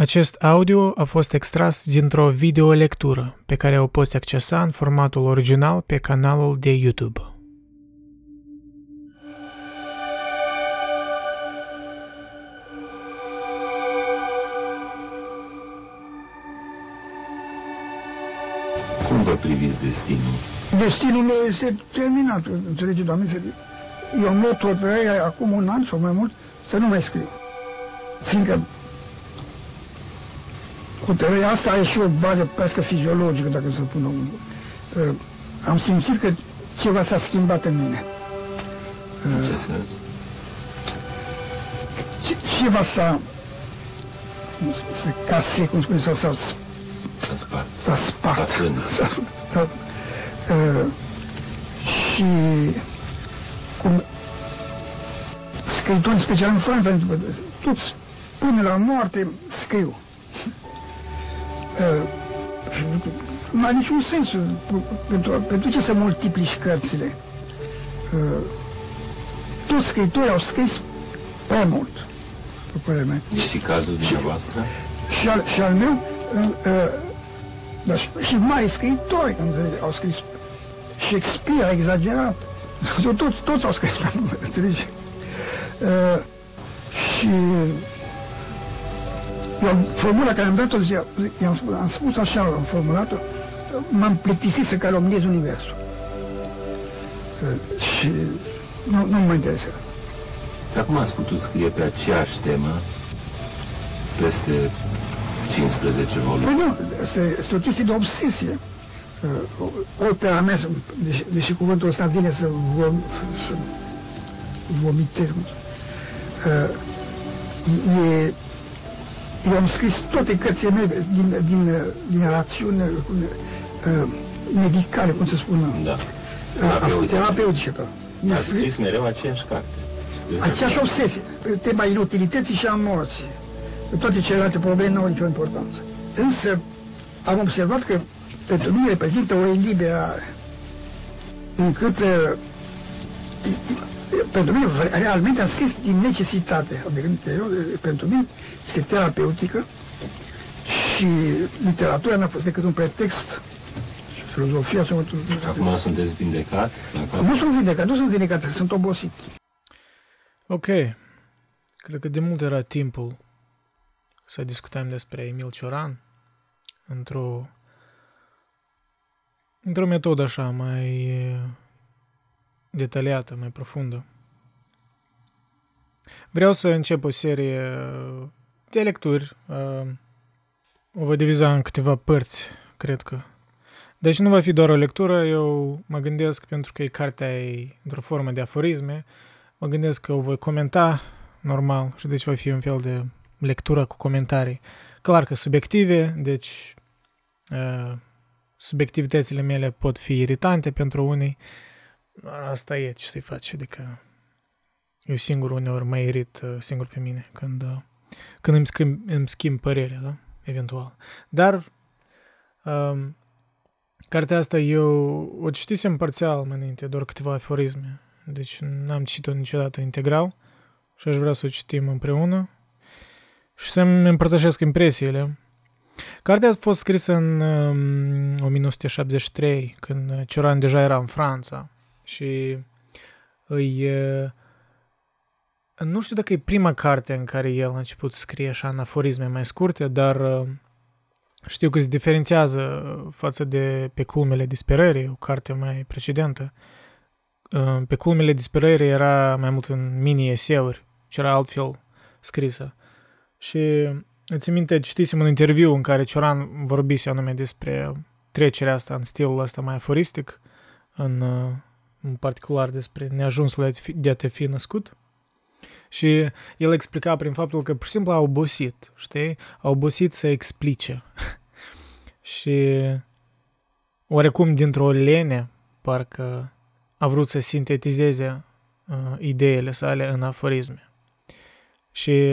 Acest audio a fost extras dintr-o videolectură pe care o poți accesa în formatul original pe canalul de YouTube. Cum vă priviți destinul? Destinul meu este terminat, înțelege, Doamne ferie. Eu am luat hotărârea acum un an sau mai mult să nu mai scriu. Fiindcă hotărârea asta are și o bază presque fiziologică, dacă să pun un... Uh, am simțit că ceva s-a schimbat în mine. În ce sens? Ce- Ceva s-a s-a case, cum spune, sau s-a S-a spart. s-a spart. S-a strâns. S-a- s-a- uh, și cum scriitori, în special în Franța, toți până la moarte scriu. Uh, și nu are niciun sens pentru, pentru ce să multiplici cărțile. Uh, toți scriitorii au scris prea mult, după părerea mea. E și cazul dumneavoastră? Și al, și al meu, uh, uh, dar și, și mari scriitori, înțelegi, au scris. Shakespeare a exagerat. Toți, toți au scris pe nume, înțelegi? Uh, și eu, formula care am dat-o, zicea- i-am spus, am spus așa, am formulat-o, m-am plictisit să calomniez universul. Uh, și nu, nu mă interesează. Dar cum ați putut scrie pe aceeași temă peste 15 Păi volume? nu, este, este o chestie de obsesie. Uh, opera mea, deși, deși cuvântul ăsta vine să, vom, să vomitez, uh, e, eu am scris toate cărțile mele din, din, din rațiune uh, medicale, cum să spun, Da. uh, Terapeutice. terapeutice. E Ați scris- scris mereu aceeași carte. Aceeași obsesie, pe tema inutilității și a morții. Că Toate celelalte probleme nu au nicio importanță. Însă am observat că pentru mine reprezintă o eliberare, încât uh, i- i- pentru mine re- realmente am scris din necesitate, adică în interior, uh, pentru mine este terapeutică și literatura n-a fost decât un pretext și filozofia sunt Acum sunteți vindecat? Acum? nu sunt vindecat, nu sunt vindecat, sunt obosit. Ok. Cred că de mult era timpul să discutăm despre Emil Cioran într-o într-o metodă așa mai eh, detaliată, mai profundă. Vreau să încep o serie de lecturi. eh, O voi diviza în câteva părți, cred că. Deci nu va fi doar o lectură, eu mă gândesc, pentru că e cartea e într-o formă de aforisme, mă gândesc că o voi comenta normal și deci va fi un fel de lectură cu comentarii. Clar că subiective, deci uh, subiectivitățile mele pot fi iritante pentru unii. Asta e, ce să-i faci, adică eu singur uneori mă irit uh, singur pe mine când, uh, când îmi, schimb, îmi schimb părerea, da? Eventual. Dar um, cartea asta eu o citisem parțial mai înainte, doar câteva aforisme. Deci n-am citit-o niciodată integral și aș vrea să o citim împreună și să-mi împărtășesc impresiile. Cartea a fost scrisă în um, 1973, când Cioran deja era în Franța și îi... uh, Nu știu dacă e prima carte în care el a început să scrie așa în aforisme mai scurte, dar uh, știu că se diferențiază față de Pe culmele disperării, o carte mai precedentă. Uh, Pe culmele disperării era mai mult în mini-eseuri și era altfel scrisă. Și îți minte, citisem un interviu în care Cioran vorbise anume despre trecerea asta în stilul ăsta mai aforistic, în, uh, în particular despre neajunsul de a fi- de a te fi născut. Și el explica prin faptul că pur și simplu a obosit, știi? A obosit să explice. și oarecum dintr-o lene, parcă a vrut să sintetizeze uh, ideile sale în aforisme. Și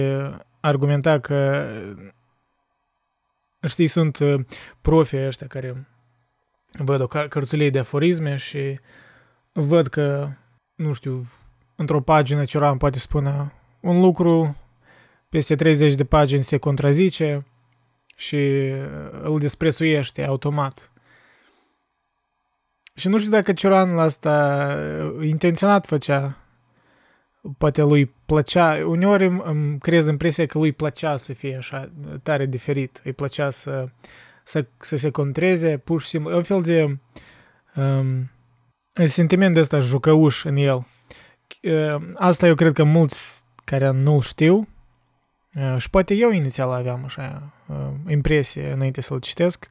argumenta că, știi, sunt uh, profii ăștia care văd o car- cărțulie de aforisme și văd că, nu știu, într-o pagină Cioran poate spune un lucru, peste 30 de pagini se contrazice și îl desprețuiește automat. Și nu știu dacă Cioran la asta intenționat făcea. Poate lui plăcea, uneori îmi, îmi creez impresia că lui plăcea să fie așa tare diferit. Îi plăcea să, să, să se contreze, pur și simplu, un fel de um, sentiment de ăsta jucăuș în el. Uh, asta eu cred că mulți care nu știu, uh, și poate eu inițial aveam așa uh, impresie înainte să-l citesc,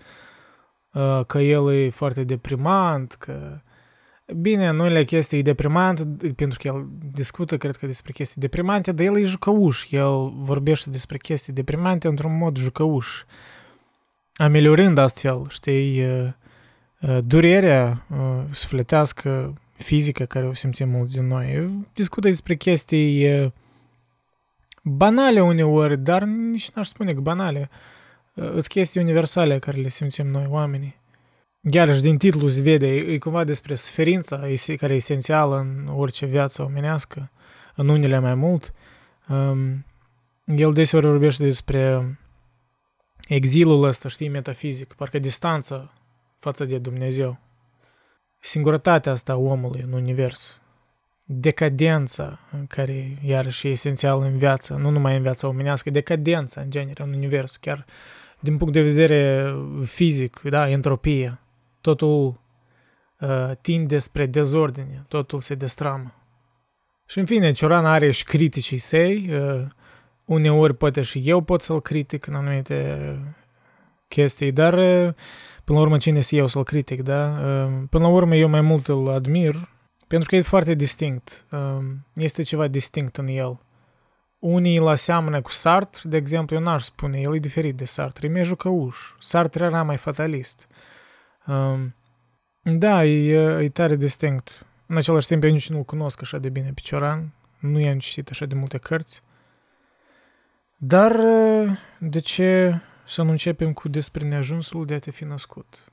că el e foarte deprimant, că Bine, nu e chestii deprimante, pentru că el discută, cred că, despre chestii deprimante, dar el e jucăuș. El vorbește despre chestii deprimante într-un mod jucăuș. Ameliorând astfel, știi, durerea sufletească, fizică care o simțim mulți din noi. Discută despre chestii banale uneori, dar nici n-aș spune că banale. Sunt chestii universale care le simțim noi, oamenii. Iarăși, din titlu se vede, e cumva despre suferința care e esențială în orice viață omenească, în unele mai mult. El deseori vorbește despre exilul ăsta, știi, metafizic, parcă distanța față de Dumnezeu. Singurătatea asta omului în univers. Decadența, care iarăși e esențial în viață, nu numai în viața omenească, decadența în genere în univers, chiar din punct de vedere fizic, da, entropia. Totul uh, tinde spre dezordine, totul se destramă. Și în fine, Cioran are și criticii săi, uh, uneori poate și eu pot să-l critic în anumite chestii, dar uh, Până la urmă, cine sunt eu să-l critic, da? Ehm, până la urmă, eu mai mult îl admir, pentru că e foarte distinct. Ehm, este ceva distinct în el. Unii îl aseamănă cu Sartre, de exemplu, eu n-aș spune, el e diferit de Sartre, e mai jucăuș. Sartre era mai fatalist. Ehm, da, e, e tare distinct. În același timp, eu nici nu-l cunosc așa de bine pe Cioran, nu i-am citit așa de multe cărți. Dar de ce să nu începem cu despre neajunsul de a te fi născut.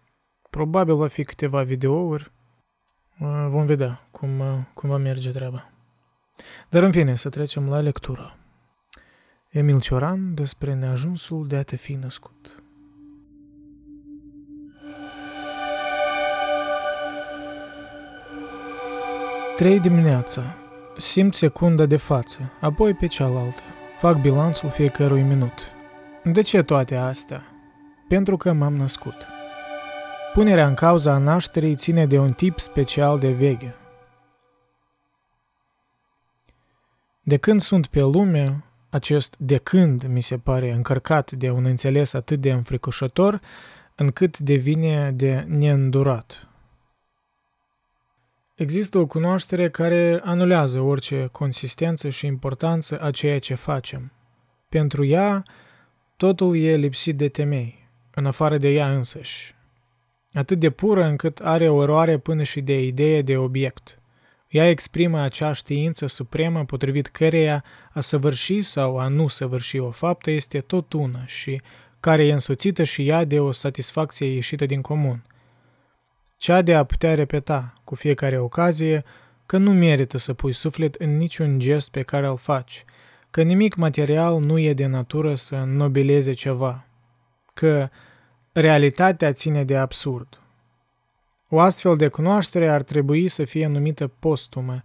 Probabil va fi câteva videouri. Uh, vom vedea cum, uh, cum va merge treaba. Dar în fine, să trecem la lectură. Emil Cioran despre neajunsul de a te fi născut. Trei dimineața. Simt secunda de față, apoi pe cealaltă. Fac bilanțul fiecărui minut. De ce toate astea? Pentru că m-am născut. Punerea în cauza a nașterii ține de un tip special de veche. De când sunt pe lume, acest de când mi se pare încărcat de un înțeles atât de înfricoșător, încât devine de neîndurat. Există o cunoaștere care anulează orice consistență și importanță a ceea ce facem. Pentru ea, Totul e lipsit de temei, în afară de ea însăși. Atât de pură încât are o eroare până și de idee de obiect. Ea exprimă acea știință supremă potrivit căreia a săvârși sau a nu săvârși o faptă este tot una și care e însoțită și ea de o satisfacție ieșită din comun. Cea de a putea repeta cu fiecare ocazie că nu merită să pui suflet în niciun gest pe care îl faci – că nimic material nu e de natură să nobileze ceva, că realitatea ține de absurd. O astfel de cunoaștere ar trebui să fie numită postumă.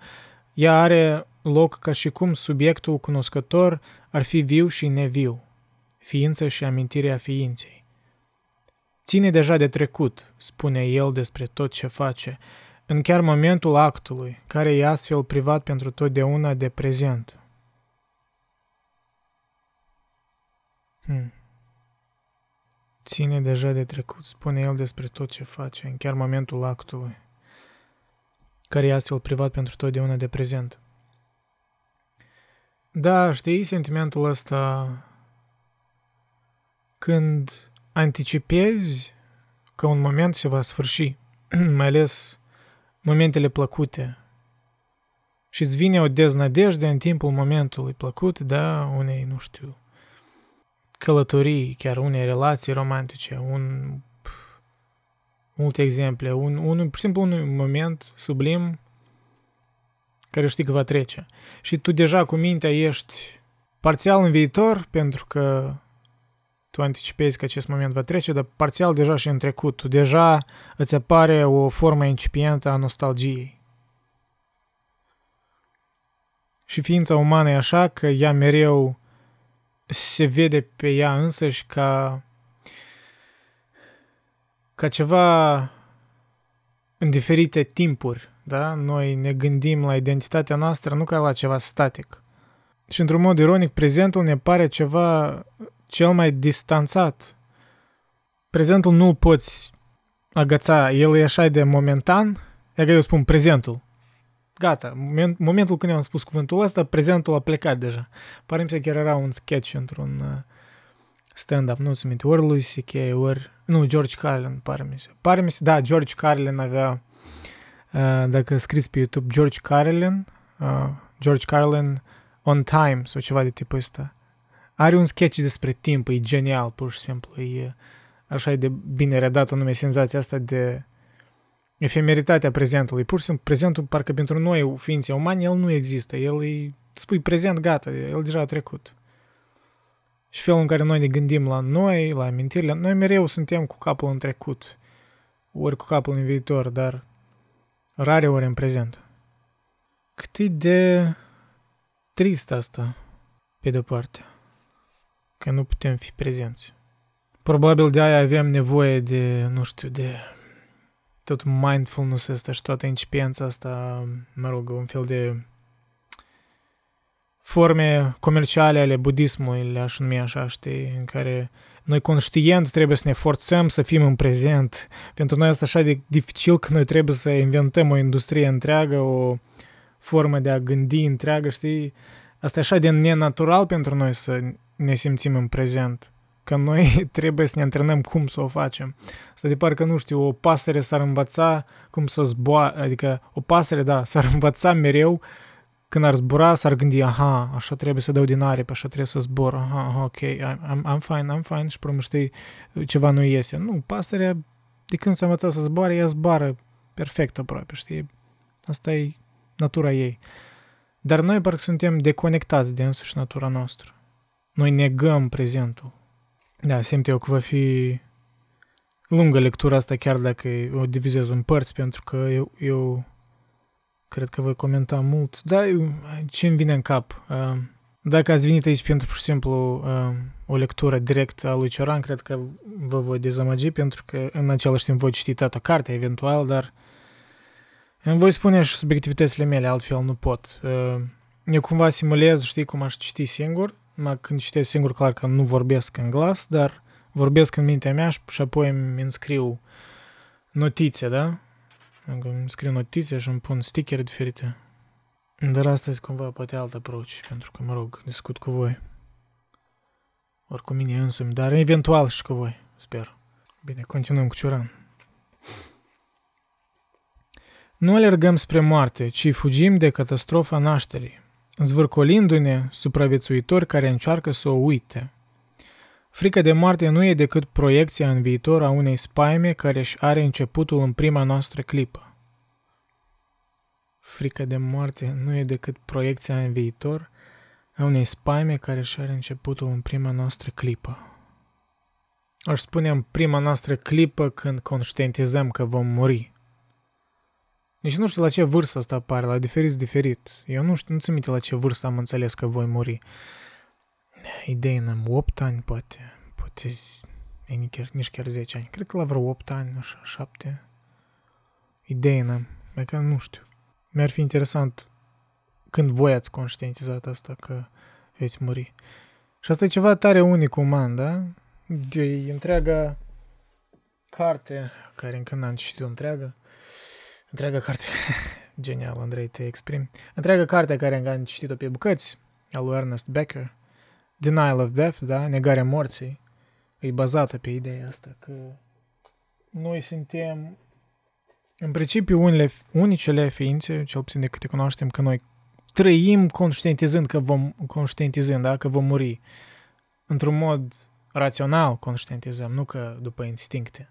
Ea are loc ca și cum subiectul cunoscător ar fi viu și neviu, ființă și amintirea ființei. Ține deja de trecut, spune el despre tot ce face, în chiar momentul actului, care e astfel privat pentru totdeauna de prezent, Hmm. Ține deja de trecut, spune el despre tot ce face, în chiar momentul actului, care e astfel privat pentru totdeauna de prezent. Da, știi sentimentul ăsta când anticipezi că un moment se va sfârși, mai ales momentele plăcute, și îți vine o deznădejde în timpul momentului plăcut, da, unei, nu știu, călătorii, chiar unei relații romantice, un multe exemple, un, un, pur și simplu un moment sublim care știi că va trece. Și tu deja cu mintea ești parțial în viitor pentru că tu anticipezi că acest moment va trece, dar parțial deja și în trecut. Tu deja îți apare o formă incipientă a nostalgiei. Și ființa umană e așa că ea mereu se vede pe ea însăși ca, ca ceva în diferite timpuri. Da? Noi ne gândim la identitatea noastră nu ca la ceva static. Și într-un mod ironic, prezentul ne pare ceva cel mai distanțat. Prezentul nu-l poți agăța, el e așa de momentan, e că eu spun prezentul. Gata, moment, momentul când am spus cuvântul ăsta, prezentul a plecat deja. Pare mi se chiar era un sketch într-un uh, stand-up, nu se minte, ori lui C.K., ori... Nu, George Carlin, pare mi se. Pare mi se, da, George Carlin avea, uh, dacă scris pe YouTube, George Carlin, uh, George Carlin on time sau ceva de tipul ăsta. Are un sketch despre timp, e genial, pur și simplu. E așa de bine redat anume senzația asta de efemeritatea prezentului. Pur și simplu, prezentul, parcă pentru noi, ființe umane, el nu există. El e, spui prezent, gata, el deja a trecut. Și felul în care noi ne gândim la noi, la amintirile, noi mereu suntem cu capul în trecut, ori cu capul în viitor, dar rare ori în prezent. Cât e de trist asta, pe de-o parte, că nu putem fi prezenți. Probabil de aia avem nevoie de, nu știu, de tot mindfulness ăsta și toată incipiența asta, mă rog, un fel de forme comerciale ale budismului, le-aș numi așa, știi, în care noi conștient trebuie să ne forțăm să fim în prezent. Pentru noi asta așa de dificil că noi trebuie să inventăm o industrie întreagă, o formă de a gândi întreagă, știi? Asta e așa de nenatural pentru noi să ne simțim în prezent. Că noi trebuie să ne antrenăm cum să o facem. Să de parcă, nu știu, o pasăre s-ar învăța cum să zboare, adică o pasăre, da, s-ar învăța mereu când ar zbura, s-ar gândi, aha, așa trebuie să dau din aripi, așa trebuie să zbor, aha, aha ok, I'm, I'm fine, I'm fine, și până știi, ceva nu iese. Nu, pasărea, de când s-a învățat să zboare, ea zboară perfect aproape, știi? Asta e natura ei. Dar noi parcă suntem deconectați de însuși natura noastră. Noi negăm prezentul. Da, simt eu că va fi lungă lectura asta, chiar dacă o divizez în părți, pentru că eu, eu cred că voi comenta mult. Da, ce îmi vine în cap? Dacă ați venit aici pentru, pur și simplu, o lectură direct a lui Cioran, cred că vă voi dezamăgi, pentru că în același timp voi citi toată cartea, eventual, dar îmi voi spune și subiectivitățile mele, altfel nu pot. Eu cumva simulez, știi, cum aș citi singur, numai când citesc singur, clar că nu vorbesc în glas, dar vorbesc în mintea mea și apoi îmi înscriu notițe, da? Îmi scriu notițe și îmi pun stickere diferite. Dar astăzi cumva poate alt approach, pentru că, mă rog, discut cu voi. Ori cu mine însă, dar eventual și cu voi, sper. Bine, continuăm cu Ciuran. Nu alergăm spre moarte, ci fugim de catastrofa nașterii, zvârcolindu-ne supraviețuitori care încearcă să o uite. Frica de moarte nu e decât proiecția în viitor a unei spaime care își are începutul în prima noastră clipă. Frica de moarte nu e decât proiecția în viitor a unei spaime care își are începutul în prima noastră clipă. Aș spune în prima noastră clipă când conștientizăm că vom muri. Nici nu știu la ce vârstă asta apare, la diferit diferit. Eu nu știu, nu ți minte la ce vârstă am înțeles că voi muri. Idei în 8 ani, poate. Poate nici chiar, nici chiar 10 ani. Cred că la vreo 8 ani, așa, 7. Idei în că nu știu. Mi-ar fi interesant când voi ați conștientizat asta că veți muri. Și asta e ceva tare unic uman, da? De întreaga carte, care încă n-am citit-o întreagă, întreaga carte, genial, Andrei, te exprimi, întreaga carte care am citit-o pe bucăți, al lui Ernest Becker, Denial of Death, da, negarea morții, e bazată pe ideea asta că noi suntem în principiu unele, unicele ființe, cel puțin de câte cunoaștem, că noi trăim conștientizând că vom, conștientizând, da, că vom muri. Într-un mod rațional conștientizăm, nu că după instincte.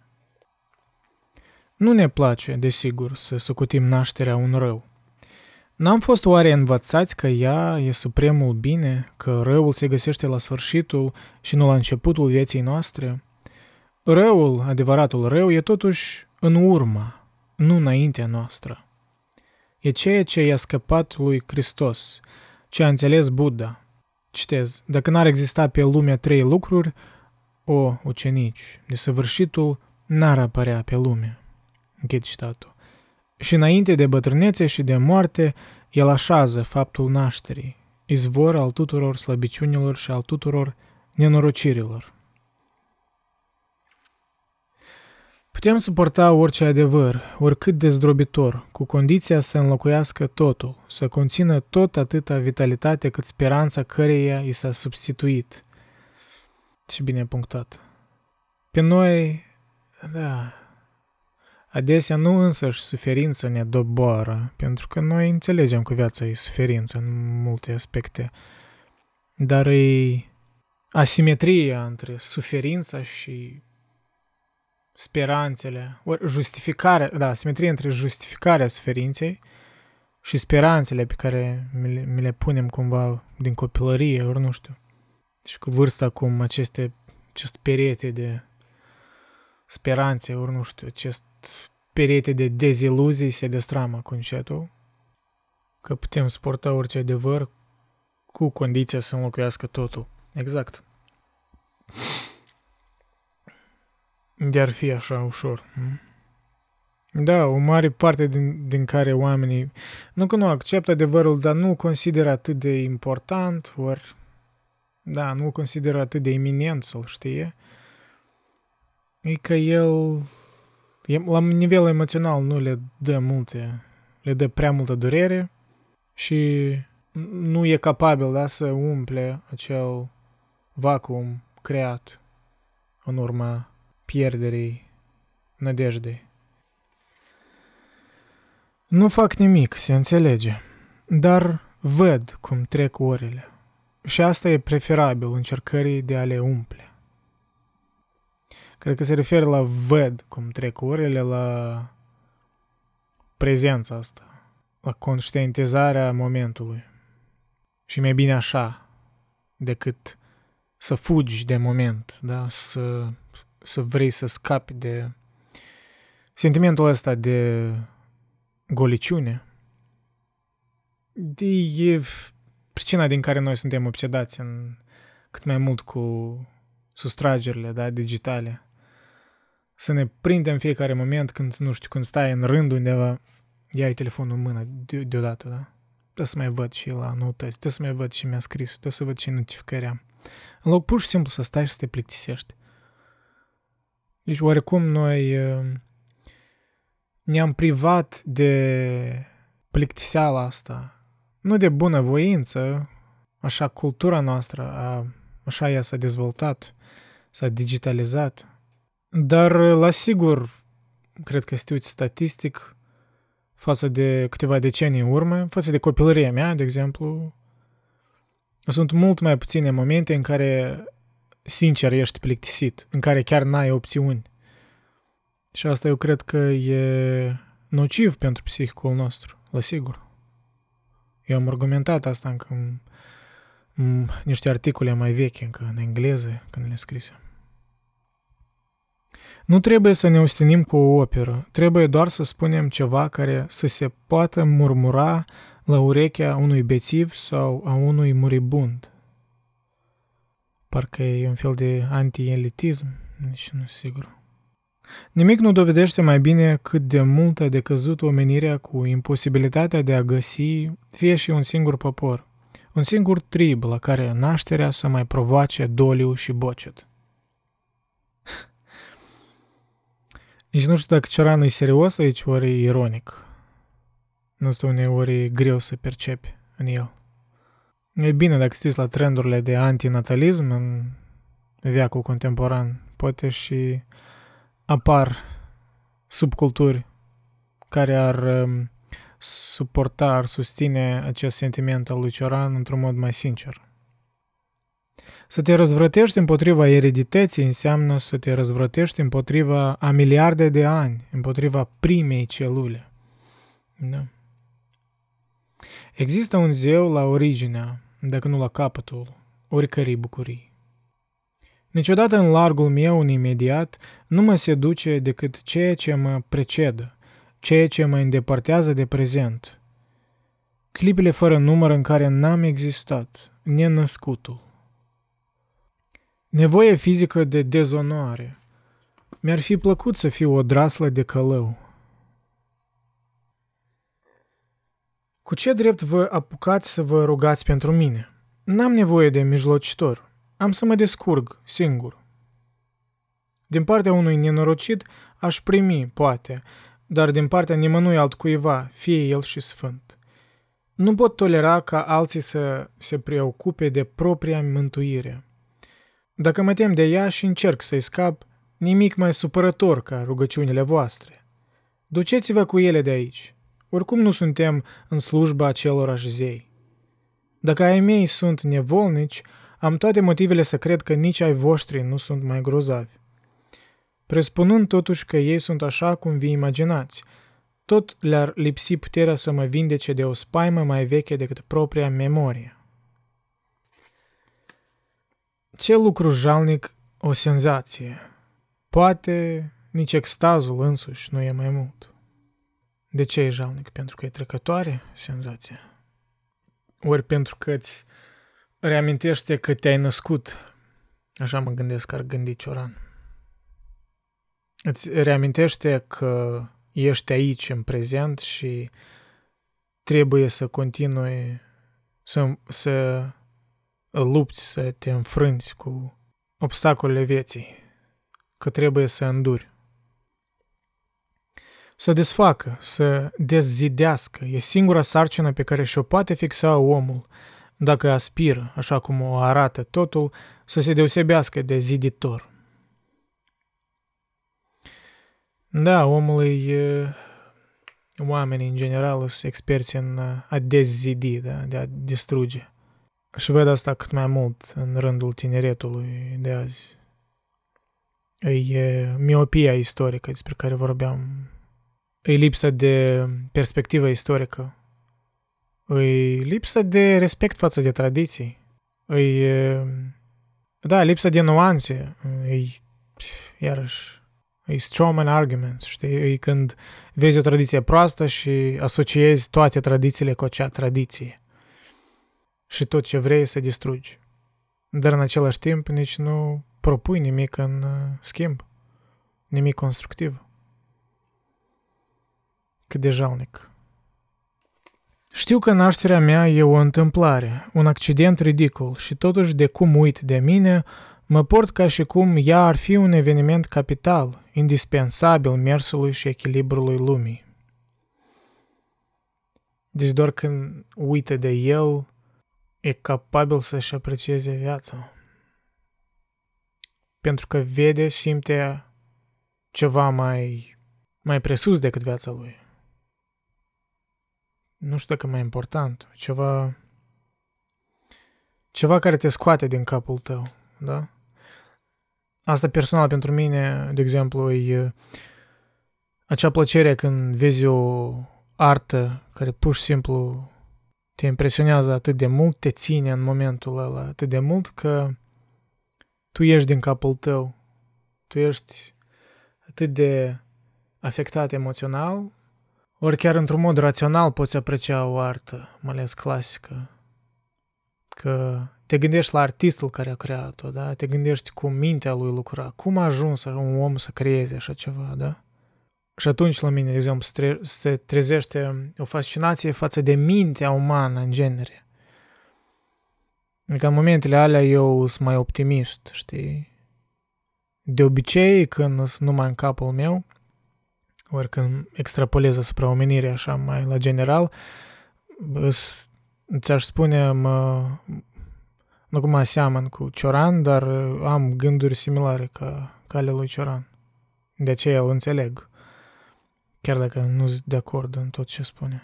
Nu ne place, desigur, să socotim nașterea un rău. N-am fost oare învățați că ea e supremul bine, că răul se găsește la sfârșitul și nu la începutul vieții noastre? Răul, adevăratul rău, e totuși în urmă, nu înaintea noastră. E ceea ce i-a scăpat lui Hristos, ce a înțeles Buddha. Citez, dacă n-ar exista pe lumea trei lucruri, o, ucenici, de săvârșitul n-ar apărea pe lume. Închid citatul. Și înainte de bătrânețe și de moarte, el așează faptul nașterii, izvor al tuturor slăbiciunilor și al tuturor nenorocirilor. Putem suporta orice adevăr, oricât de zdrobitor, cu condiția să înlocuiască totul, să conțină tot atâta vitalitate cât speranța căreia i s-a substituit. Ce bine punctat. Pe noi, da, adesea nu însăși suferința ne doboară, pentru că noi înțelegem că viața e suferință în multe aspecte, dar e asimetria între suferința și speranțele, ori justificarea, da, simetrie între justificarea suferinței și speranțele pe care mi le, mi le punem cumva din copilărie, ori nu știu. Și cu vârsta cum aceste, acest perete de speranțe, ori nu știu, acest perete de deziluzii se destramă cu încetul, că putem suporta orice adevăr cu condiția să înlocuiască totul. Exact de-ar fi așa ușor. Hm? Da, o mare parte din, din care oamenii nu că nu acceptă adevărul, dar nu-l consideră atât de important, ori da, nu-l consideră atât de iminent să-l știe, e că el la nivel emoțional nu le dă multe, le dă prea multă durere și nu e capabil da, să umple acel vacuum creat în urma pierderii nădejdei. Nu fac nimic, se înțelege, dar văd cum trec orele și asta e preferabil încercării de a le umple. Cred că se referă la văd cum trec orele, la prezența asta, la conștientizarea momentului. Și mai bine așa decât să fugi de moment, da? să să vrei să scapi de sentimentul ăsta de goliciune. E pricina din care noi suntem obsedați în cât mai mult cu sustragerile da, digitale. Să ne prindem fiecare moment când, nu știu, când stai în rând undeva, iai telefonul în mână de- deodată, da? Trebuie să mai văd și la noutăți, trebuie să mai văd ce mi-a scris, trebuie să văd ce notificări am. În loc pur și simplu să stai și să te plictisești. Deci oarecum noi uh, ne-am privat de plictiseala asta. Nu de bună voință, așa cultura noastră, a, așa ea s-a dezvoltat, s-a digitalizat. Dar la sigur, cred că știu statistic, față de câteva decenii în urmă, față de copilăria mea, de exemplu, sunt mult mai puține momente în care sincer ești plictisit, în care chiar n-ai opțiuni. Și asta eu cred că e nociv pentru psihicul nostru, la sigur. Eu am argumentat asta încă în, în niște articole mai vechi, încă în engleză, când le scrise. Nu trebuie să ne ostenim cu o operă, trebuie doar să spunem ceva care să se poată murmura la urechea unui bețiv sau a unui muribund. Parcă e un fel de anti-elitism, nici nu sigur. Nimic nu dovedește mai bine cât de mult a decăzut omenirea cu imposibilitatea de a găsi fie și un singur popor, un singur trib la care nașterea să mai provoace doliu și bocet. Nici nu știu dacă Cioran e serios aici, ori e ironic. Nu știu, uneori e greu să percepi în el. E bine dacă știți la trendurile de antinatalism în veacul contemporan, poate și apar subculturi care ar um, suporta, ar susține acest sentiment al lui Cioran într-un mod mai sincer. Să te răzvrătești împotriva eredității înseamnă să te răzvrătești împotriva a miliarde de ani, împotriva primei celule. Da. Există un zeu la originea, dacă nu la capătul, oricărei bucurii. Niciodată în largul meu, în imediat, nu mă seduce decât ceea ce mă precedă, ceea ce mă îndepărtează de prezent. Clipele fără număr în care n-am existat, nenăscutul. Nevoie fizică de dezonoare. Mi-ar fi plăcut să fiu o draslă de călău. Cu ce drept vă apucați să vă rugați pentru mine? N-am nevoie de mijlocitor. Am să mă descurg singur. Din partea unui nenorocit aș primi, poate, dar din partea nimănui altcuiva, fie el și sfânt. Nu pot tolera ca alții să se preocupe de propria mântuire. Dacă mă tem de ea și încerc să-i scap, nimic mai supărător ca rugăciunile voastre. Duceți-vă cu ele de aici. Oricum nu suntem în slujba acelorași zei. Dacă ai mei sunt nevolnici, am toate motivele să cred că nici ai voștri nu sunt mai grozavi. Prespunând totuși că ei sunt așa cum vi imaginați, tot le-ar lipsi puterea să mă vindece de o spaimă mai veche decât propria memorie. Ce lucru jalnic o senzație. Poate nici extazul însuși nu e mai mult. De ce e jalnic? Pentru că e trecătoare senzația? Ori pentru că îți reamintește că te-ai născut. Așa mă gândesc că ar gândi Cioran. Îți reamintește că ești aici în prezent și trebuie să continui să, să lupți, să te înfrânți cu obstacolele vieții, că trebuie să înduri. Să desfacă, să dezzidească, e singura sarcină pe care și-o poate fixa omul, dacă aspiră, așa cum o arată totul, să se deosebească de ziditor. Da, omul e... Oamenii, în general, sunt experți în a dezidi, da, de a distruge. Și văd asta cât mai mult în rândul tineretului de azi. E miopia istorică despre care vorbeam. E lipsa de perspectivă istorică. E lipsa de respect față de tradiții. E, da, lipsa de nuanțe. E, iarăși, e strawman arguments, știi? E când vezi o tradiție proastă și asociezi toate tradițiile cu acea tradiție și tot ce vrei să distrugi. Dar în același timp nici nu propui nimic în uh, schimb, nimic constructiv. Cât de jalnic. Știu că nașterea mea e o întâmplare, un accident ridicol și totuși de cum uit de mine, mă port ca și cum ea ar fi un eveniment capital, indispensabil mersului și echilibrului lumii. Deci doar când uită de el, e capabil să-și aprecieze viața. Pentru că vede, simte ceva mai, mai presus decât viața lui. Nu știu dacă mai important, ceva, ceva care te scoate din capul tău, da? Asta personal pentru mine, de exemplu, e acea plăcere când vezi o artă care pur și simplu te impresionează atât de mult, te ține în momentul ăla atât de mult că tu ești din capul tău, tu ești atât de afectat emoțional, ori chiar într-un mod rațional poți aprecia o artă, mai ales clasică, că te gândești la artistul care a creat-o, da? Te gândești cum mintea lui lucra, cum a ajuns un om să creeze așa ceva, da? Și atunci la mine, de exemplu, se trezește o fascinație față de mintea umană în genere. Adică în momentele alea eu sunt mai optimist, știi? De obicei, când sunt numai în capul meu, ori când extrapolez asupra omenirii așa mai la general, ți-aș spune, mă, nu cum aseamăn cu Cioran, dar am gânduri similare ca, ca ale lui Cioran. De aceea îl înțeleg chiar dacă nu sunt de acord în tot ce spune.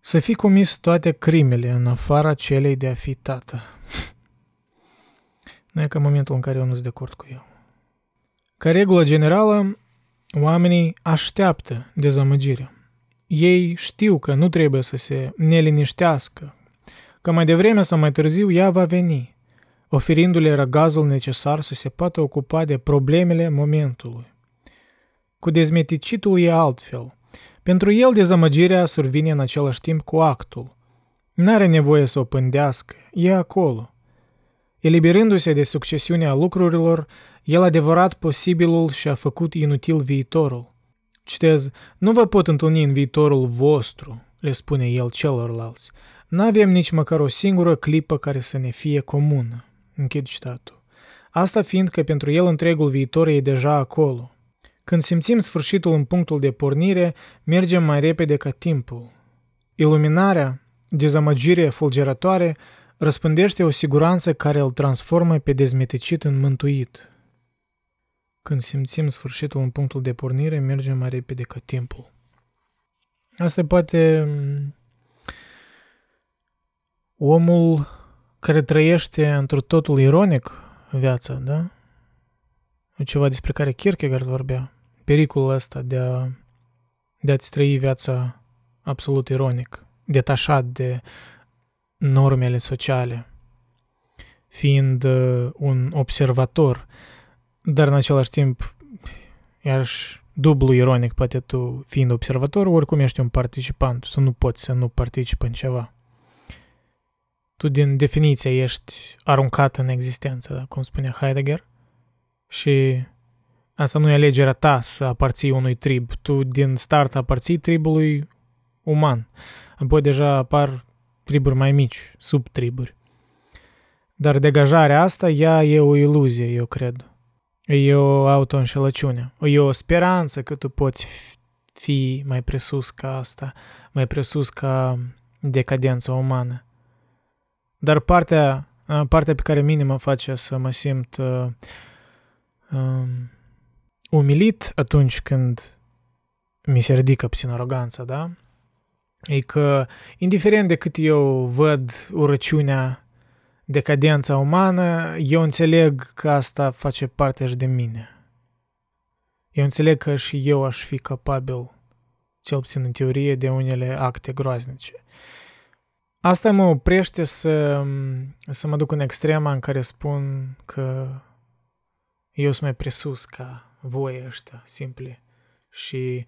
Să fi comis toate crimele în afara celei de a fi tată. nu e ca momentul în care eu nu sunt de acord cu el. Ca regulă generală, oamenii așteaptă dezamăgirea. ei știu că nu trebuie să se neliniștească, că mai devreme sau mai târziu ea va veni, oferindu-le răgazul necesar să se poată ocupa de problemele momentului. Cu dezmeticitul e altfel. Pentru el dezamăgirea survine în același timp cu actul. N-are nevoie să o pândească, e acolo. Eliberându-se de succesiunea lucrurilor, el a devorat posibilul și a făcut inutil viitorul. Citez, nu vă pot întâlni în viitorul vostru, le spune el celorlalți. N-avem nici măcar o singură clipă care să ne fie comună. Închid citatul. Asta fiind că pentru el întregul viitor e deja acolo. Când simțim sfârșitul în punctul de pornire, mergem mai repede ca timpul. Iluminarea, dezamăgirea fulgerătoare, răspândește o siguranță care îl transformă pe dezmetecit în mântuit. Când simțim sfârșitul în punctul de pornire, mergem mai repede ca timpul. Asta e poate mm, omul care trăiește într totul ironic viața, da? Ceva despre care Kierkegaard vorbea. Pericolul ăsta de, a, de a-ți trăi viața absolut ironic, detașat de normele sociale, fiind uh, un observator, dar în același timp, iarăși, dublu ironic, poate tu, fiind observator, oricum ești un participant, să nu poți să nu participi în ceva. Tu, din definiție, ești aruncat în existență, da? cum spunea Heidegger, și asta nu e alegerea ta să aparții unui trib. Tu, din start, aparții tribului uman. Apoi deja apar triburi mai mici, subtriburi. Dar degajarea asta, ea e o iluzie, eu cred. E o auto-înșelăciune. E o speranță că tu poți fi mai presus ca asta, mai presus ca decadența umană. Dar partea, partea pe care mine mă face să mă simt uh, um, umilit atunci când mi se ridică puțin aroganța, da? E că, indiferent de cât eu văd urăciunea, decadența umană, eu înțeleg că asta face parte și de mine. Eu înțeleg că și eu aș fi capabil, cel puțin în teorie, de unele acte groaznice. Asta mă oprește să, să mă duc în extrema în care spun că eu sunt mai presus ca voi ăștia, simple. Și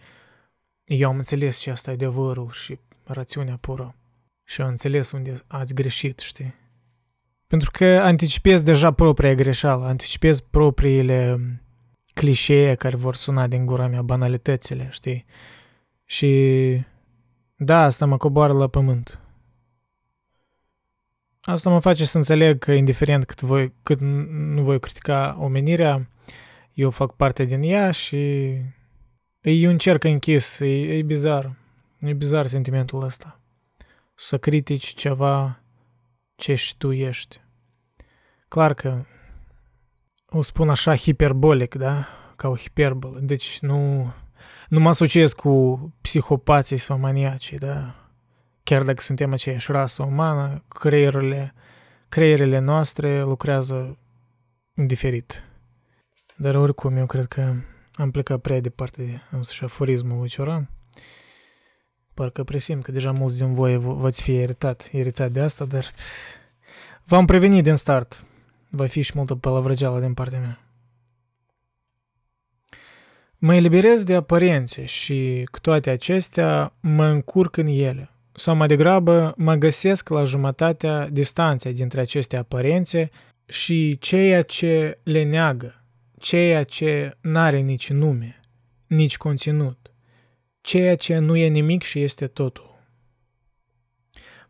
eu am înțeles ce asta e adevărul și rațiunea pură. Și am înțeles unde ați greșit, știi? Pentru că anticipez deja propria greșeală, anticipez propriile clișee care vor suna din gura mea, banalitățile, știi? Și da, asta mă coboară la pământ. Asta mă face să înțeleg că indiferent cât, voi, cât nu voi critica omenirea, eu fac parte din ea și e un cerc închis, e, e bizar. E bizar sentimentul ăsta. Să critici ceva ce și tu ești. Clar că o spun așa hiperbolic, da? Ca o hiperbolă. Deci nu, nu mă asociez cu psihopații sau maniacii, da? Chiar dacă suntem aceeași rasă umană, creierile, creierile noastre lucrează diferit. Dar oricum, eu cred că am plecat prea departe de însăși aforismul lui Cioran. Parcă presim că deja mulți din voi v-ați fi iritat, iritat de asta, dar v-am prevenit din start. Va fi și multă palavrăgeală din partea mea. Mă eliberez de aparențe și cu toate acestea mă încurc în ele. Sau mai degrabă mă găsesc la jumătatea distanței dintre aceste aparențe și ceea ce le neagă, ceea ce n-are nici nume, nici conținut, ceea ce nu e nimic și este totul.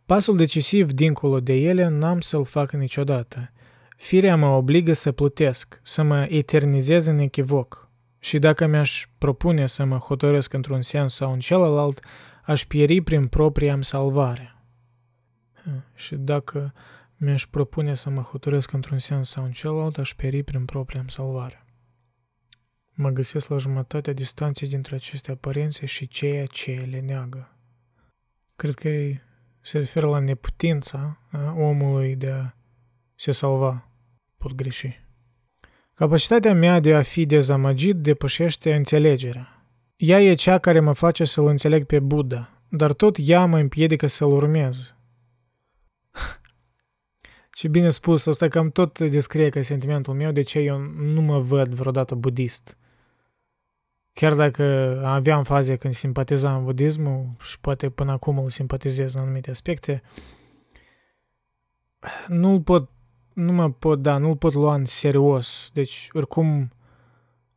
Pasul decisiv dincolo de ele n-am să-l fac niciodată. Firea mă obligă să plutesc, să mă eternizez în echivoc. Și dacă mi-aș propune să mă hotărăsc într-un sens sau în celălalt, aș pieri prin propria am salvare. Și dacă mi-aș propune să mă hotărăsc într-un sens sau în celălalt, aș pieri prin propria am salvare. Mă găsesc la jumătatea distanței dintre aceste aparențe și ceea ce le neagă. Cred că se referă la neputința omului de a se salva. Pot greși. Capacitatea mea de a fi dezamăgit depășește înțelegerea. Ea e cea care mă face să-l înțeleg pe Buddha, dar tot ea mă împiedică să-l urmez. Ce bine spus, asta cam tot descrie că sentimentul meu de ce eu nu mă văd vreodată budist. Chiar dacă aveam faze când simpatizam budismul și poate până acum îl simpatizez în anumite aspecte, nu pot, nu mă pot, da, nu-l pot lua în serios. Deci, oricum,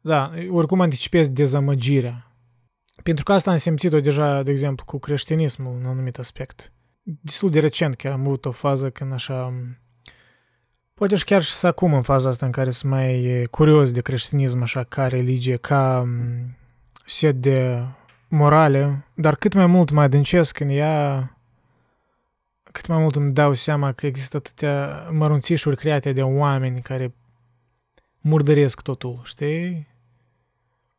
da, oricum anticipez dezamăgirea. Pentru că asta am simțit-o deja, de exemplu, cu creștinismul în anumit aspect. Destul de recent chiar am avut o fază când așa... Poate și chiar și acum în faza asta în care sunt mai curios de creștinism, așa, ca religie, ca set de morale, dar cât mai mult mai adâncesc în ea, cât mai mult îmi dau seama că există atâtea mărunțișuri create de oameni care murdăresc totul, știi?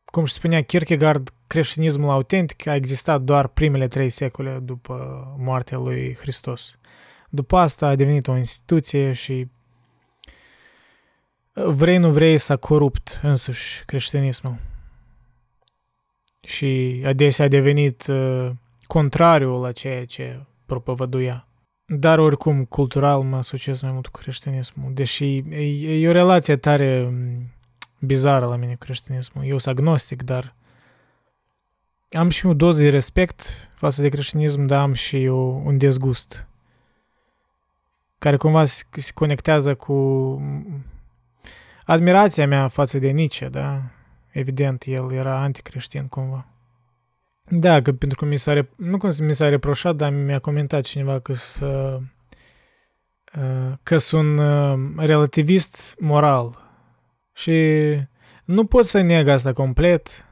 Cum și spunea Kierkegaard, creștinismul autentic a existat doar primele trei secole după moartea lui Hristos. După asta a devenit o instituție și vrei nu vrei s-a corupt însuși creștinismul. Și adesea a devenit uh, contrariul la ceea ce propovăduia. Dar oricum, cultural mă asociez mai mult cu creștinismul, deși e, e o relație tare bizară la mine cu creștinismul. Eu sunt agnostic, dar am și o doză de respect față de creștinism, dar am și o, un dezgust care cumva se, se conectează cu admirația mea față de Nietzsche, da? Evident, el era anticreștin cumva. Da, că pentru că mi s-a, rep- nu cum mi s-a reproșat, dar mi-a comentat cineva că să că sunt relativist moral. Și nu pot să neg asta complet,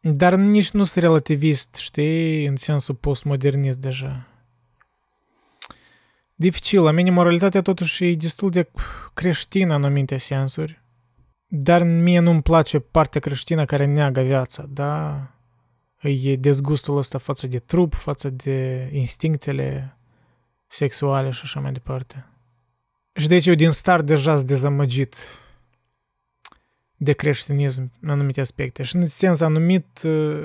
dar nici nu sunt relativist, știi, în sensul postmodernist deja. Dificil, la mine moralitatea totuși e destul de creștină în anumite sensuri, dar mie nu-mi place partea creștină care neagă viața, da? E dezgustul ăsta față de trup, față de instinctele sexuale și așa mai departe. Și deci eu din start deja sunt dezamăgit de creștinism în anumite aspecte. Și în sens anumit,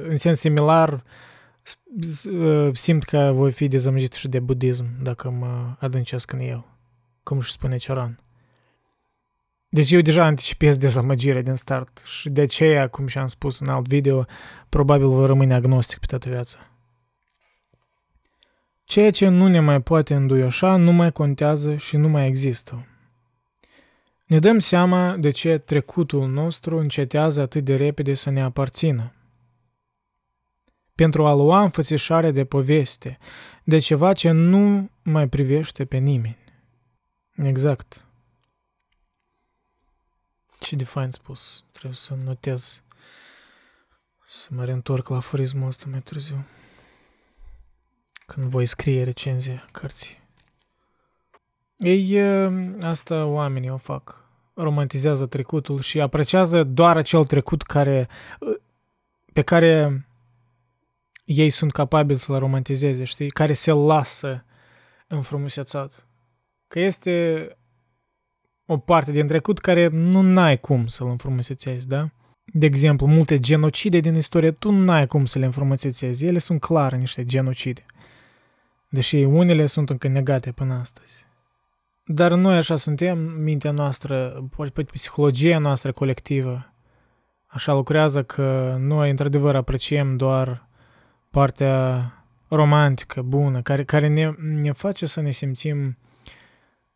în sens similar, simt că voi fi dezamăgit și de budism dacă mă adâncesc în el, cum și spune Cioran. Deci eu deja anticipez dezamăgirea din start și de aceea, cum și-am spus în alt video, probabil voi rămâne agnostic pe toată viața. Ceea ce nu ne mai poate înduioșa nu mai contează și nu mai există. Ne dăm seama de ce trecutul nostru încetează atât de repede să ne aparțină. Pentru a lua înfățișare de poveste, de ceva ce nu mai privește pe nimeni. Exact. Ce de fain spus. Trebuie să notez. Să mă reîntorc la aforismul ăsta mai târziu. Când voi scrie recenzia cărții. Ei, asta oamenii o fac romantizează trecutul și apreciază doar acel trecut care, pe care ei sunt capabili să-l romantizeze, știi? Care se lasă înfrumusețat. Că este o parte din trecut care nu n-ai cum să-l înfrumusețezi, da? De exemplu, multe genocide din istorie, tu n-ai cum să le înfrumusețezi. Ele sunt clar niște genocide. Deși unele sunt încă negate până astăzi. Dar noi așa suntem, mintea noastră, poate psihologia noastră colectivă, așa lucrează că noi într-adevăr apreciem doar partea romantică, bună, care, care ne, ne face să ne simțim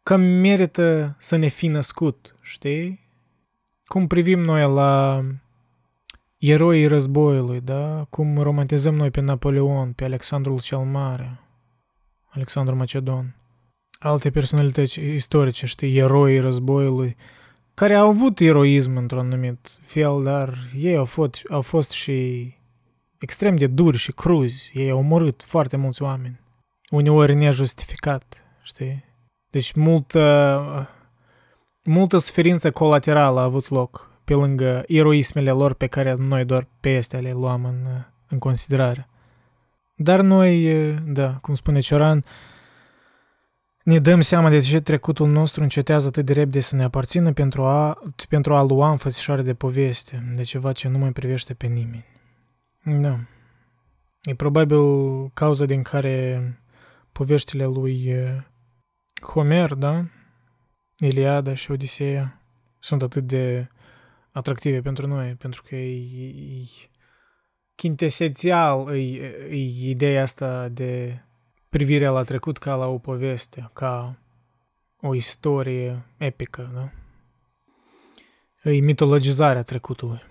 că merită să ne fi născut, știi? Cum privim noi la eroii războiului, da? Cum romantizăm noi pe Napoleon, pe Alexandrul cel Mare, Alexandru Macedon alte personalități istorice, știi, eroi războiului, care au avut eroism într-un anumit fel, dar ei au fost, au fost și extrem de duri și cruzi. Ei au omorât foarte mulți oameni. Uneori nejustificat, știi? Deci multă, multă suferință colaterală a avut loc pe lângă eroismele lor pe care noi doar pe este le luam în, în considerare. Dar noi, da, cum spune Cioran, ne dăm seama de ce trecutul nostru încetează atât de repede să ne aparțină pentru a, pentru a lua înfățișare de poveste, de ceva ce nu mai privește pe nimeni. Da. E probabil cauza din care poveștile lui Homer, da? Iliada și Odiseea sunt atât de atractive pentru noi, pentru că e, e quintesențial e, e ideea asta de privire la trecut ca la o poveste, ca o istorie epică, da? E mitologizarea trecutului.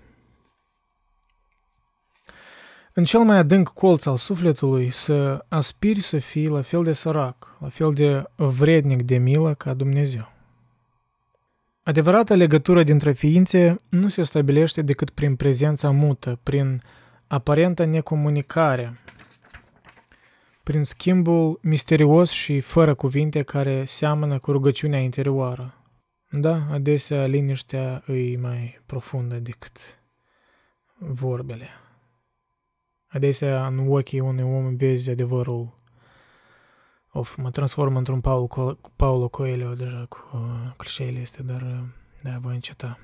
În cel mai adânc colț al sufletului să aspiri să fii la fel de sărac, la fel de vrednic de milă ca Dumnezeu. Adevărata legătură dintre ființe nu se stabilește decât prin prezența mută, prin aparentă necomunicare, prin schimbul misterios și fără cuvinte care seamănă cu rugăciunea interioară. Da, adesea liniștea îi mai profundă decât vorbele. Adesea în ochii unui om vezi adevărul. Of, mă transform într-un Paulo, Co- Paulo Coelho deja cu uh, clișeile astea, dar uh, da, voi înceta.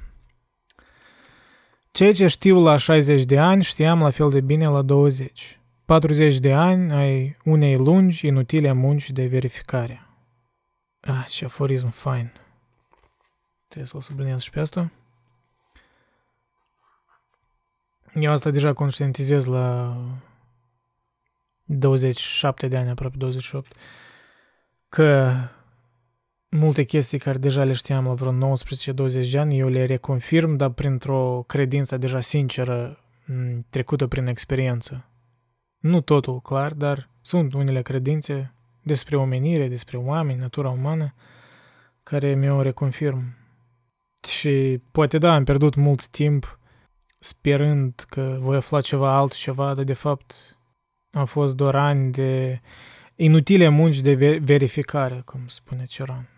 Ceea ce știu la 60 de ani știam la fel de bine la 20. 40 de ani ai unei lungi, inutile munci de verificare. Ah, ce aforism fain. Trebuie să-l subliniez și pe asta. Eu asta deja conștientizez la 27 de ani, aproape 28, că multe chestii care deja le știam la vreo 19-20 de ani, eu le reconfirm, dar printr-o credință deja sinceră, trecută prin experiență. Nu totul clar, dar sunt unele credințe despre omenire, despre oameni, natura umană, care mi-o reconfirm. Și poate da, am pierdut mult timp sperând că voi afla ceva altceva, dar de fapt au fost doar ani de inutile munci de verificare, cum spune Ceran.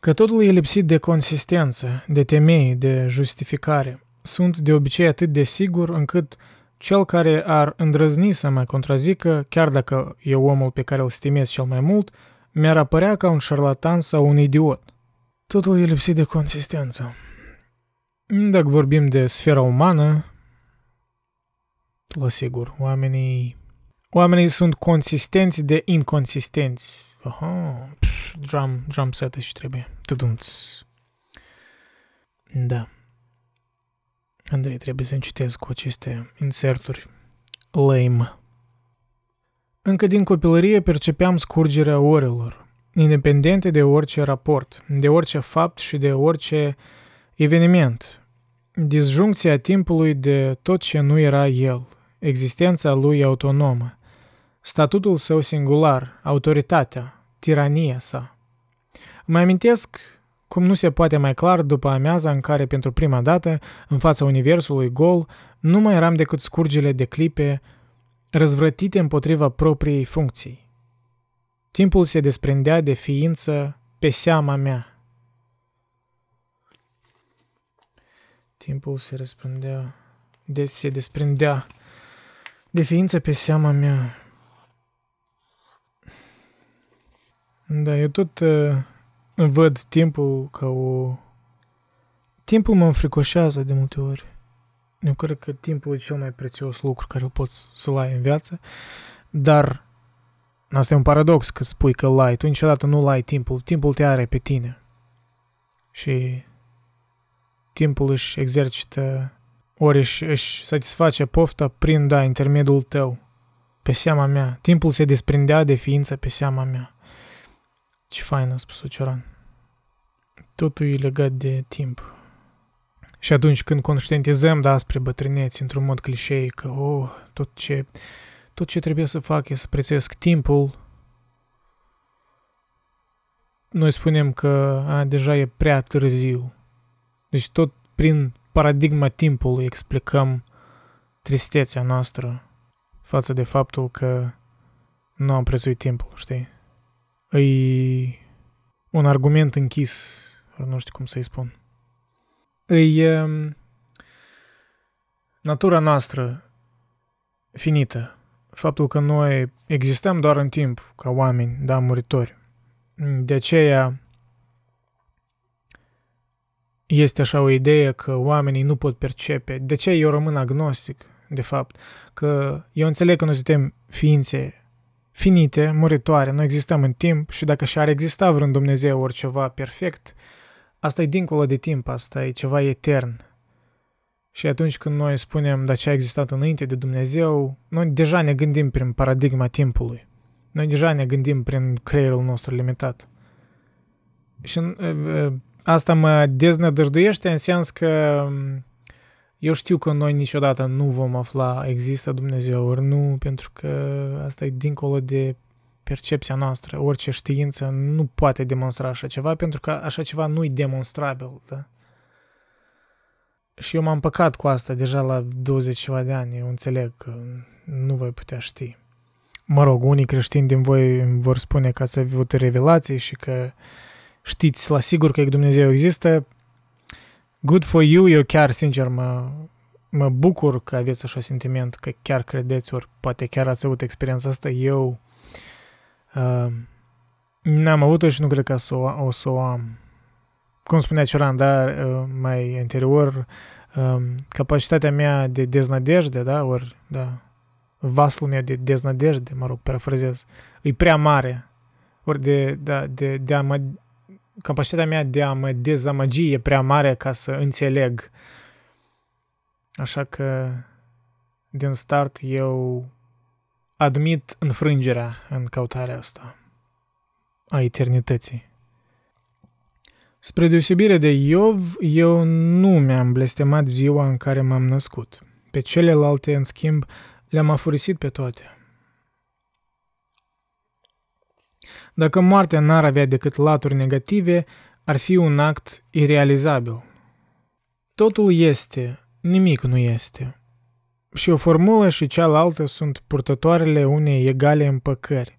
Că totul e lipsit de consistență, de temei, de justificare. Sunt de obicei atât de sigur încât cel care ar îndrăzni să mă contrazică, chiar dacă e omul pe care îl stimez cel mai mult, mi-ar apărea ca un șarlatan sau un idiot. Totul e lipsit de consistență. Dacă vorbim de sfera umană, la sigur, oamenii, oamenii sunt consistenți de inconsistenți. Aha, pf, drum, drum set și trebuie. Tudumț. Da. Andrei, trebuie să-mi citesc cu aceste inserturi. Lame. Încă din copilărie percepeam scurgerea orelor, independente de orice raport, de orice fapt și de orice eveniment. Disjuncția timpului de tot ce nu era el, existența lui autonomă, statutul său singular, autoritatea, tirania sa. Mă amintesc cum nu se poate mai clar după amiaza în care pentru prima dată, în fața universului gol, nu mai eram decât scurgele de clipe răzvrătite împotriva propriei funcții. Timpul se desprindea de ființă pe seama mea. Timpul se răspândea, de, se desprindea de ființă pe seama mea. Da, eu tot uh, văd timpul ca o... Timpul mă înfricoșează de multe ori. Eu cred că timpul e cel mai prețios lucru care îl poți să-l ai în viață, dar asta e un paradox că spui că l-ai. Tu niciodată nu l-ai timpul. Timpul te are pe tine. Și timpul își exercită ori își, își satisface pofta prin, da, intermediul tău, pe seama mea. Timpul se desprindea de ființă pe seama mea. Ce fain a spus Cioran. Totul e legat de timp. Și atunci când conștientizăm, da, spre bătrâneți, într-un mod clișei, că, oh, tot ce, tot ce trebuie să fac e să prețuiesc timpul, noi spunem că a, deja e prea târziu. Deci tot prin paradigma timpului explicăm tristețea noastră față de faptul că nu am prețuit timpul, știi? E un argument închis, nu știu cum să-i spun. E natura noastră finită. Faptul că noi existăm doar în timp, ca oameni, da, muritori. De aceea este așa o idee că oamenii nu pot percepe. De ce eu rămân agnostic, de fapt? Că eu înțeleg că noi suntem ființe finite, muritoare, nu existăm în timp și dacă și-ar exista vreun Dumnezeu ori ceva perfect, asta e dincolo de timp, asta e ceva etern. Și atunci când noi spunem, dar ce a existat înainte de Dumnezeu, noi deja ne gândim prin paradigma timpului. Noi deja ne gândim prin creierul nostru limitat. Și asta mă deznădăjduiește în sens că eu știu că noi niciodată nu vom afla există Dumnezeu, ori nu, pentru că asta e dincolo de percepția noastră. Orice știință nu poate demonstra așa ceva, pentru că așa ceva nu e demonstrabil, da? Și eu m-am păcat cu asta deja la 20 ceva de ani, eu înțeleg că nu voi putea ști. Mă rog, unii creștini din voi vor spune că ați avut revelații și că știți la sigur că Dumnezeu există, good for you, eu chiar, sincer, mă, mă bucur că aveți așa sentiment, că chiar credeți, ori poate chiar ați avut experiența asta. Eu uh, n-am avut-o și nu cred că o, o să o am. Cum spunea Cioran, da, uh, mai anterior, uh, capacitatea mea de deznădejde, da, ori, da, vasul meu de deznădejde, mă rog, parafrazez, e prea mare. Ori de, da, de, de a mă capacitatea mea de a mă dezamăgi e prea mare ca să înțeleg. Așa că, din start, eu admit înfrângerea în căutarea asta a eternității. Spre deosebire de Iov, eu nu mi-am blestemat ziua în care m-am născut. Pe celelalte, în schimb, le-am afurisit pe toate. Dacă moartea n-ar avea decât laturi negative, ar fi un act irealizabil. Totul este, nimic nu este. Și o formulă și cealaltă sunt purtătoarele unei egale împăcări.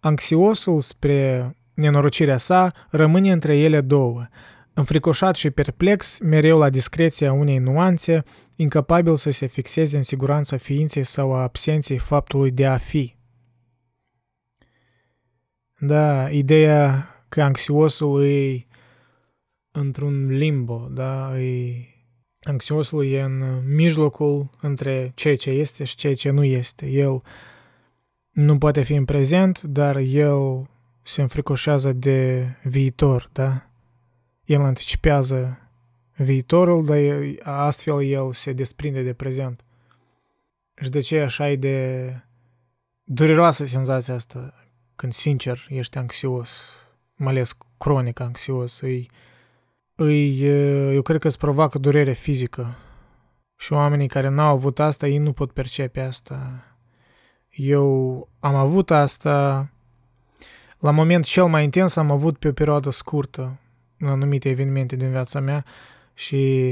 Anxiosul spre nenorocirea sa rămâne între ele două, înfricoșat și perplex, mereu la discreția unei nuanțe, incapabil să se fixeze în siguranța ființei sau a absenței faptului de a fi. Da, ideea că anxiosul e într-un limbo, da, e... Anxiosul e în mijlocul între ceea ce este și ceea ce nu este. El nu poate fi în prezent, dar el se înfricoșează de viitor, da? El anticipează viitorul, dar astfel el se desprinde de prezent. Și de ce așa e de dureroasă senzația asta când sincer ești anxios, mai ales cronic anxios, îi, îi, eu cred că îți provoacă durere fizică. Și oamenii care n-au avut asta, ei nu pot percepe asta. Eu am avut asta la moment cel mai intens am avut pe o perioadă scurtă în anumite evenimente din viața mea și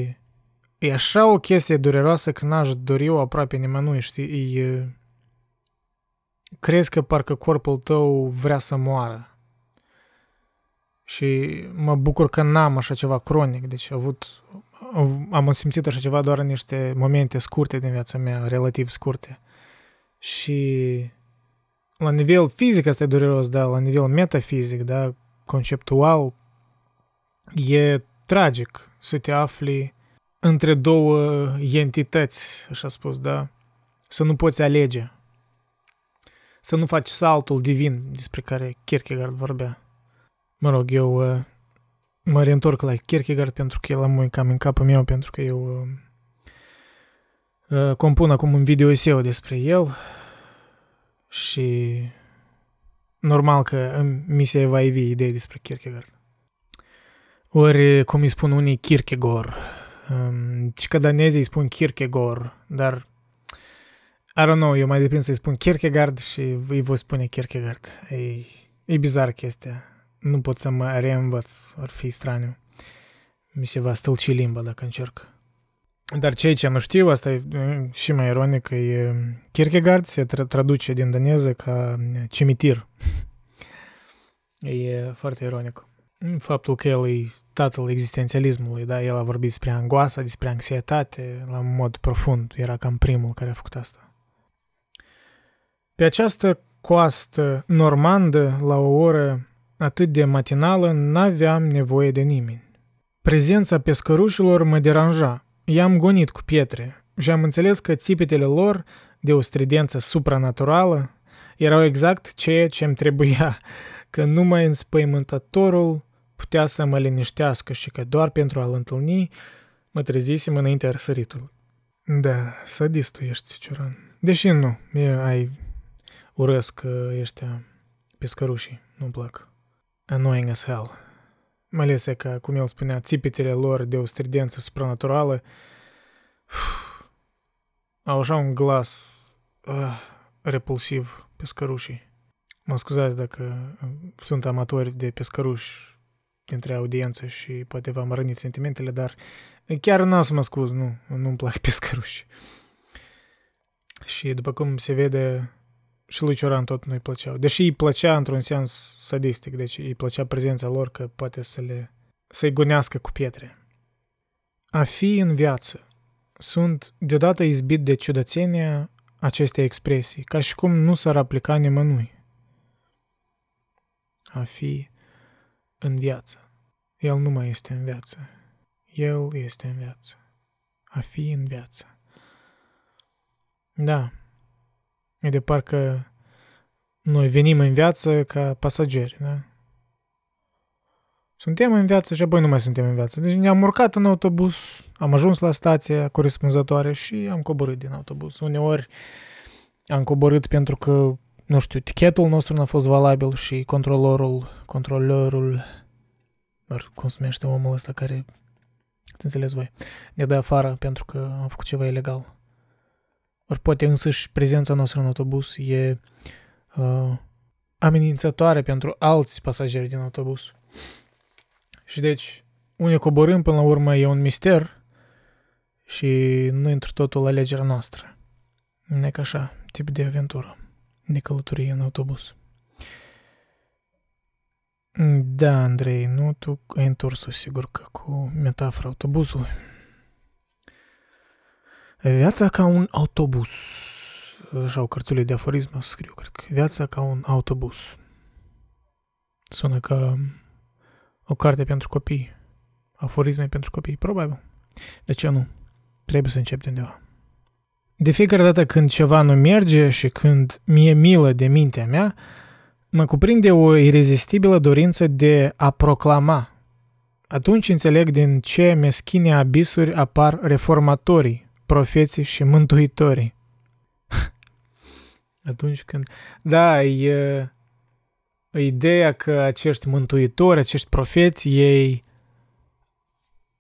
e așa o chestie dureroasă că n-aș dori-o aproape nimănui, știi? E, crezi că parcă corpul tău vrea să moară. Și mă bucur că n-am așa ceva cronic, deci am avut, am simțit așa ceva doar în niște momente scurte din viața mea, relativ scurte. Și la nivel fizic asta e dureros, da, la nivel metafizic, da, conceptual, e tragic să te afli între două entități, așa spus, da, să nu poți alege să nu faci saltul divin despre care Kierkegaard vorbea. Mă rog, eu uh, mă reîntorc la Kierkegaard pentru că el am cam în capul meu, pentru că eu uh, uh, compun acum un video eseu despre el și normal că mi se va ivi idei despre Kierkegaard. Ori, cum îi spun unii, Kierkegaard. Um, și că danezii îi spun Kierkegaard, dar I don't know, eu mai deprind să-i spun Kierkegaard și îi voi spune Kierkegaard. E, e bizar chestia. Nu pot să mă reînvăț, ar fi straniu. Mi se va stâlci limba dacă încerc. Dar cei ce nu știu, asta e și mai ironic, e Kierkegaard se tra- traduce din daneză ca cimitir. e foarte ironic. Faptul că el e tatăl existențialismului, da? El a vorbit despre angoasa, despre anxietate, la mod profund. Era cam primul care a făcut asta. Pe această coastă normandă, la o oră atât de matinală, n-aveam nevoie de nimeni. Prezența pescărușilor mă deranja. I-am gonit cu pietre și am înțeles că țipetele lor, de o stridență supranaturală, erau exact ceea ce îmi trebuia, că numai înspăimântătorul putea să mă liniștească și că doar pentru a-l întâlni mă trezisem înaintea răsăritului. Da, sadist tu ești, Cioran. Deși nu, e, ai urăsc ăștia pescărușii, nu-mi plac. Annoying as hell. Mai ales că, cum el spunea, țipetele lor de o stridență supranaturală au așa un glas uh, repulsiv pescărușii. Mă scuzați dacă sunt amatori de pescăruși dintre audiență și poate v-am rănit sentimentele, dar chiar n-am să mă scuz, nu, nu-mi plac pescăruși. Și după cum se vede, și lui Cioran tot nu-i plăceau. Deși îi plăcea într-un sens sadistic, deci îi plăcea prezența lor că poate să le, să-i gonească cu pietre. A fi în viață. Sunt deodată izbit de ciudățenia acestei expresii, ca și cum nu s-ar aplica nimănui. A fi în viață. El nu mai este în viață. El este în viață. A fi în viață. Da. E de parcă noi venim în viață ca pasageri, da? Suntem în viață și apoi nu mai suntem în viață. Deci ne-am urcat în autobuz, am ajuns la stația corespunzătoare și am coborât din autobuz. Uneori am coborât pentru că, nu știu, tichetul nostru n-a fost valabil și controlorul, controlorul, cum se numește omul ăsta care, înțeles voi, ne dă afară pentru că am făcut ceva ilegal. Ori poate însăși prezența noastră în autobuz e uh, amenințătoare pentru alți pasageri din autobuz. Și deci, unde coborâm până la urmă e un mister și nu într totul alegerea noastră. Ne ca așa, tip de aventură, de călătorie în autobuz. Da, Andrei, nu tu ai întors-o sigur că cu metafora autobuzului. Viața ca un autobuz. Așa o cărțulie de aforismă scriu, cred că. Viața ca un autobuz. Sună ca o carte pentru copii. Aforisme pentru copii, probabil. De ce nu? Trebuie să încep de undeva. De fiecare dată când ceva nu merge și când mi-e milă de mintea mea, mă cuprinde o irezistibilă dorință de a proclama. Atunci înțeleg din ce meschine abisuri apar reformatorii, profeții și mântuitorii. Atunci când... Da, e ideea că acești mântuitori, acești profeți, ei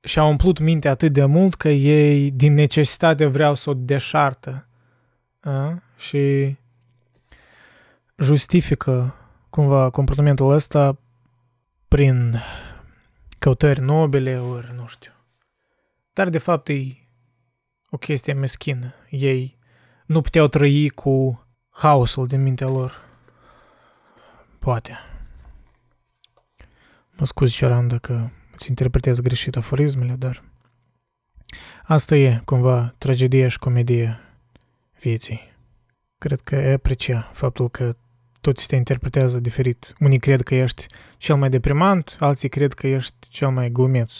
și-au umplut mintea atât de mult că ei din necesitate vreau să o deșartă. A? Și justifică cumva comportamentul ăsta prin căutări nobile, ori nu știu. Dar de fapt e o chestie meschină. Ei nu puteau trăi cu haosul din mintea lor. Poate. Mă scuzi, Cioran, dacă îți interpretez greșit aforismele, dar asta e, cumva, tragedia și comedia vieții. Cred că e aprecia faptul că toți te interpretează diferit. Unii cred că ești cel mai deprimant, alții cred că ești cel mai glumeț.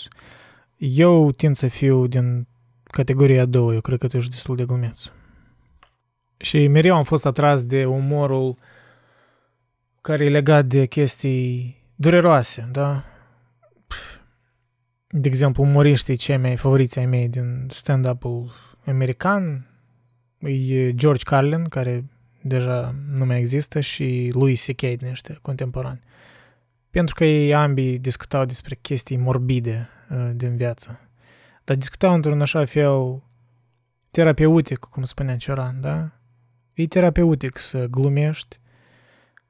Eu tind să fiu din categoria a doua, eu cred că tu ești destul de glumeț. Și mereu am fost atras de umorul care e legat de chestii dureroase, da? De exemplu, umoriștii cei mai favoriți ai mei din stand-up-ul american e George Carlin, care deja nu mai există, și Louis C.K. din ăștia contemporani. Pentru că ei ambii discutau despre chestii morbide uh, din viață. Dar discutau într-un așa fel terapeutic, cum spunea Cioran, da? E terapeutic să glumești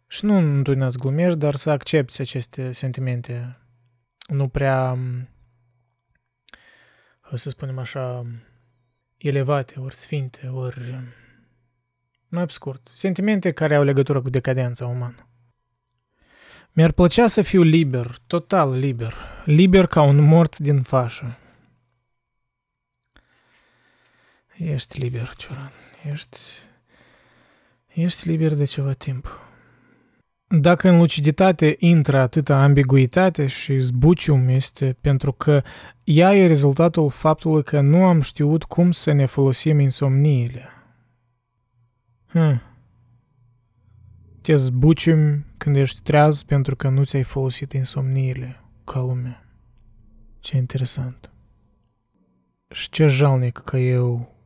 și nu întotdeauna să glumești, dar să accepti aceste sentimente nu prea, să spunem așa, elevate, ori sfinte, ori mai scurt, sentimente care au legătură cu decadența umană. Mi-ar plăcea să fiu liber, total liber, liber ca un mort din fașă. Ești liber, Cioran, ești, ești liber de ceva timp. dacă în luciditate intră atâta ambiguitate și zbucium este pentru că ea e rezultatul faptului că nu am știut cum să ne folosim insomniile. Hm. Te zbucium când ești treaz pentru că nu ți-ai folosit insomniile ca lumea. Ce interesant. Și ce jalnic că eu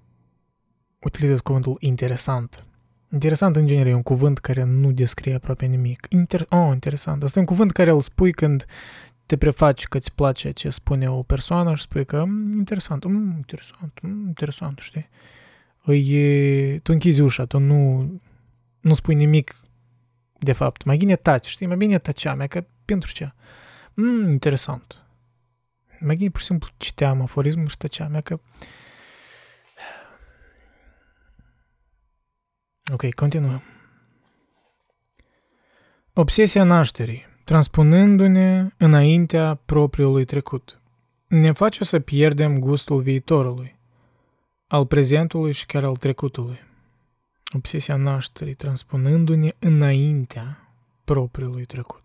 utilizez cuvântul interesant. Interesant, în genere, e un cuvânt care nu descrie aproape nimic. Inter- oh, interesant. Asta e un cuvânt care îl spui când te prefaci că îți place ce spune o persoană și spui că mm, interesant, mm, interesant, mm, interesant, știi? Îi, tu închizi ușa, tu nu, nu spui nimic de fapt. Mai bine taci, știi? Mai bine tacea mea, că pentru ce? Mm, interesant. Mai bine pur și simplu citeam aforismul și tăceam mea că Ok, continuăm. Obsesia nașterii, transpunându-ne înaintea propriului trecut, ne face să pierdem gustul viitorului, al prezentului și chiar al trecutului. Obsesia nașterii, transpunându-ne înaintea propriului trecut.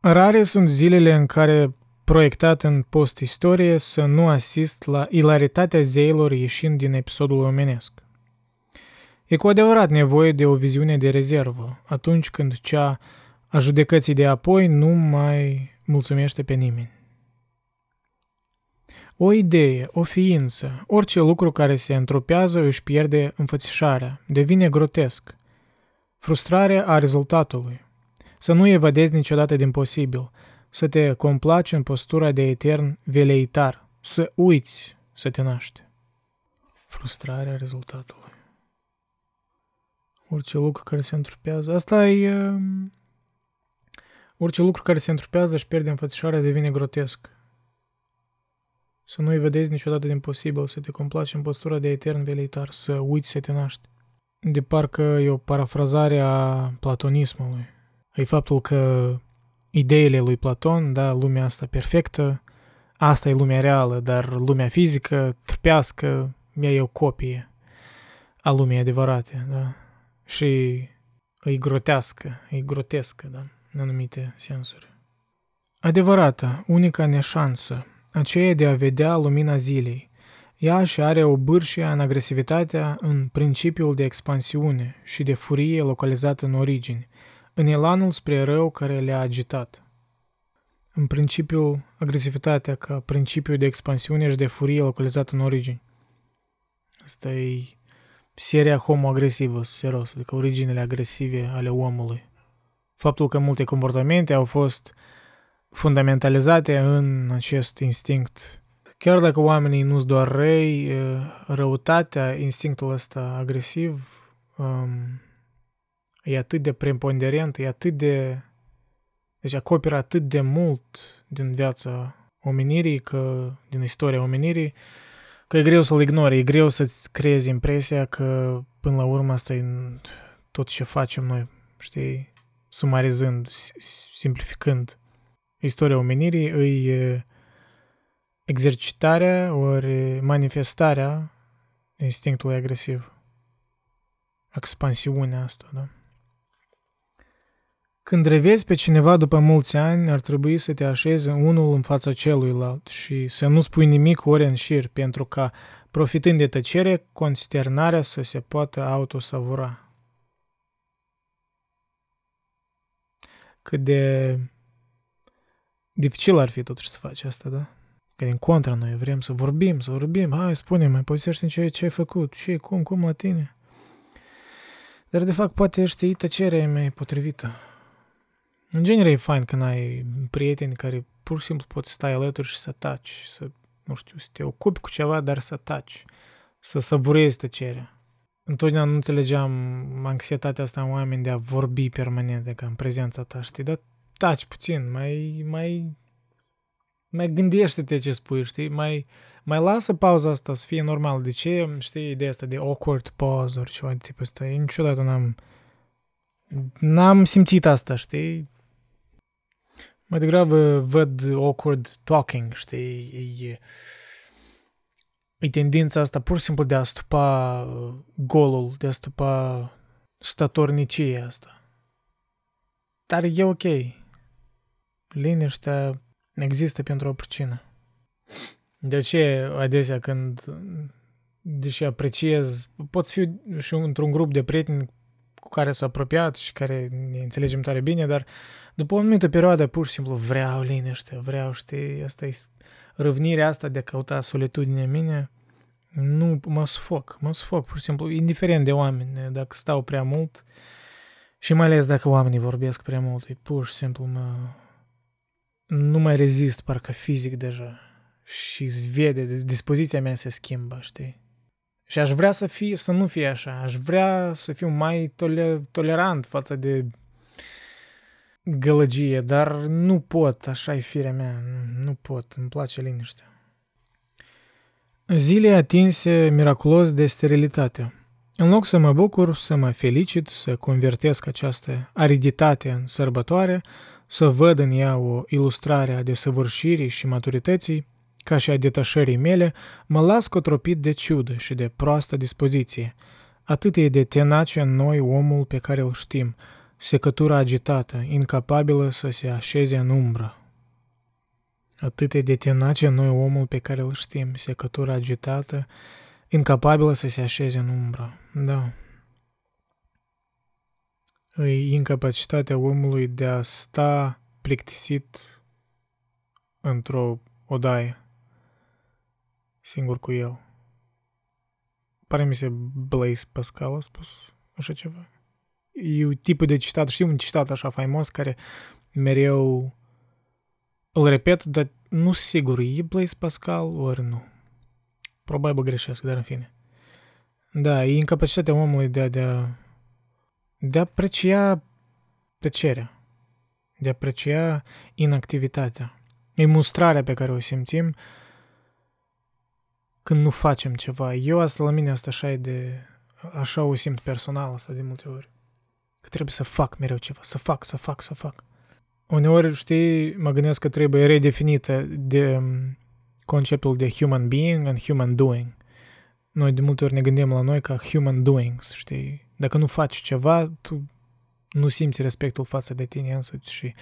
Rare sunt zilele în care, proiectat în post-istorie, să nu asist la ilaritatea zeilor ieșind din episodul omenesc. E cu adevărat nevoie de o viziune de rezervă, atunci când cea a judecății de apoi nu mai mulțumește pe nimeni. O idee, o ființă, orice lucru care se întropează își pierde înfățișarea, devine grotesc. Frustrarea a rezultatului. Să nu evadezi niciodată din posibil, să te complaci în postura de etern veleitar, să uiți să te naști. Frustrarea rezultatului orice lucru care se întrupează. Asta e... Um, orice lucru care se întrupează și pierde înfățișarea devine grotesc. Să nu-i vedeți niciodată din posibil, să te complaci în postura de etern veleitar, să uiți să te naști. De parcă e o parafrazare a platonismului. E faptul că ideile lui Platon, da, lumea asta perfectă, asta e lumea reală, dar lumea fizică, trupească, ea e o copie a lumii adevărate, da și e grotească, e grotescă, da, în anumite sensuri. Adevărată, unica neșansă, aceea de a vedea lumina zilei. Ea și are o bârșie în agresivitatea în principiul de expansiune și de furie localizată în origini, în elanul spre rău care le-a agitat. În principiul agresivitatea ca principiu de expansiune și de furie localizată în origini. Asta e seria homoagresivă, serios, adică originele agresive ale omului. Faptul că multe comportamente au fost fundamentalizate în acest instinct. Chiar dacă oamenii nu sunt doar răi, răutatea, instinctul ăsta agresiv, um, e atât de preponderent, e atât de... Deci acoperă atât de mult din viața omenirii, că, din istoria omenirii, că e greu să-l ignori, e greu să-ți creezi impresia că până la urmă asta e tot ce facem noi, știi, sumarizând, simplificând istoria omenirii, îi exercitarea ori manifestarea instinctului agresiv. Expansiunea asta, da? Când revezi pe cineva după mulți ani, ar trebui să te așezi unul în fața celuilalt și să nu spui nimic ori în șir, pentru ca, profitând de tăcere, consternarea să se poată autosavura. Cât de dificil ar fi totuși să faci asta, da? Că din contra noi vrem să vorbim, să vorbim, hai, spune mai povestește ce, ce ai făcut, ce, cum, cum la tine. Dar de fapt poate știi tăcerea mai potrivită. În genere e fain când ai prieteni care pur și simplu poți stai alături și să taci, să, nu știu, să te ocupi cu ceva, dar să taci, să savurezi tăcerea. Întotdeauna nu înțelegeam anxietatea asta în oameni de a vorbi permanent, de ca în prezența ta, știi, dar taci puțin, mai, mai, mai gândește-te ce spui, știi, mai, mai lasă pauza asta să fie normal. De ce, știi, ideea asta de awkward pause ori ceva de tipul ăsta, eu niciodată n-am, n-am simțit asta, știi, mai degrabă văd awkward talking, știi? E, e tendința asta pur și simplu de a stupa uh, golul, de a stupa statornicia asta. Dar e ok. Liniștea există pentru o pricină. De ce adesea când, deși apreciez, poți fi și într-un grup de prieteni cu care s-a apropiat și care ne înțelegem tare bine, dar după o anumită perioadă pur și simplu vreau liniște, vreau, știi, asta e răvnirea asta de a căuta solitudine în mine, nu mă sufoc, mă sufoc pur și simplu, indiferent de oameni, dacă stau prea mult și mai ales dacă oamenii vorbesc prea mult, e pur și simplu mă, nu mai rezist parcă fizic deja și îți vede, dispoziția mea se schimbă, știi? Și aș vrea să, fie, să nu fie așa, aș vrea să fiu mai tole, tolerant față de gălăgie, dar nu pot, așa e firea mea, nu pot, îmi place liniștea. Zile atinse miraculos de sterilitate. În loc să mă bucur, să mă felicit, să convertesc această ariditate în sărbătoare, să văd în ea o ilustrare a desăvârșirii și maturității, ca și a detașării mele, mă las cotropit de ciudă și de proastă dispoziție. Atât e de tenace în noi omul pe care îl știm, secătura agitată, incapabilă să se așeze în umbră. Atât e de tenace în noi omul pe care îl știm, secătura agitată, incapabilă să se așeze în umbră. Da. E incapacitatea omului de a sta plictisit într-o odaie singur cu el. Pare mi se Blaise Pascal a spus așa ceva. E tipul de citat, știu un citat așa faimos care mereu îl repet, dar nu sigur, e Blaise Pascal ori nu. Probabil greșesc, dar în fine. Da, e incapacitatea omului de a, de a, de a aprecia tăcerea, de a aprecia inactivitatea. E mustrarea pe care o simțim când nu facem ceva. Eu asta la mine asta așa e de... Așa o simt personal asta de multe ori. Că trebuie să fac mereu ceva, să fac, să fac, să fac. Uneori, știi, mă gândesc că trebuie redefinită de um, conceptul de human being and human doing. Noi de multe ori ne gândim la noi ca human doings, știi? Dacă nu faci ceva, tu nu simți respectul față de tine însuți și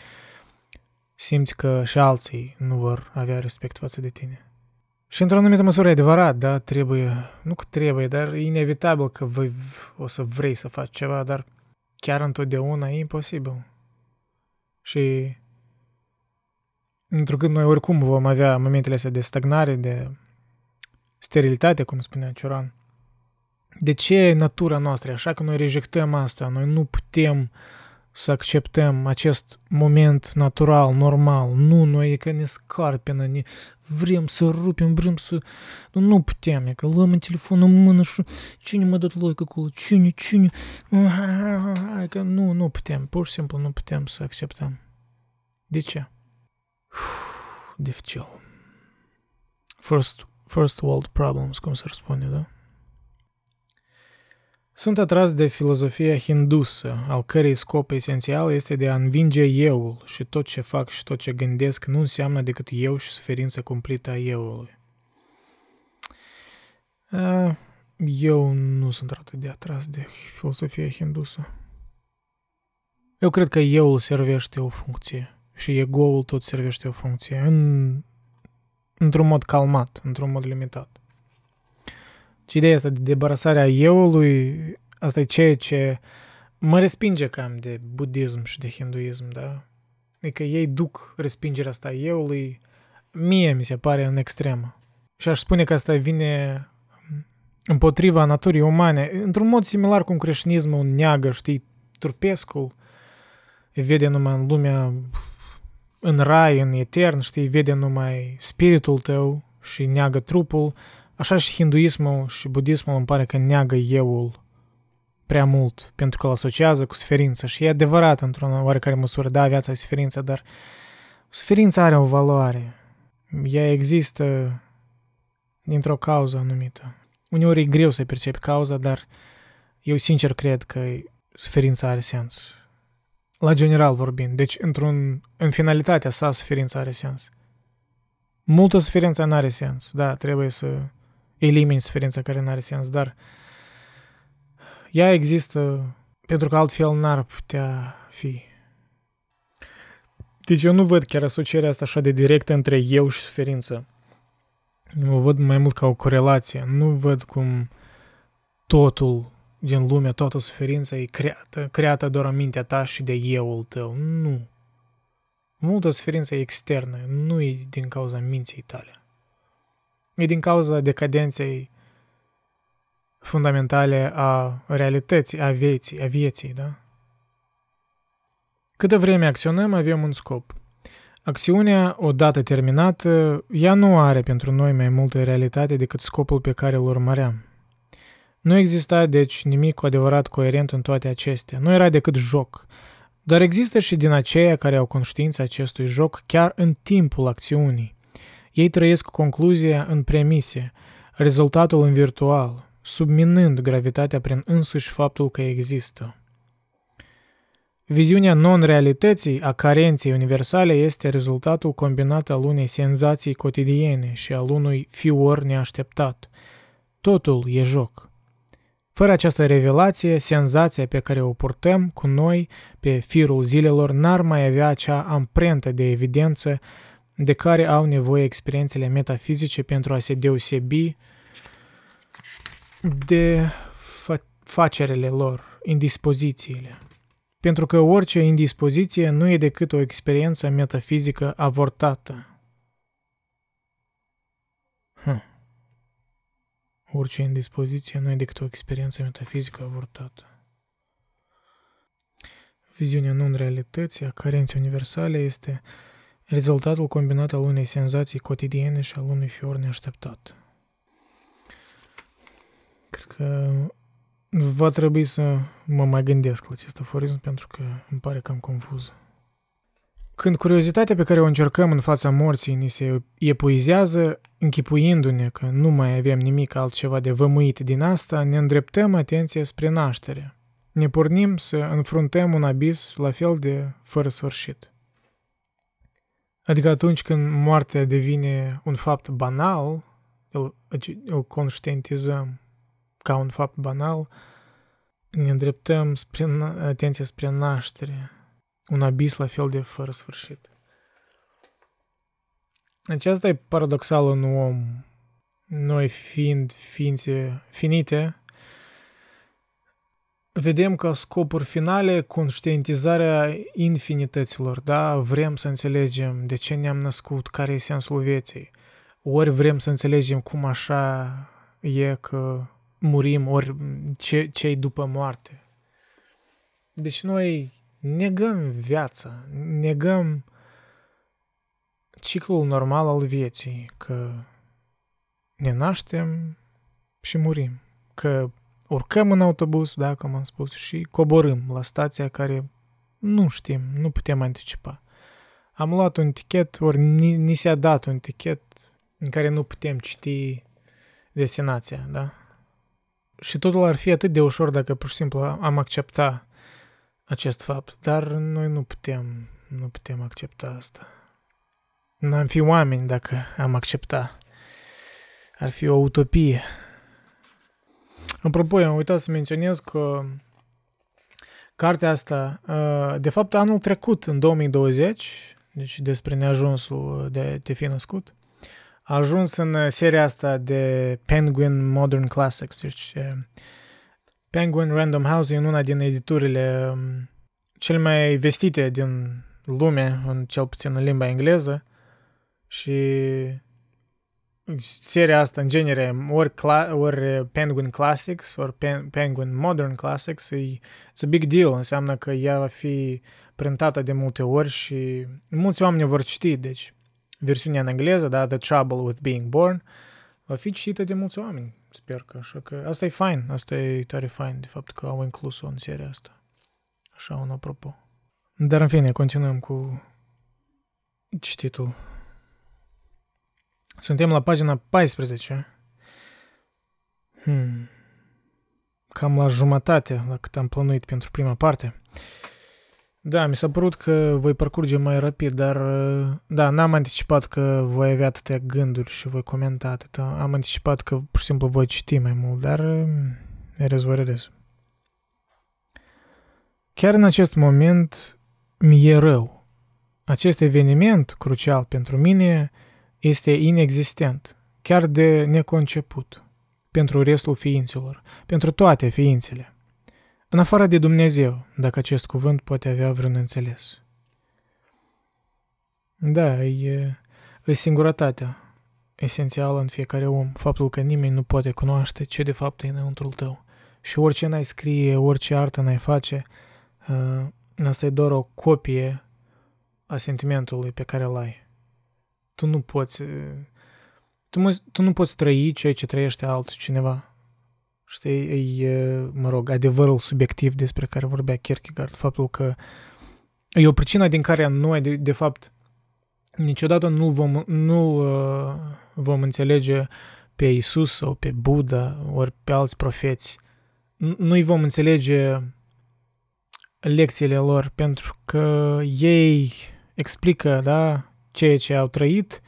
simți că și alții nu vor avea respect față de tine. Și într-o anumită măsură e adevărat, da, trebuie, nu că trebuie, dar e inevitabil că voi o să vrei să faci ceva, dar chiar întotdeauna e imposibil. Și întrucât noi oricum vom avea momentele astea de stagnare, de sterilitate, cum spunea Cioran, de ce natura noastră așa că noi rejectăm asta? Noi nu putem uh, să acceptăm acest moment natural, normal. Nu, noi e că ne scarpină, ne vrem să rupem, vrem să... Nu, nu putem, e că luăm în telefon în mână și cine mă dat loică acolo, cine, cine... E că nu, nu putem, pur și simplu nu putem să acceptăm. De ce? Dificil. First, first world problems, cum se răspunde, da? Sunt atras de filozofia hindusă, al cărei scop esențial este de a învinge euul și tot ce fac și tot ce gândesc nu înseamnă decât eu și suferința cumplită a euului. Eu nu sunt atât de atras de filozofia hindusă. Eu cred că euul servește o funcție și egoul tot servește o funcție în, într-un mod calmat, într-un mod limitat. Și ideea asta de debarasarea euului, asta e ceea ce mă respinge cam de budism și de hinduism, da? Adică ei duc respingerea asta a euului, mie mi se pare în extremă. Și aș spune că asta vine împotriva naturii umane, într-un mod similar cum creștinismul neagă, știi, trupescul, vede numai în lumea, în rai, în etern, știi, vede numai spiritul tău și neagă trupul, Așa și hinduismul și budismul îmi pare că neagă euul prea mult, pentru că îl asociază cu suferința și e adevărat într-o oarecare măsură, da, viața e suferință, dar suferința are o valoare. Ea există dintr-o cauză anumită. Uneori e greu să percepi cauza, dar eu sincer cred că suferința are sens. La general vorbind. Deci, într-un, în finalitatea sa, suferința are sens. Multă suferință nu are sens. Da, trebuie să elimini suferința care nu are sens, dar ea există pentru că altfel n-ar putea fi. Deci eu nu văd chiar asocierea asta așa de directă între eu și suferință. O văd mai mult ca o corelație. Nu văd cum totul din lume, toată suferința e creată, creată doar în mintea ta și de euul tău. Nu. Multă suferință e externă, nu e din cauza minții tale. E din cauza decadenței fundamentale a realității, a vieții, a vieții, da? Câtă vreme acționăm, avem un scop. Acțiunea, odată terminată, ea nu are pentru noi mai multă realitate decât scopul pe care îl urmăream. Nu exista, deci, nimic cu adevărat coerent în toate acestea. Nu era decât joc. Dar există și din aceia care au conștiința acestui joc chiar în timpul acțiunii. Ei trăiesc concluzia în premise, rezultatul în virtual, subminând gravitatea prin însuși faptul că există. Viziunea non-realității a carenței universale este rezultatul combinat al unei senzații cotidiene și al unui fior neașteptat. Totul e joc. Fără această revelație, senzația pe care o purtăm cu noi pe firul zilelor n-ar mai avea acea amprentă de evidență de care au nevoie experiențele metafizice pentru a se deosebi de fa- facerele lor, indispozițiile. Pentru că orice indispoziție nu e decât o experiență metafizică avortată. Hm. Orice indispoziție nu e decât o experiență metafizică avortată. Viziunea non-realității a carenței universale este rezultatul combinat al unei senzații cotidiene și al unui fior neașteptat. Cred că va trebui să mă mai gândesc la acest aforism pentru că îmi pare cam confuz. Când curiozitatea pe care o încercăm în fața morții ni se epuizează, închipuindu-ne că nu mai avem nimic altceva de vămuit din asta, ne îndreptăm atenția spre naștere. Ne pornim să înfruntăm un abis la fel de fără sfârșit. Adică atunci când moartea devine un fapt banal, îl, îl conștientizăm ca un fapt banal, ne îndreptăm spre, atenția spre naștere, un abis la fel de fără sfârșit. Aceasta e paradoxal în om. Noi fiind ființe finite, vedem ca scopuri finale conștientizarea infinităților, da? Vrem să înțelegem de ce ne-am născut, care e sensul vieții. Ori vrem să înțelegem cum așa e că murim, ori ce, ce după moarte. Deci noi negăm viața, negăm ciclul normal al vieții, că ne naștem și murim, că urcăm în autobuz, da, cum am spus, și coborâm la stația care nu știm, nu putem anticipa. Am luat un tichet, ori ni, ni s-a dat un tichet în care nu putem citi destinația, da? Și totul ar fi atât de ușor dacă pur și simplu am accepta acest fapt, dar noi nu putem, nu putem accepta asta. N-am fi oameni dacă am accepta. Ar fi o utopie. Apropo, am uitat să menționez că cartea asta, uh, de fapt anul trecut, în 2020, deci despre neajunsul de te fi născut, a ajuns în seria asta de Penguin Modern Classics. Deci Penguin Random House e una din editurile um, cele mai vestite din lume, în cel puțin în limba engleză. Și seria asta, în genere, ori, cla- ori Penguin Classics, ori Pen- Penguin Modern Classics, e it's a big deal. Înseamnă că ea va fi printată de multe ori și mulți oameni vor citi, deci versiunea în engleză, da, The Trouble with Being Born, va fi citită de mulți oameni, sper că, așa că asta e fain, asta e tare fain, de fapt că au inclus-o în seria asta. Așa, un apropo. Dar în fine, continuăm cu cititul. Suntem la pagina 14. Hmm. Cam la jumătate, la cât am plănuit pentru prima parte. Da, mi s-a părut că voi parcurge mai rapid, dar da, n-am anticipat că voi avea atâtea gânduri și voi comenta atâta. Am anticipat că pur și simplu voi citi mai mult, dar e is Chiar în acest moment mi-e rău. acest eveniment crucial pentru mine este inexistent, chiar de neconceput, pentru restul ființelor, pentru toate ființele. În afară de Dumnezeu, dacă acest cuvânt poate avea vreun înțeles. Da, e, e singurătatea esențială în fiecare om, faptul că nimeni nu poate cunoaște ce de fapt e înăuntrul tău. Și orice n-ai scrie, orice artă n-ai face, uh, asta e doar o copie a sentimentului pe care îl ai. Tu nu poți, tu, tu nu poți trăi ceea ce trăiește altcineva. Știi, e, mă rog, adevărul subiectiv despre care vorbea Kierkegaard, faptul că e o pricină din care noi, de, de fapt, niciodată nu vom, nu uh, vom înțelege pe Isus sau pe Buddha ori pe alți profeți. Nu-i vom înțelege lecțiile lor pentru că ei explică, da, ceea ce au trăit,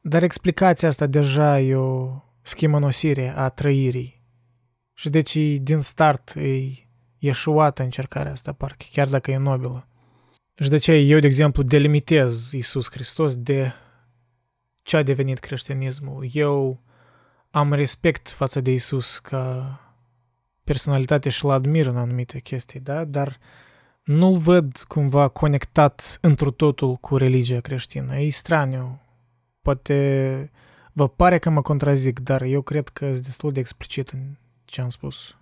dar explicația asta deja e o schimonosire a trăirii. Și deci din start e eșuată încercarea asta, parcă, chiar dacă e nobilă. Și de aceea eu, de exemplu, delimitez Iisus Hristos de ce a devenit creștinismul. Eu am respect față de Isus ca personalitate și-l admir în anumite chestii, da? Dar nu-l văd cumva conectat într totul cu religia creștină. E straniu. Poate vă pare că mă contrazic, dar eu cred că sunt destul de explicit în ce am spus.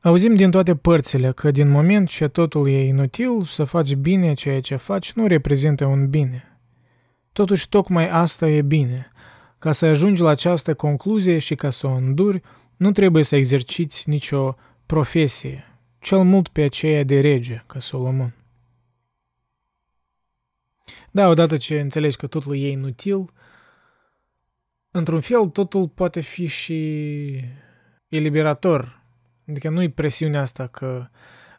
Auzim din toate părțile că din moment ce totul e inutil, să faci bine ceea ce faci nu reprezintă un bine. Totuși, tocmai asta e bine. Ca să ajungi la această concluzie și ca să o înduri, nu trebuie să exerciți nicio profesie, cel mult pe aceea de rege, ca Solomon. Da, odată ce înțelegi că totul e inutil, într-un fel totul poate fi și eliberator. Adică nu-i presiunea asta că,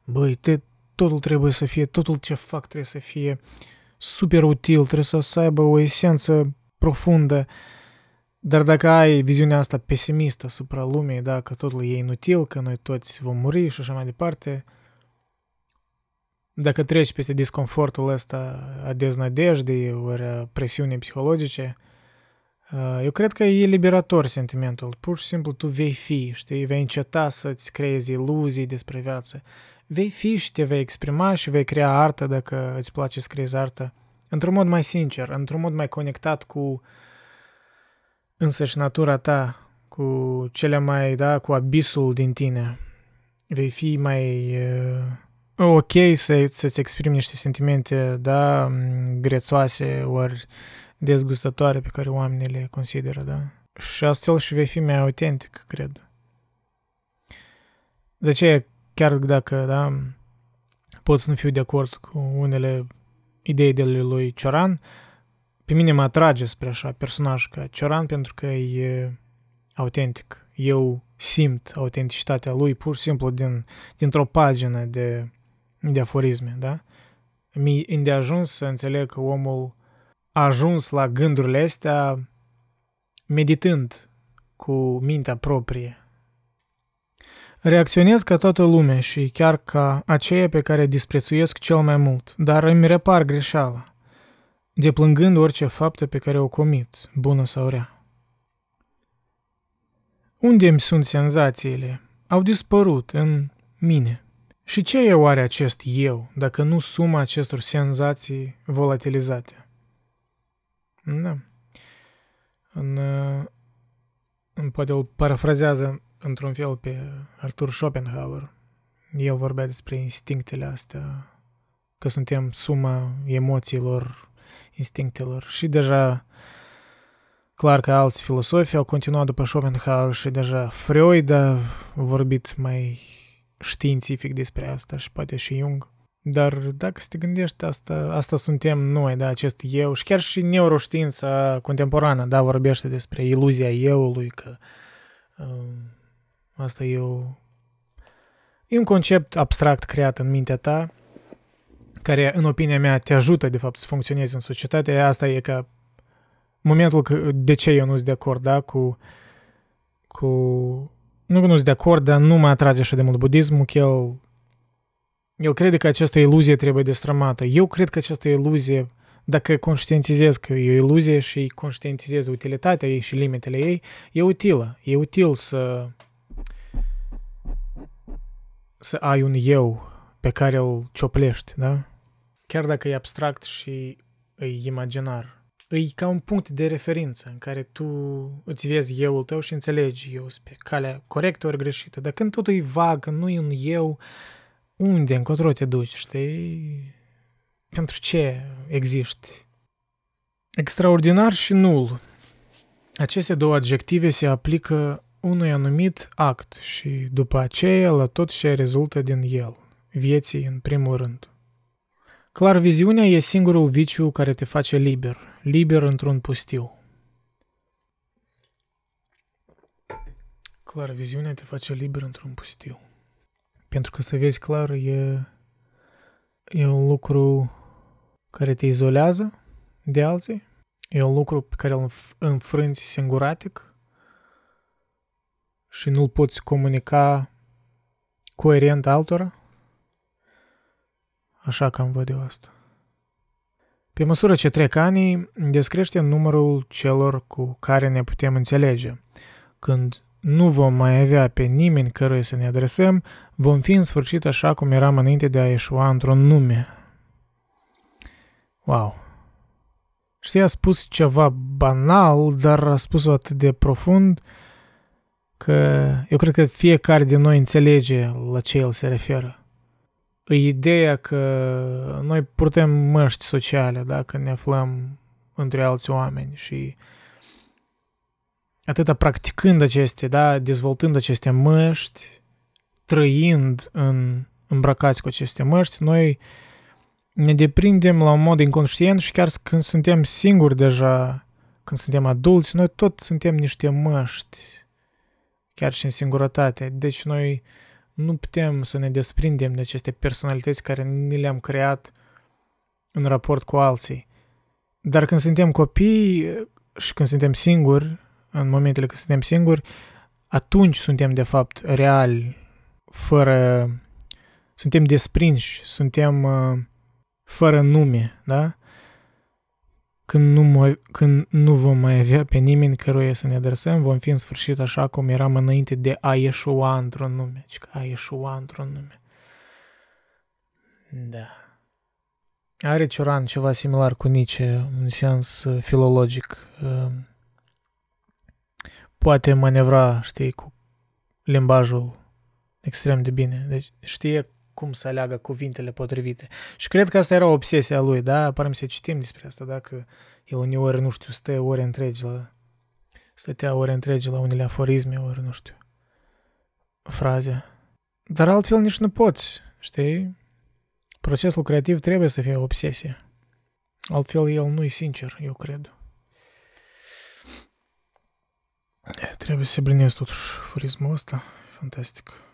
băi, te, totul trebuie să fie, totul ce fac trebuie să fie super util, trebuie să, să aibă o esență profundă. Dar dacă ai viziunea asta pesimistă asupra lumii, da, că totul e inutil, că noi toți vom muri și așa mai departe, dacă treci peste disconfortul ăsta a deznădejdii ori a presiunii psihologice, eu cred că e liberator sentimentul. Pur și simplu tu vei fi, știi, vei înceta să-ți creezi iluzii despre viață. Vei fi și te vei exprima și vei crea artă dacă îți place să creezi artă într-un mod mai sincer, într-un mod mai conectat cu însăși natura ta, cu cele mai, da, cu abisul din tine. Vei fi mai uh, ok să, să-ți exprimi niște sentimente, da, grețoase ori dezgustătoare pe care oamenii le consideră, da? Și astfel și vei fi mai autentic, cred. De ce, chiar dacă, da, pot să nu fiu de acord cu unele idei de lui Cioran, pe mine mă atrage spre așa personaj ca Cioran pentru că e autentic. Eu simt autenticitatea lui pur și simplu din, dintr-o pagină de, de aforisme, da? Mi-e ajuns să înțeleg că omul a ajuns la gândurile astea meditând cu mintea proprie. Reacționez ca toată lumea și chiar ca aceia pe care disprețuiesc cel mai mult, dar îmi repar greșeala, deplângând orice faptă pe care o comit, bună sau rea. Unde îmi sunt senzațiile? Au dispărut în mine. Și ce e oare acest eu, dacă nu suma acestor senzații volatilizate? Da. În, în, poate îl parafrazează într-un fel pe Arthur Schopenhauer. El vorbea despre instinctele astea, că suntem suma emoțiilor, instinctelor și deja clar că alți filosofi au continuat după Schopenhauer și deja Freud a vorbit mai științific despre asta și poate și Jung. Dar dacă să te gândești, asta, asta suntem noi, da, acest eu și chiar și neuroștiința contemporană, da, vorbește despre iluzia euului, că uh, asta e, o, e un concept abstract creat în mintea ta, care, în opinia mea, te ajută, de fapt, să funcționezi în societate. Asta e ca momentul că, de ce eu nu sunt de acord, da, cu, cu nu că nu sunt de acord, dar nu mă atrage așa de mult budismul, că el El crede că această iluzie trebuie destrămată. Eu cred că această iluzie, dacă conștientizez că e o iluzie și conștientizez utilitatea ei și limitele ei, e utilă. E util să să ai un eu pe care îl cioplești, da? Chiar dacă e abstract și e imaginar. E ca un punct de referință în care tu îți vezi euul tău și înțelegi eu pe calea corectă ori greșită. Dar când totul e vag, când nu e un eu, unde, încotro te duci, știi? Pentru ce existi? Extraordinar și nul. Aceste două adjective se aplică unui anumit act și după aceea la tot ce rezultă din el, vieții în primul rând. Clar, viziunea e singurul viciu care te face liber, liber într-un pustiu. Clar, viziunea te face liber într-un pustiu. Pentru că să vezi clar e, e un lucru care te izolează de alții, e un lucru pe care îl înfrânți singuratic și nu-l poți comunica coerent altora. Așa că am văd eu asta. Pe măsură ce trec ani, descrește numărul celor cu care ne putem înțelege. Când nu vom mai avea pe nimeni căruia să ne adresăm, vom fi în sfârșit așa cum eram înainte de a ieșua într-un nume. Wow! Știi, a spus ceva banal, dar a spus-o atât de profund că eu cred că fiecare din noi înțelege la ce el se referă. E ideea că noi purtăm măști sociale, da, când ne aflăm între alți oameni și atâta practicând aceste, da, dezvoltând aceste măști, trăind în, îmbrăcați cu aceste măști, noi ne deprindem la un mod inconștient și chiar când suntem singuri deja, când suntem adulți, noi tot suntem niște măști, chiar și în singurătate. Deci noi nu putem să ne desprindem de aceste personalități care ni le-am creat în raport cu alții. Dar când suntem copii și când suntem singuri, în momentele când suntem singuri, atunci suntem de fapt reali, fără... suntem desprinși, suntem uh, fără nume, da? Când nu, mai, când nu vom mai avea pe nimeni căruia să ne adresăm, vom fi în sfârșit așa cum eram înainte de a ieșua într-un nume. Deci a ieșua într-un nume. Da. Are Cioran ceva similar cu Nietzsche, în sens uh, filologic. Uh, poate manevra, știi, cu limbajul extrem de bine. Deci știe cum să aleagă cuvintele potrivite. Și cred că asta era obsesia lui, da? Parăm să citim despre asta, dacă el uneori, nu știu, stă ore întregi la... Stătea ore întregi la unele aforisme, ori, nu știu, fraze. Dar altfel nici nu poți, știi? Procesul creativ trebuie să fie o obsesie. Altfel el nu e sincer, eu cred. Trebuie să se blinez totuși aforismul ăsta. Fantastic.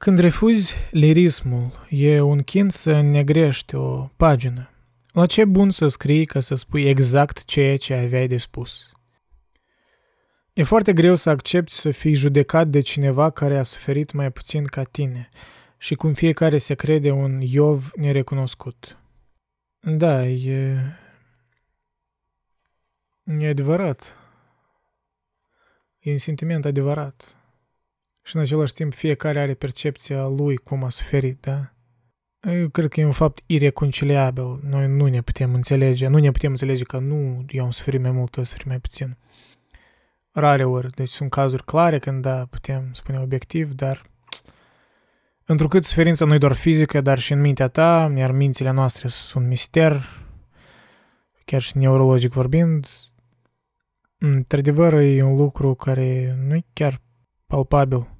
Când refuzi lirismul, e un chin să înnegrești o pagină. La ce bun să scrii ca să spui exact ceea ce aveai de spus? E foarte greu să accepti să fii judecat de cineva care a suferit mai puțin ca tine și cum fiecare se crede un Iov nerecunoscut. Da, e... E adevărat. E un sentiment adevărat și în același timp fiecare are percepția lui cum a suferit, da? Eu cred că e un fapt ireconciliabil. Noi nu ne putem înțelege, nu ne putem înțelege că nu eu am suferit mai mult, tu ai suferit mai puțin. Rare ori, deci sunt cazuri clare când da, putem spune obiectiv, dar întrucât suferința nu e doar fizică, dar și în mintea ta, iar mințile noastre sunt mister, chiar și neurologic vorbind, într-adevăr e un lucru care nu e chiar palpabil.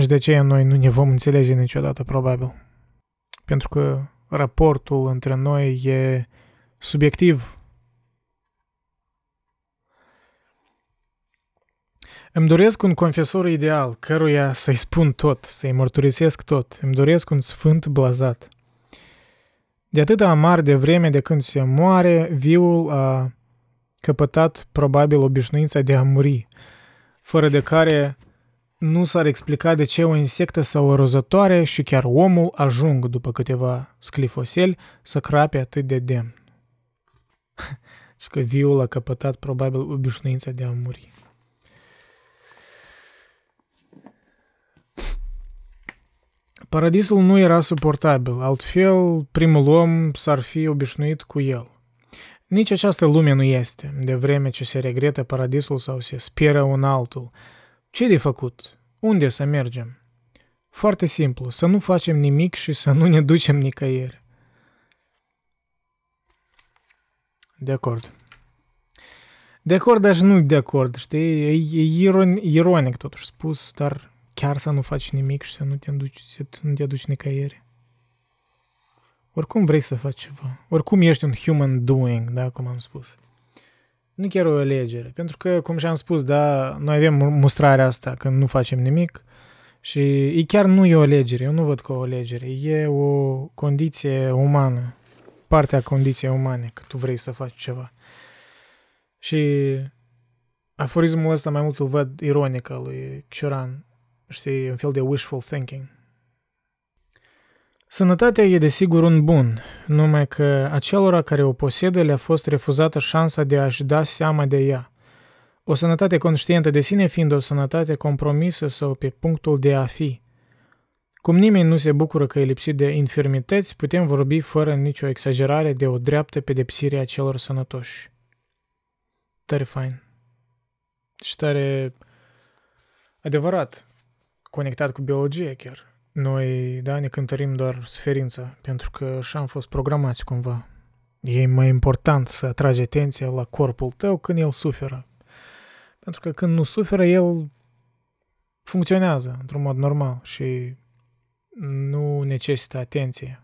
Și de aceea noi nu ne vom înțelege niciodată, probabil. Pentru că raportul între noi e subiectiv. Îmi doresc un confesor ideal, căruia să-i spun tot, să-i mărturisesc tot. Îmi doresc un sfânt blazat. De atât amar de vreme de când se moare, viul a căpătat probabil obișnuința de a muri, fără de care nu s-ar explica de ce o insectă sau o rozătoare și chiar omul ajung după câteva sclifoseli să crape atât de demn. și că viul a căpătat probabil obișnuința de a muri. Paradisul nu era suportabil, altfel primul om s-ar fi obișnuit cu el. Nici această lume nu este, de vreme ce se regretă paradisul sau se speră un altul. Ce de făcut? Unde să mergem? Foarte simplu, să nu facem nimic și să nu ne ducem nicăieri. De acord. De acord, dar nu de acord, știi? E, e iron, ironic totuși spus, dar chiar să nu faci nimic și să nu te duci, să nu te duci nicăieri. Oricum vrei să faci ceva. Oricum ești un human doing, da, cum am spus. Nu chiar o alegere. Pentru că, cum și-am spus, da, noi avem mustrarea asta când nu facem nimic și e chiar nu e o alegere. Eu nu văd ca o alegere. E o condiție umană. Partea condiției umane, că tu vrei să faci ceva. Și aforismul ăsta mai mult îl văd ironic al lui Cioran. Știi, un fel de wishful thinking. Sănătatea e desigur un bun, numai că acelora care o posedă le-a fost refuzată șansa de a-și da seama de ea. O sănătate conștientă de sine fiind o sănătate compromisă sau pe punctul de a fi. Cum nimeni nu se bucură că e lipsit de infirmități, putem vorbi fără nicio exagerare de o dreaptă pedepsire a celor sănătoși. Tare fain. Și tare adevărat, conectat cu biologie chiar. Noi, da, ne cântărim doar suferința, pentru că așa am fost programați cumva. E mai important să atragi atenția la corpul tău când el suferă. Pentru că când nu suferă, el funcționează într-un mod normal și nu necesită atenție.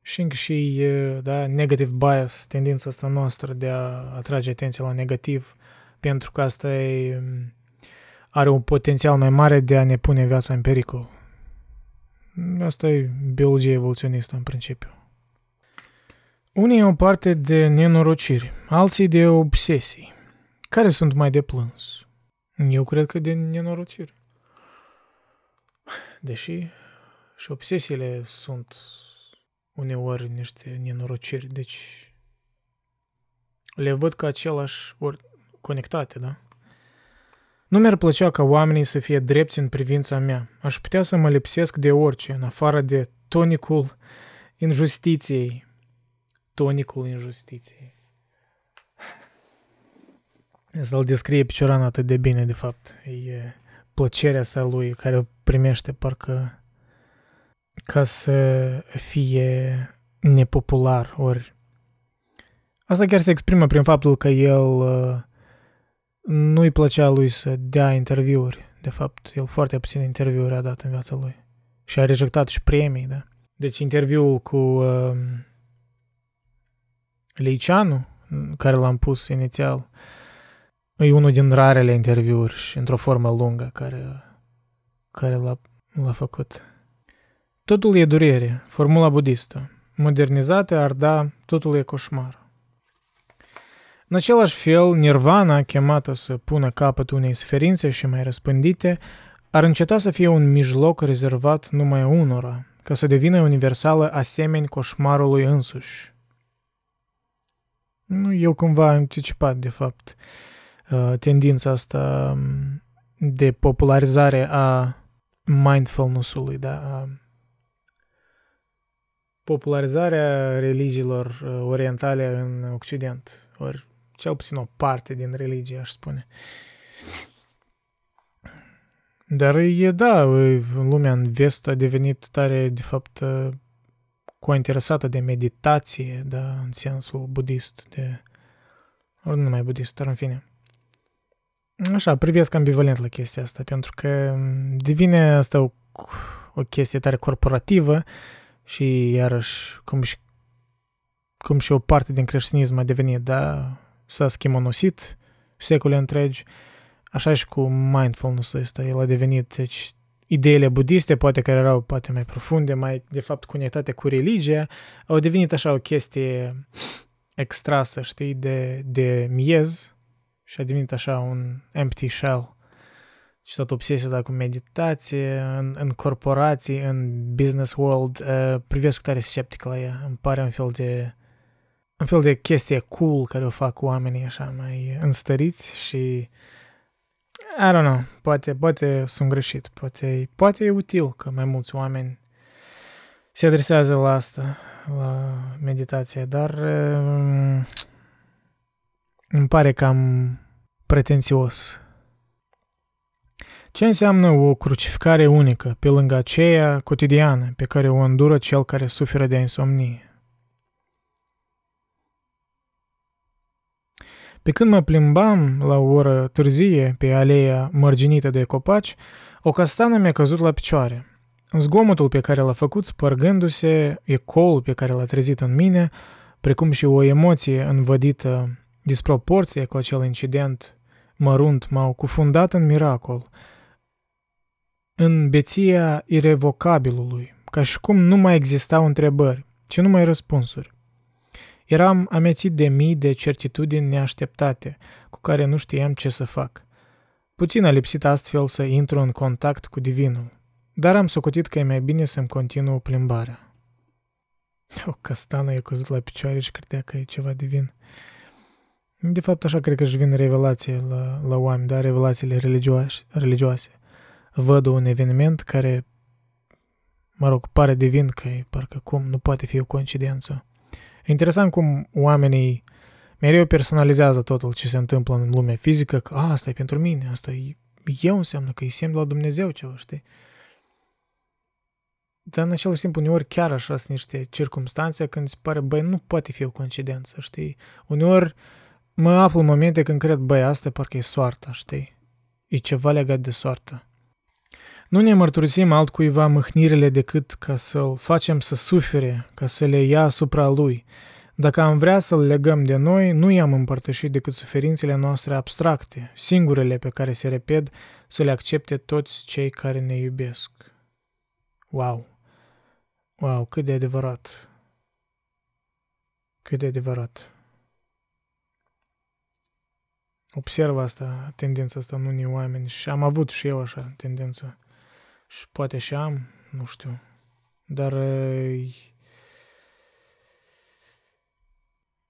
Și încă și, da, negative bias, tendința asta noastră de a atrage atenția la negativ, pentru că asta e, are un potențial mai mare de a ne pune viața în pericol. Asta e biologia evoluționistă în principiu. Unii au parte de nenorociri, alții de obsesii. Care sunt mai de plâns? Eu cred că de nenorociri. Deși și obsesiile sunt uneori niște nenorociri, deci le văd ca același ori conectate, da? Nu mi-ar plăcea ca oamenii să fie drepți în privința mea. Aș putea să mă lipsesc de orice, în afară de tonicul injustiției. Tonicul injustiției. Să-l descrie Picioran atât de bine, de fapt. E plăcerea asta lui care o primește parcă ca să fie nepopular, ori Asta chiar se exprimă prin faptul că el uh, nu-i plăcea lui să dea interviuri. De fapt, el foarte puține interviuri a dat în viața lui. Și a rejectat și premii, da? Deci interviul cu uh, Leicianu, care l-am pus inițial, e unul din rarele interviuri și într-o formă lungă care, care l-a, l-a făcut. Totul e durere, formula budistă. Modernizată ar da, totul e coșmar. În același fel, nirvana, chemată să pună capăt unei suferințe și mai răspândite, ar înceta să fie un mijloc rezervat numai unora, ca să devină universală asemeni coșmarului însuși. Nu, el cumva a anticipat, de fapt, uh, tendința asta um, de popularizare a mindfulness-ului, da? A popularizarea religiilor uh, orientale în Occident. Ori cel puțin o parte din religie, aș spune. Dar e, da, lumea în vest a devenit tare, de fapt, cointeresată de meditație, da, în sensul budist, de, ori nu numai budist, dar în fine. Așa, privesc ambivalent la chestia asta, pentru că devine asta o, o chestie tare corporativă și iarăși, cum și, cum și o parte din creștinism a devenit, da, s-a schimonosit secole întregi, așa și cu mindfulness-ul ăsta, el a devenit, deci, ideile budiste, poate care erau poate mai profunde, mai, de fapt, conectate cu religia, au devenit așa o chestie extrasă, știi, de, de miez și a devenit așa un empty shell și tot obsesia cu meditație, în, în corporații, în business world, uh, privesc tare sceptic la ea. Îmi pare un fel de un fel de chestie cool care o fac oamenii așa mai înstăriți și I don't know, poate, poate sunt greșit, poate, poate e util că mai mulți oameni se adresează la asta, la meditație, dar um, îmi pare cam pretențios. Ce înseamnă o crucificare unică pe lângă aceea cotidiană pe care o îndură cel care suferă de insomnie? Pe când mă plimbam la o oră târzie pe aleea mărginită de copaci, o castană mi-a căzut la picioare. Zgomotul pe care l-a făcut spărgându-se, ecoul pe care l-a trezit în mine, precum și o emoție învădită disproporție cu acel incident mărunt m-au cufundat în miracol, în beția irevocabilului, ca și cum nu mai existau întrebări, ci numai răspunsuri. Eram amețit de mii de certitudini neașteptate, cu care nu știam ce să fac. Puțin a lipsit astfel să intru în contact cu divinul, dar am socotit că e mai bine să-mi continuu plimbarea. O castană i-a căzut la picioare și credea că e ceva divin. De fapt, așa cred că își vin revelație la, la oameni, da, revelațiile religioase. religioase. Văd un eveniment care, mă rog, pare divin că e parcă cum, nu poate fi o coincidență. E interesant cum oamenii mereu personalizează totul ce se întâmplă în lumea fizică, că a, asta e pentru mine, asta e eu înseamnă că îi semn la Dumnezeu ceva, știi? Dar în același timp, uneori chiar așa sunt niște circumstanțe când se pare, băi, nu poate fi o coincidență, știi? Uneori mă aflu în momente când cred, băi, asta parcă e soarta, știi? E ceva legat de soartă. Nu ne mărturisim altcuiva mâhnirile decât ca să-l facem să sufere, ca să le ia asupra lui. Dacă am vrea să-l legăm de noi, nu i-am împărtășit decât suferințele noastre abstracte, singurele pe care se repet să le accepte toți cei care ne iubesc. Wow! Wow, cât de adevărat! Cât de adevărat! Observ asta, tendința asta în unii oameni și am avut și eu așa tendință. Și poate și am, nu știu. Dar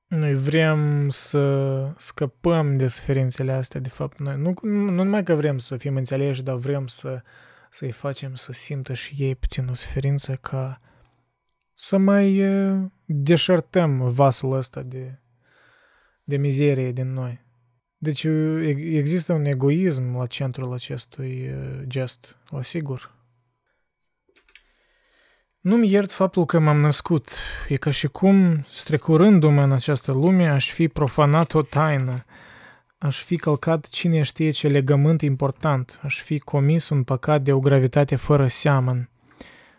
noi vrem să scăpăm de suferințele astea, de fapt. Noi nu, nu numai că vrem să fim înțeleși, dar vrem să, să-i facem să simtă și ei puțin o suferință ca să mai deșertăm vasul ăsta de, de mizerie din noi. Deci există un egoism la centrul acestui gest, o asigur. Nu-mi iert faptul că m-am născut. E ca și cum, strecurându-mă în această lume, aș fi profanat o taină. Aș fi călcat cine știe ce legământ important. Aș fi comis un păcat de o gravitate fără seamăn.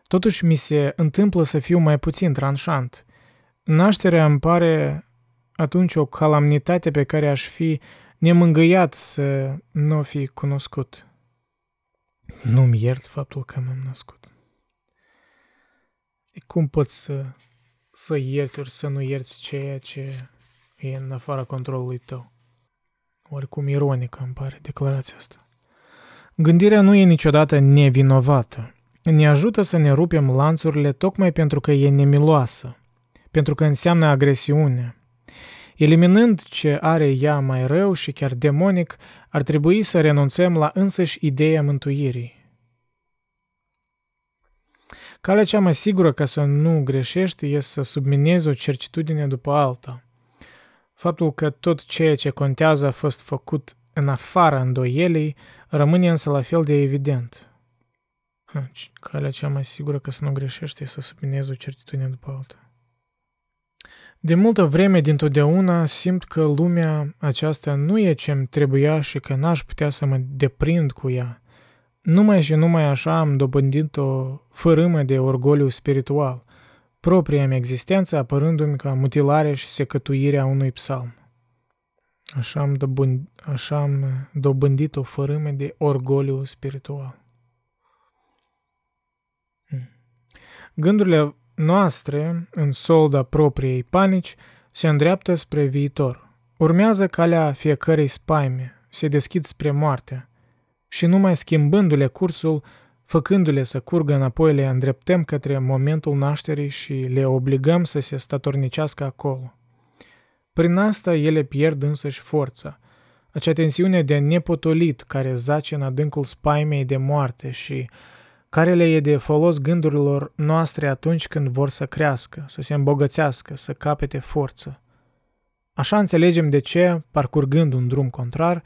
Totuși mi se întâmplă să fiu mai puțin tranșant. Nașterea îmi pare atunci o calamnitate pe care aș fi nemângâiat să nu o fi cunoscut. Nu-mi iert faptul că m-am născut. Cum poți să, să ierți ori să nu ierți ceea ce e în afara controlului tău? Oricum ironică îmi pare declarația asta. Gândirea nu e niciodată nevinovată. Ne ajută să ne rupem lanțurile tocmai pentru că e nemiloasă, pentru că înseamnă agresiune, Eliminând ce are ea mai rău și chiar demonic, ar trebui să renunțăm la însăși ideea mântuirii. Calea cea mai sigură ca să nu greșești este să subminezi o certitudine după alta. Faptul că tot ceea ce contează a fost făcut în afara îndoielii rămâne însă la fel de evident. Calea cea mai sigură ca să nu greșești este să subminezi o certitudine după alta. De multă vreme dintotdeauna simt că lumea aceasta nu e ce-mi trebuia și că n-aș putea să mă deprind cu ea. Numai și numai așa am dobândit o fărâmă de orgoliu spiritual, propria mea existență apărându-mi ca mutilare și secătuirea unui psalm. Așa am, dobând, așa am dobândit o fărâmă de orgoliu spiritual. Hmm. Gândurile noastre, în solda propriei panici, se îndreaptă spre viitor. Urmează calea fiecărei spaime, se deschid spre moarte. Și numai schimbându-le cursul, făcându-le să curgă înapoi, le îndreptăm către momentul nașterii și le obligăm să se statornicească acolo. Prin asta ele pierd însăși forța, acea tensiune de nepotolit care zace în adâncul spaimei de moarte și care le e de folos gândurilor noastre atunci când vor să crească, să se îmbogățească, să capete forță. Așa înțelegem de ce, parcurgând un drum contrar,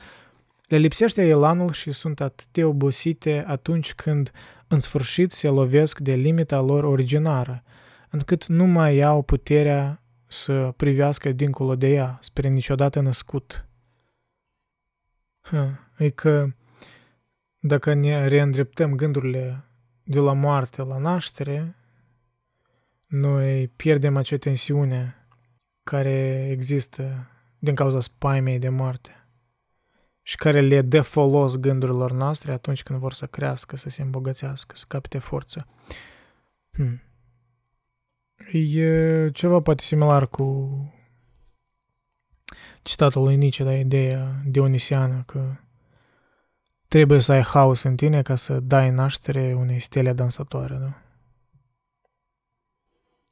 le lipsește elanul și sunt atât de obosite atunci când, în sfârșit, se lovesc de limita lor originară, încât nu mai au puterea să privească dincolo de ea, spre niciodată născut. E că dacă ne reîndreptăm gândurile de la moarte la naștere, noi pierdem acea tensiune care există din cauza spaimei de moarte și care le dă folos gândurilor noastre atunci când vor să crească, să se îmbogățească, să capite forță. Hmm. E ceva poate similar cu citatul lui Nietzsche, da, ideea dionisiană că trebuie să ai haos în tine ca să dai naștere unei stele dansatoare, da?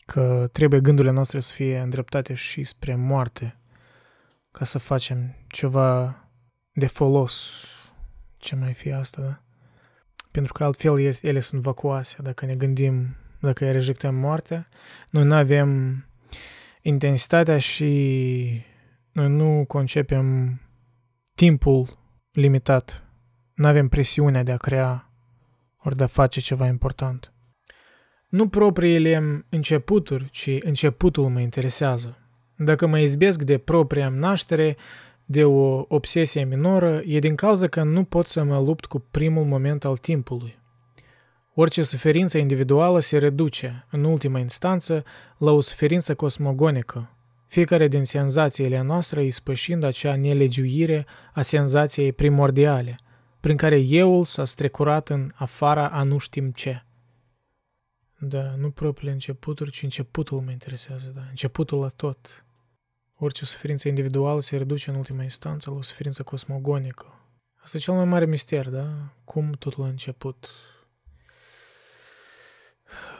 Că trebuie gândurile noastre să fie îndreptate și spre moarte ca să facem ceva de folos. Ce mai fi asta, da? Pentru că altfel ele sunt vacuoase. Dacă ne gândim, dacă rejectăm moartea, noi nu avem intensitatea și noi nu concepem timpul limitat. Nu avem presiunea de a crea ori de a face ceva important. Nu propriile începuturi, ci începutul mă interesează. Dacă mă izbesc de propria naștere, de o obsesie minoră, e din cauza că nu pot să mă lupt cu primul moment al timpului. Orice suferință individuală se reduce, în ultima instanță, la o suferință cosmogonică, fiecare din senzațiile noastre ispășind acea nelegiuire a senzației primordiale, prin care euul s-a strecurat în afara a nu știm ce. Da, nu propriile începuturi, ci începutul mă interesează, da, începutul la tot. Orice suferință individuală se reduce în ultima instanță la o suferință cosmogonică. Asta e cel mai mare mister, da? Cum totul a început.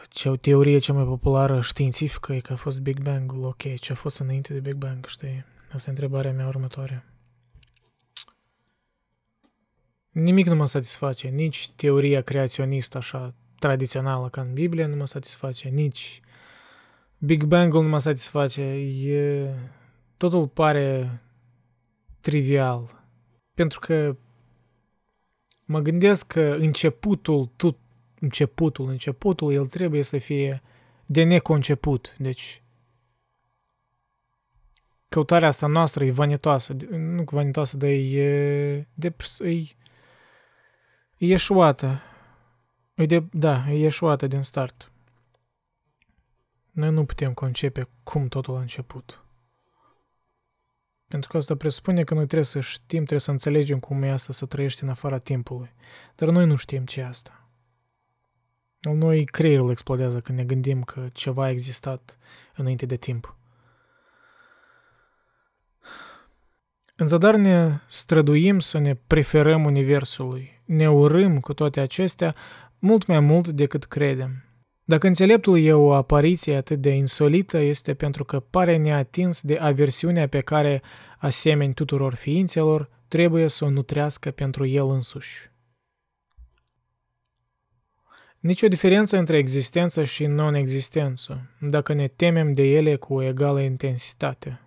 Ce o teorie cea mai populară științifică e că a fost Big Bang-ul. Ok, ce a fost înainte de Big Bang, știi? Asta e întrebarea mea următoare. Nimic nu mă satisface, nici teoria creaționistă așa tradițională ca în Biblie nu mă satisface, nici Big Bang-ul nu mă satisface. E totul pare trivial. Pentru că mă gândesc că începutul, tot, începutul, începutul, el trebuie să fie de neconceput. Deci, căutarea asta noastră e vanitoasă. Nu vanitoasă, dar e, de, e, e eșuată. E de, da, e eșuată din start. Noi nu putem concepe cum totul a început. Pentru că asta presupune că noi trebuie să știm, trebuie să înțelegem cum e asta să trăiești în afara timpului. Dar noi nu știm ce e asta. Noi creierul explodează când ne gândim că ceva a existat înainte de timp. În zadar ne străduim să ne preferăm Universului. Ne urâm cu toate acestea mult mai mult decât credem. Dacă înțeleptul e o apariție atât de insolită, este pentru că pare neatins de aversiunea pe care, asemeni tuturor ființelor, trebuie să o nutrească pentru el însuși. Nici o diferență între existență și non-existență, dacă ne temem de ele cu o egală intensitate.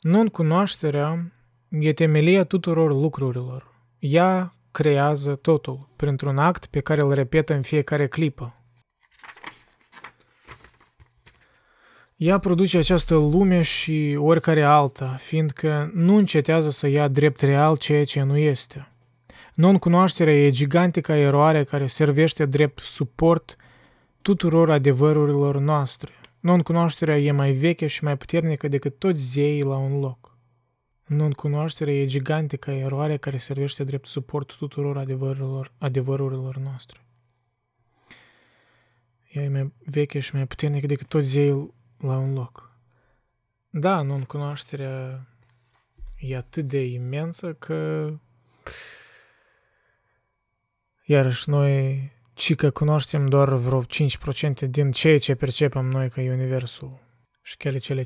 Non-cunoașterea e temelia tuturor lucrurilor. Ea creează totul, printr-un act pe care îl repetă în fiecare clipă. Ea produce această lume și oricare alta, fiindcă nu încetează să ia drept real ceea ce nu este. Non-cunoașterea e gigantica eroare care servește drept suport tuturor adevărurilor noastre. Non-cunoașterea e mai veche și mai puternică decât toți zeii la un loc. Non-cunoașterea e gigantică eroare care servește drept suport tuturor adevărurilor, adevărurilor noastre. Ea e mai veche și mai puternică decât toți zeii la un loc. Da, non-cunoașterea e atât de imensă că iarăși noi ci că cunoaștem doar vreo 5% din ceea ce percepem noi ca Universul. Și chiar cele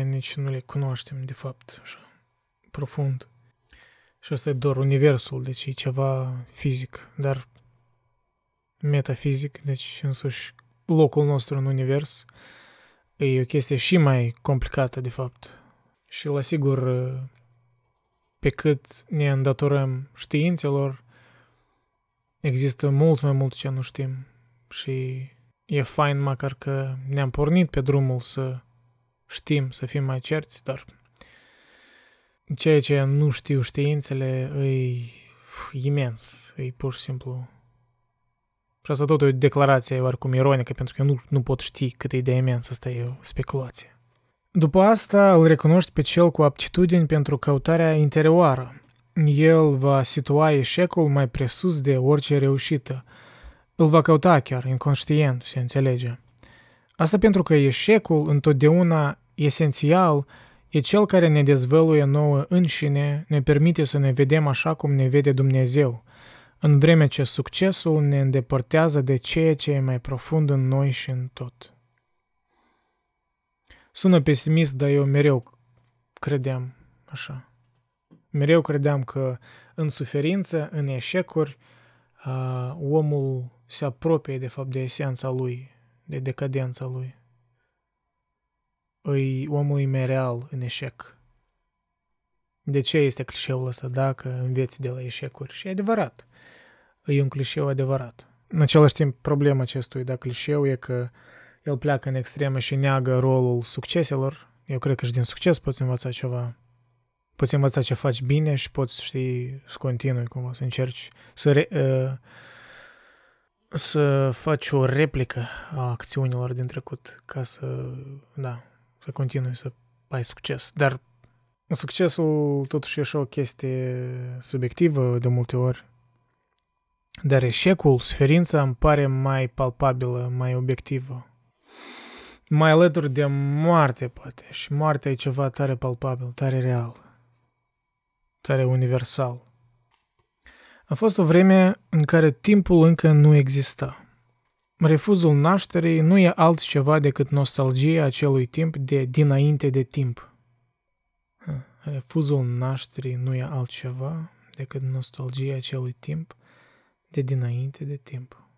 5% nici nu le cunoaștem de fapt așa profund. Și asta e doar Universul, deci e ceva fizic, dar metafizic, deci însuși locul nostru în Univers e o chestie și mai complicată de fapt. Și la sigur, pe cât ne îndatorăm științelor, există mult mai mult ce nu știm și e fain măcar că ne-am pornit pe drumul să știm, să fim mai cerți, dar ceea ce nu știu științele e imens, e pur și simplu. Și asta tot e o declarație oarecum ironică, pentru că eu nu, nu pot ști cât e de imens, asta e o speculație. După asta îl recunoști pe cel cu aptitudini pentru căutarea interioară, el va situa eșecul mai presus de orice reușită. Îl va căuta chiar, inconștient, se înțelege. Asta pentru că eșecul, întotdeauna esențial, e cel care ne dezvăluie nouă înșine, ne permite să ne vedem așa cum ne vede Dumnezeu, în vreme ce succesul ne îndepărtează de ceea ce e mai profund în noi și în tot. Sună pesimist, dar eu mereu credeam așa. Mereu credeam că în suferință, în eșecuri, uh, omul se apropie de fapt de esența lui, de decadența lui. Îi, omul e mai real în eșec. De ce este clișeul ăsta dacă înveți de la eșecuri? Și e adevărat. E un clișeu adevărat. În același timp, problema acestui da clișeu e că el pleacă în extremă și neagă rolul succeselor. Eu cred că și din succes poți învăța ceva poți învăța ce faci bine și poți, știi, să continui cumva, să încerci să, re, uh, să faci o replică a acțiunilor din trecut ca să, da, să continui să ai succes. Dar succesul totuși e așa o chestie subiectivă de multe ori. Dar eșecul, suferința îmi pare mai palpabilă, mai obiectivă. Mai alături de moarte, poate. Și moartea e ceva tare palpabil, tare real tare universal. A fost o vreme în care timpul încă nu exista. Refuzul nașterii nu e altceva decât nostalgia acelui timp de dinainte de timp. Refuzul nașterii nu e altceva decât nostalgia acelui timp de dinainte de timp.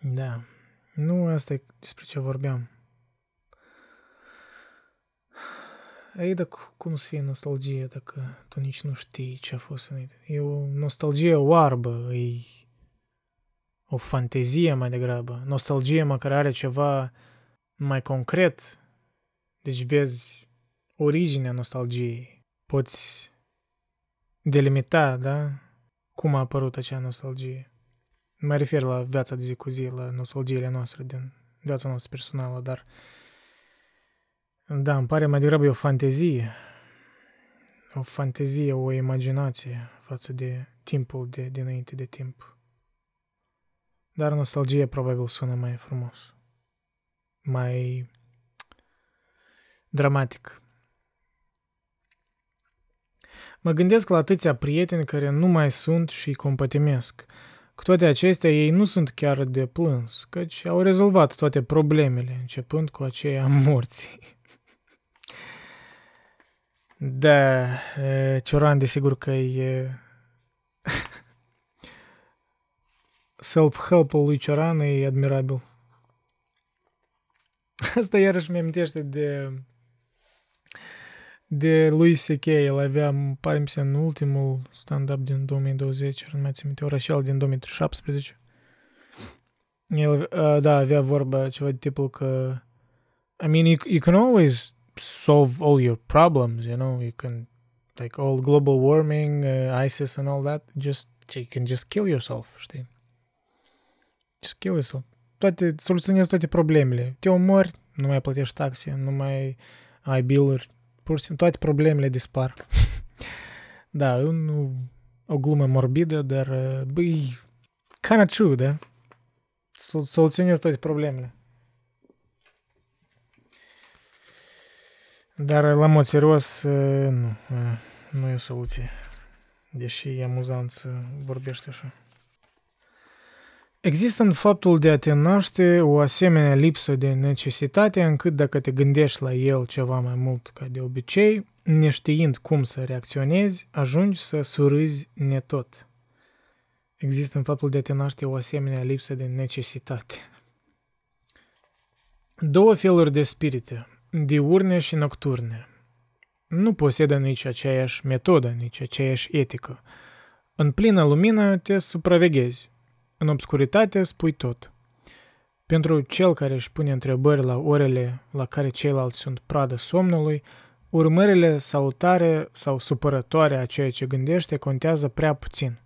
Da, nu asta e despre ce vorbeam. Ei, dar cum să fie nostalgie dacă tu nici nu știi ce a fost înainte? E o nostalgie oarbă, e o fantezie mai degrabă. Nostalgie măcar are ceva mai concret. Deci vezi originea nostalgiei. Poți delimita, da? Cum a apărut acea nostalgie. Mă refer la viața de zi cu zi, la nostalgiile noastre din viața noastră personală, dar da, îmi pare mai degrabă o fantezie. O fantezie, o imaginație față de timpul de dinainte de timp. Dar nostalgia probabil sună mai frumos. Mai dramatic. Mă gândesc la atâția prieteni care nu mai sunt și îi compătimesc. Cu toate acestea, ei nu sunt chiar de plâns, căci au rezolvat toate problemele, începând cu aceea morții. Da, Cioran, desigur că e... Self-help-ul lui Cioran e admirabil. Asta iarăși mi-amintește de de lui C.K. El avea, pare mi se, în ultimul stand-up din 2020, nu mai țin minte, Orășel din 2017. El, uh, da, avea vorba ceva de tipul că I mean, you, you can always solve all your problems you know you can like all global warming uh, isis and all that just you can just kill yourself știi just kill yourself toate soluționezi toate problemele te omori nu mai plătești taxe nu mai ai bill-uri pur și simplu toate problemele dispar da, e un, o glumă morbidă, dar uh, băi, kind of true, da? Soluționezi toate problemele. Dar la mod serios, nu, nu e o soluție. Deși e amuzant să vorbești așa. Există în faptul de a te naște o asemenea lipsă de necesitate încât dacă te gândești la el ceva mai mult ca de obicei, neștiind cum să reacționezi, ajungi să surâzi netot. Există în faptul de a te naște o asemenea lipsă de necesitate. Două feluri de spirite, diurne și nocturne. Nu posedă nici aceeași metodă, nici aceeași etică. În plină lumină te supraveghezi. În obscuritate spui tot. Pentru cel care își pune întrebări la orele la care ceilalți sunt pradă somnului, urmările salutare sau supărătoare a ceea ce gândește contează prea puțin.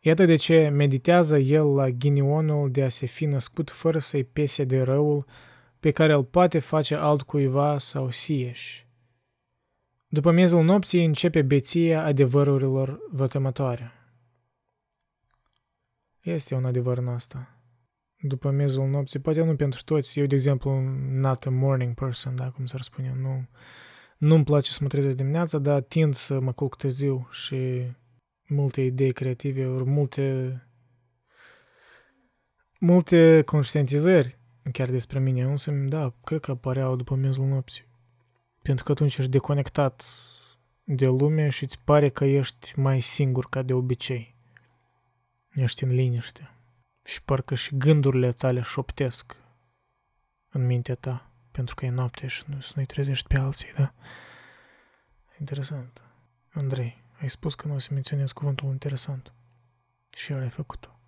Iată de ce meditează el la ghinionul de a se fi născut fără să-i pese de răul pe care îl poate face altcuiva sau sieși. După miezul nopții începe beția adevărurilor vătămătoare. Este un adevăr în asta. După miezul nopții, poate nu pentru toți, eu, de exemplu, not a morning person, da, cum s-ar spune, nu, nu-mi place să mă trezesc dimineața, dar tind să mă culc târziu și multe idei creative, ori multe multe conștientizări chiar despre mine însă, da, cred că apăreau după miezul nopții. Pentru că atunci ești deconectat de lume și îți pare că ești mai singur ca de obicei. Ești în liniște. Și parcă și gândurile tale șoptesc în mintea ta, pentru că e noapte și nu, să nu-i trezești pe alții, da? Interesant. Andrei, ai spus că nu o să menționez cuvântul interesant. Și iar ai făcut-o.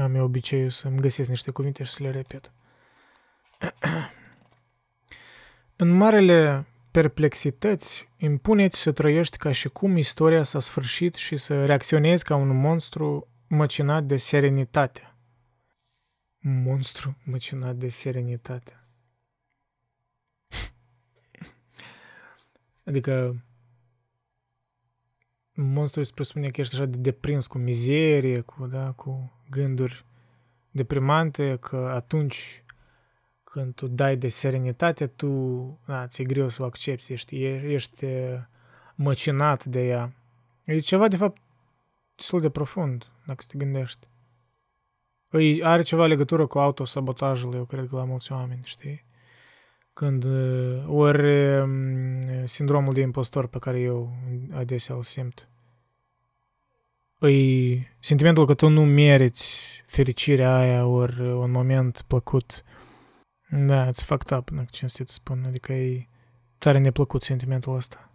Am eu obiceiul să-mi găsesc niște cuvinte și să le repet. În marele perplexități, impuneți să trăiești ca și cum istoria s-a sfârșit și să reacționezi ca un monstru măcinat de serenitate. Monstru măcinat de serenitate. adică monstru îți presupune că ești așa de deprins cu mizerie, cu, da, cu gânduri deprimante, că atunci când tu dai de serenitate, tu, da, ți-e greu să o accepti, ești, ești măcinat de ea. E ceva, de fapt, destul de profund, dacă te gândești. Îi are ceva legătură cu autosabotajul, eu cred că la mulți oameni, știi? Când, ori sindromul de impostor pe care eu adesea îl simt. Îi sentimentul că tu nu meriți fericirea aia, ori un moment plăcut, da, it's fucked up, dacă cinstit să spun. Adică e tare neplăcut sentimentul ăsta.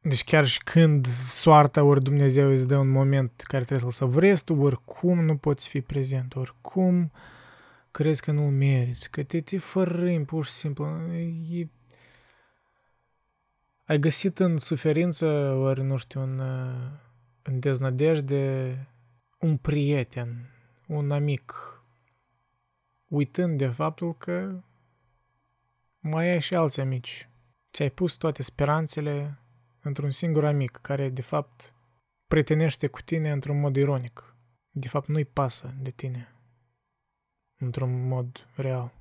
Deci chiar și când soarta ori Dumnezeu îți dă un moment care trebuie să-l săvrezi, tu oricum nu poți fi prezent, oricum crezi că nu-l meriți, că te, te fărâmi pur și simplu. E... Ai găsit în suferință, ori nu știu, în, în deznădejde, un prieten, un amic, uitând de faptul că mai ai și alți amici. Ți-ai pus toate speranțele într-un singur amic care, de fapt, prietenește cu tine într-un mod ironic. De fapt, nu-i pasă de tine într-un mod real.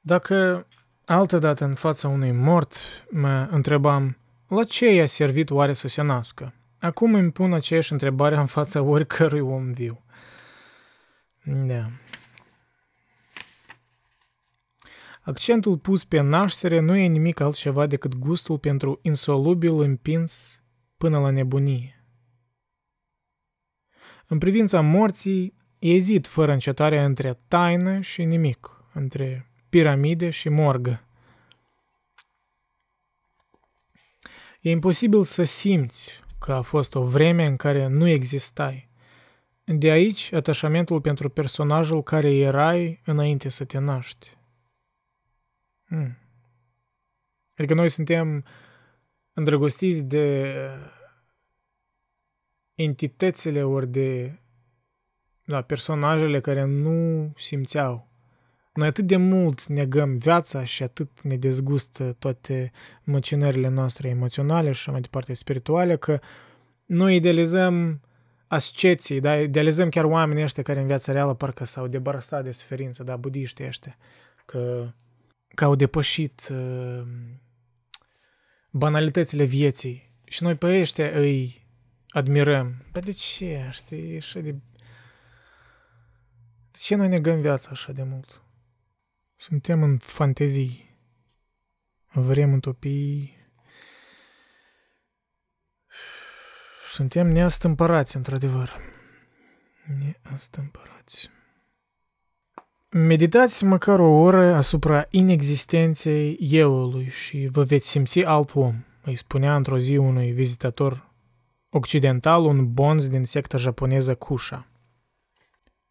Dacă altădată în fața unui mort mă întrebam la ce i-a servit oare să se nască, acum îmi pun aceeași întrebare în fața oricărui om viu. Da. Accentul pus pe naștere nu e nimic altceva decât gustul pentru insolubil împins până la nebunie. În privința morții, ezit fără încetare între taină și nimic, între piramide și morgă. E imposibil să simți că a fost o vreme în care nu existai. De aici atașamentul pentru personajul care erai înainte să te naști. Hmm. Adică noi suntem îndrăgostiți de entitățile ori de da, personajele care nu simțeau. Noi atât de mult negăm viața și atât ne dezgustă toate măcinările noastre emoționale și mai departe spirituale că noi idealizăm asceții, da? Idealizăm chiar oamenii ăștia care în viața reală parcă s-au debarasat de suferință, da? Budiștii ăștia, că, că au depășit uh, banalitățile vieții. Și noi pe ăștia îi admirăm. Dar de ce? Știi, așa de... De ce noi negăm viața așa de mult? Suntem în fantezii. Vrem utopii. Suntem neastâmpărați, într-adevăr. Neastâmpărați. Meditați măcar o oră asupra inexistenței euului și vă veți simți alt om, îi spunea într-o zi unui vizitator occidental un bonz din secta japoneză Kusha.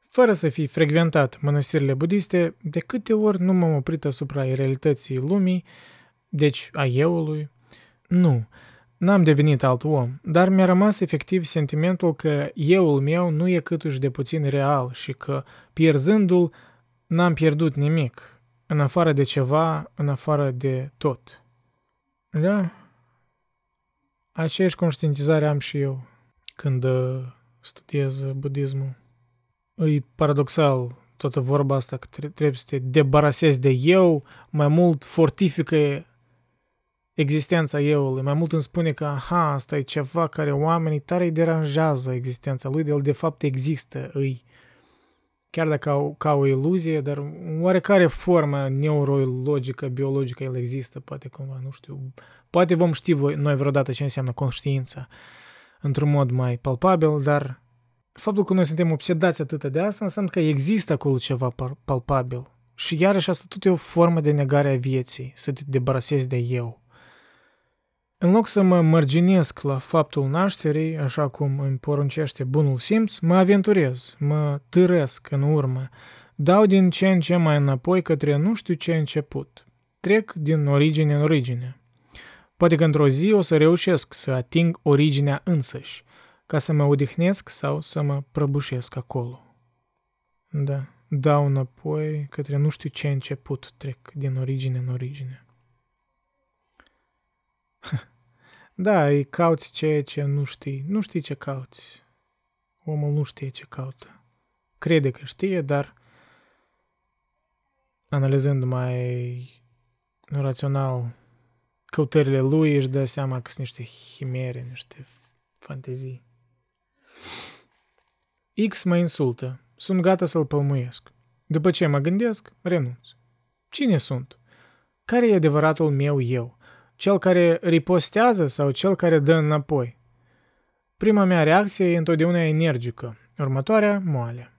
Fără să fi frecventat mănăstirile budiste, de câte ori nu m-am oprit asupra realității lumii, deci a euului? Nu, n-am devenit alt om, dar mi-a rămas efectiv sentimentul că euul meu nu e câtuși de puțin real și că, pierzându-l, n-am pierdut nimic, în afară de ceva, în afară de tot. Da? Aceeași conștientizare am și eu când uh, studiez budismul. E paradoxal toată vorba asta că trebuie să te debarasezi de eu, mai mult fortifică existența euului, mai mult îmi spune că, aha, asta e ceva care oamenii tare îi deranjează existența lui, el de fapt există, îi chiar dacă au, ca o iluzie, dar în oarecare formă neurologică, biologică el există, poate cumva, nu știu. Poate vom ști voi, noi vreodată ce înseamnă conștiința într-un mod mai palpabil, dar faptul că noi suntem obsedați atât de asta înseamnă că există acolo ceva palpabil. Și iarăși asta tot e o formă de negare a vieții, să te debarasezi de eu. În loc să mă mărginesc la faptul nașterii, așa cum îmi poruncește bunul simț, mă aventurez, mă târesc în urmă, dau din ce în ce mai înapoi către nu știu ce început. Trec din origine în origine. Poate că într-o zi o să reușesc să ating originea însăși, ca să mă odihnesc sau să mă prăbușesc acolo. Da, dau înapoi către nu știu ce început trec din origine în origine. Da, îi cauți ceea ce nu știi. Nu știi ce cauți. Omul nu știe ce caută. Crede că știe, dar analizând mai rațional căutările lui, își dă seama că sunt niște chimere, niște fantezii. X mă insultă. Sunt gata să-l pălmuiesc. După ce mă gândesc, renunț. Cine sunt? Care e adevăratul meu eu? Cel care ripostează sau cel care dă înapoi? Prima mea reacție e întotdeauna energică, următoarea moale.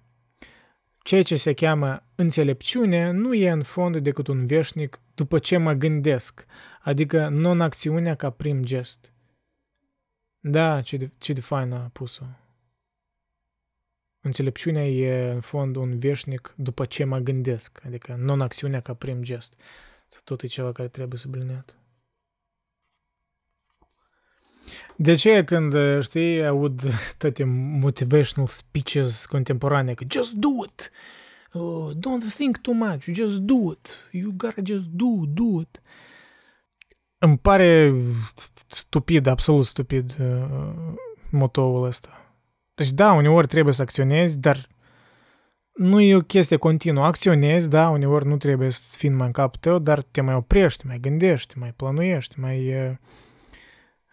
Ceea ce se cheamă înțelepciune nu e în fond decât un veșnic după ce mă gândesc, adică non-acțiunea ca prim gest. Da, ce de, ce de fain a pus-o. Înțelepciunea e în fond un veșnic după ce mă gândesc, adică non-acțiunea ca prim gest. Tot e ceva care trebuie subliniat. De ce când, știi, aud toate motivational speeches contemporane, că just do it, uh, don't think too much, just do it, you gotta just do, do it. Îmi pare stupid, absolut stupid uh, motoul ăsta. Deci da, uneori trebuie să acționezi, dar nu e o chestie continuă. Acționezi, da, uneori nu trebuie să fii mai în capul tău, dar te mai oprești, mai gândești, mai planuiești, mai... Uh, uh,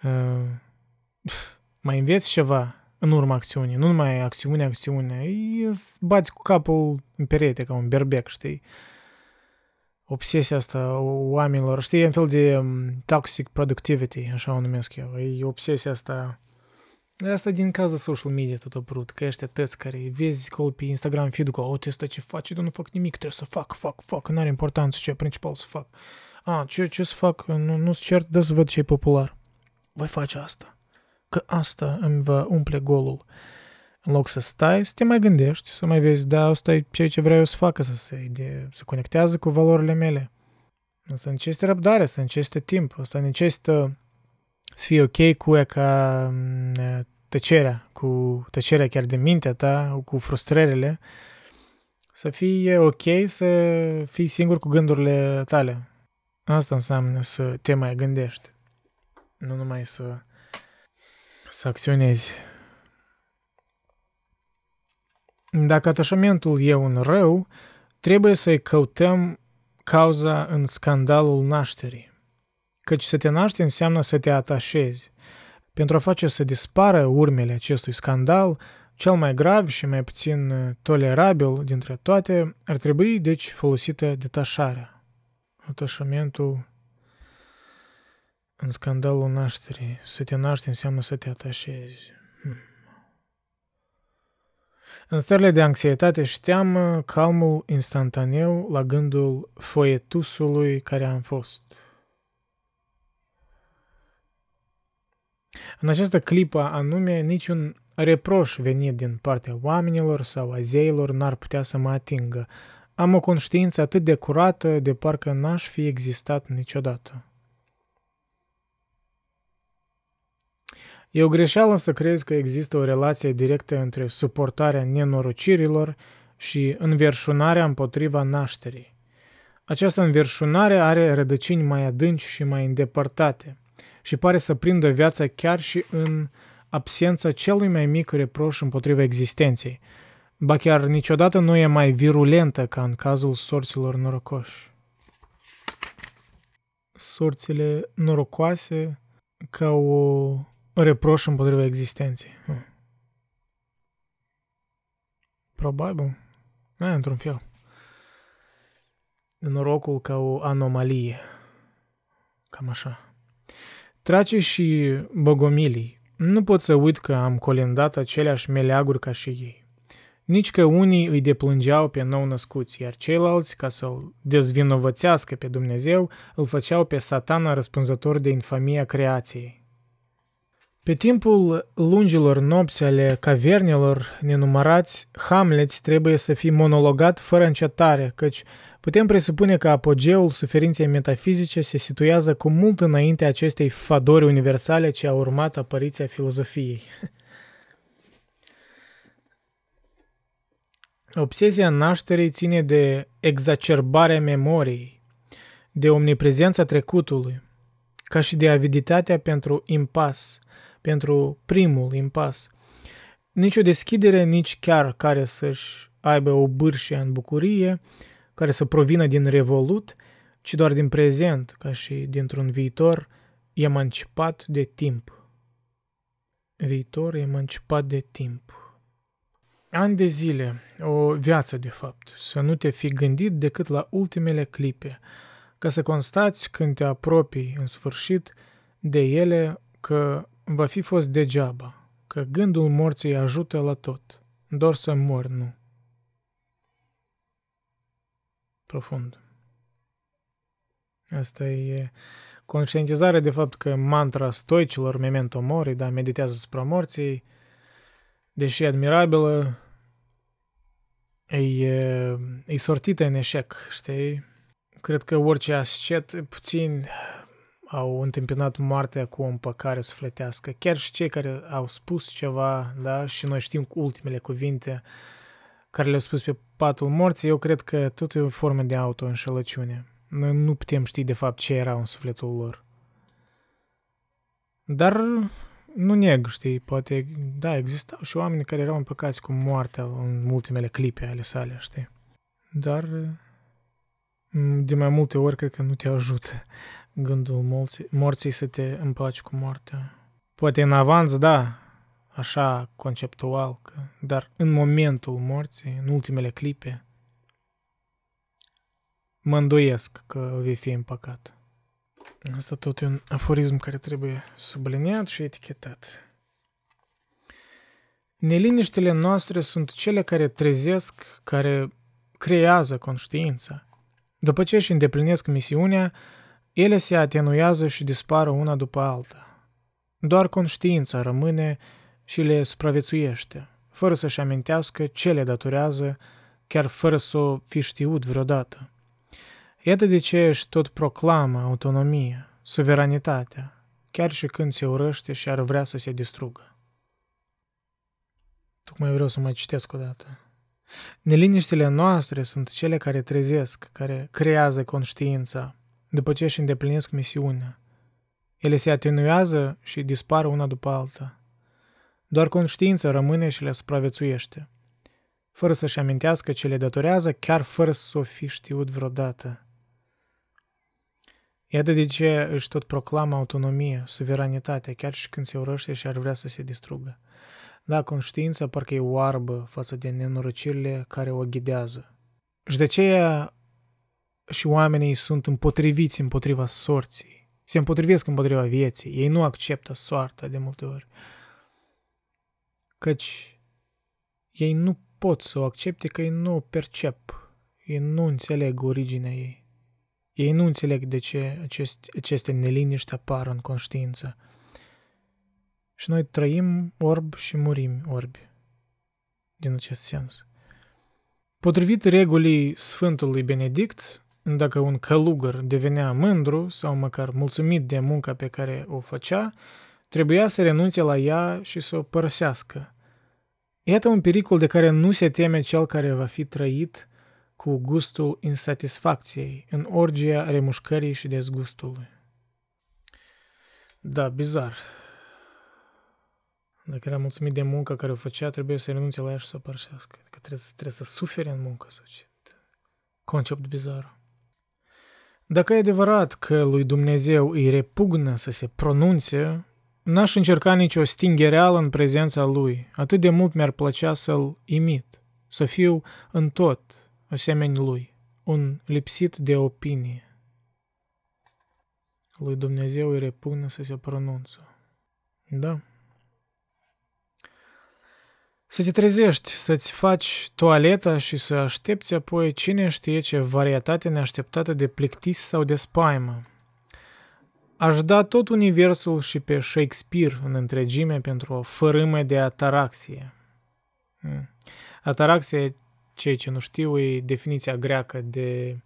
mai înveți ceva în urma acțiunii, nu numai acțiune, acțiune, îți bați cu capul în perete ca un berbec, știi? Obsesia asta oamenilor, știi, e un fel de um, toxic productivity, așa o numesc eu, e obsesia asta Asta din cauza social media tot apărut, că ăștia tăți care vezi acolo pe Instagram feed-ul că, o, ăsta ce face, eu nu fac nimic, trebuie să fac, fac, fac, nu are importanță ce e principal să fac. A, ce, ce să fac, nu, nu-ți cert, dă să văd ce e popular. Voi face asta că asta îmi va umple golul. În loc să stai, să te mai gândești, să mai vezi, da, asta e ceea ce vreau eu să facă, să se de, să conectează cu valorile mele. Asta necesită răbdare, asta necesită timp, asta necesită să fii ok cu ea ca mm, tăcerea, cu tăcerea chiar de mintea ta, cu frustrările, să fii ok să fii singur cu gândurile tale. Asta înseamnă să te mai gândești. Nu numai să să acționezi. Dacă atașamentul e un rău, trebuie să-i căutăm cauza în scandalul nașterii. Căci să te naști înseamnă să te atașezi. Pentru a face să dispară urmele acestui scandal, cel mai grav și mai puțin tolerabil dintre toate ar trebui, deci, folosită detașarea. Atașamentul în scandalul nașterii. Să te naști înseamnă să te atașezi. Hmm. În stările de anxietate și teamă, calmul instantaneu la gândul foietusului care am fost. În această clipă anume, niciun reproș venit din partea oamenilor sau a zeilor n-ar putea să mă atingă. Am o conștiință atât de curată de parcă n-aș fi existat niciodată. E o greșeală să crezi că există o relație directă între suportarea nenorocirilor și înverșunarea împotriva nașterii. Această înverșunare are rădăcini mai adânci și mai îndepărtate și pare să prindă viața chiar și în absența celui mai mic reproș împotriva existenței, ba chiar niciodată nu e mai virulentă ca în cazul sorților norocoși. Sorțile norocoase ca o reproș împotriva existenței. Hm. Probabil. Da, într-un fel. Norocul ca o anomalie. Cam așa. Trace și bogomilii. Nu pot să uit că am colindat aceleași meleaguri ca și ei. Nici că unii îi deplângeau pe nou născuți, iar ceilalți, ca să-l dezvinovățească pe Dumnezeu, îl făceau pe satana răspunzător de infamia creației. Pe timpul lungilor nopți ale cavernelor nenumărați, Hamlet trebuie să fie monologat fără încetare, căci putem presupune că apogeul suferinței metafizice se situează cu mult înainte acestei fadori universale ce a urmat apariția filozofiei. Obsesia nașterii ține de exacerbarea memoriei, de omniprezența trecutului, ca și de aviditatea pentru impas – pentru primul impas. Nici o deschidere, nici chiar care să-și aibă o bârșie în bucurie, care să provină din revolut, ci doar din prezent, ca și dintr-un viitor emancipat de timp. Viitor emancipat de timp. Ani de zile, o viață de fapt, să nu te fi gândit decât la ultimele clipe, ca să constați când te apropii în sfârșit de ele că va fi fost degeaba, că gândul morții ajută la tot, doar să mor nu. Profund. Asta e conștientizarea de fapt că mantra stoicilor memento mori, da, meditează asupra morții, deși admirabilă, e, e sortită în eșec, știi? Cred că orice ascet puțin au întâmpinat moartea cu o împăcare sufletească. Chiar și cei care au spus ceva, da, și noi știm ultimele cuvinte care le-au spus pe patul morții, eu cred că tot e o formă de auto-înșelăciune. Noi nu putem ști de fapt ce era în sufletul lor. Dar nu neg, știi, poate, da, existau și oameni care erau împăcați cu moartea în ultimele clipe ale sale, știi. Dar de mai multe ori cred că nu te ajută gândul morții, morții să te împaci cu moartea. Poate în avans, da, așa conceptual, că, dar în momentul morții, în ultimele clipe, mă îndoiesc că vei fi împăcat. Asta tot e un aforism care trebuie subliniat și etichetat. Neliniștile noastre sunt cele care trezesc, care creează conștiința. După ce își îndeplinesc misiunea, ele se atenuează și dispară una după alta. Doar conștiința rămâne și le supraviețuiește, fără să-și amintească ce le datorează, chiar fără să o fi știut vreodată. Iată de ce își tot proclamă autonomia, suveranitatea, chiar și când se urăște și ar vrea să se distrugă. Tocmai vreau să mai citesc o dată. Neliniștile noastre sunt cele care trezesc, care creează conștiința, după ce își îndeplinesc misiunea. Ele se atenuează și dispar una după alta. Doar conștiința rămâne și le supraviețuiește. fără să-și amintească ce le datorează, chiar fără să o fi știut vreodată. Iată de ce își tot proclamă autonomie, suveranitatea, chiar și când se urăște și ar vrea să se distrugă. Da, conștiința parcă e oarbă față de nenorocirile care o ghidează. Și de aceea și oamenii sunt împotriviți împotriva sorții. Se împotrivesc împotriva vieții. Ei nu acceptă soarta de multe ori. Căci ei nu pot să o accepte că ei nu o percep. Ei nu înțeleg originea ei. Ei nu înțeleg de ce aceste, aceste neliniști apar în conștiință. Și noi trăim orb și murim orbi. Din acest sens. Potrivit regulii Sfântului Benedict, dacă un călugăr devenea mândru sau măcar mulțumit de munca pe care o făcea, trebuia să renunțe la ea și să o părăsească. Iată un pericol de care nu se teme cel care va fi trăit cu gustul insatisfacției, în orgia remușcării și dezgustului. Da, bizar. Dacă era mulțumit de munca care o făcea, trebuie să renunțe la ea și să o părăsească. Adică trebuie, trebuie să sufere în muncă, să ce. Concept bizar. Dacă e adevărat că lui Dumnezeu îi repugnă să se pronunțe, n-aș încerca nicio stingereală în prezența lui. Atât de mult mi-ar plăcea să-l imit, să fiu în tot asemenea lui, un lipsit de opinie. Lui Dumnezeu îi repugnă să se pronunță. Da? Să te trezești, să-ți faci toaleta și să aștepți apoi cine știe ce varietate neașteptată de plictis sau de spaimă. Aș da tot universul și pe Shakespeare în întregime pentru o fărâmă de ataraxie. Hmm. Ataraxie, cei ce nu știu, e definiția greacă de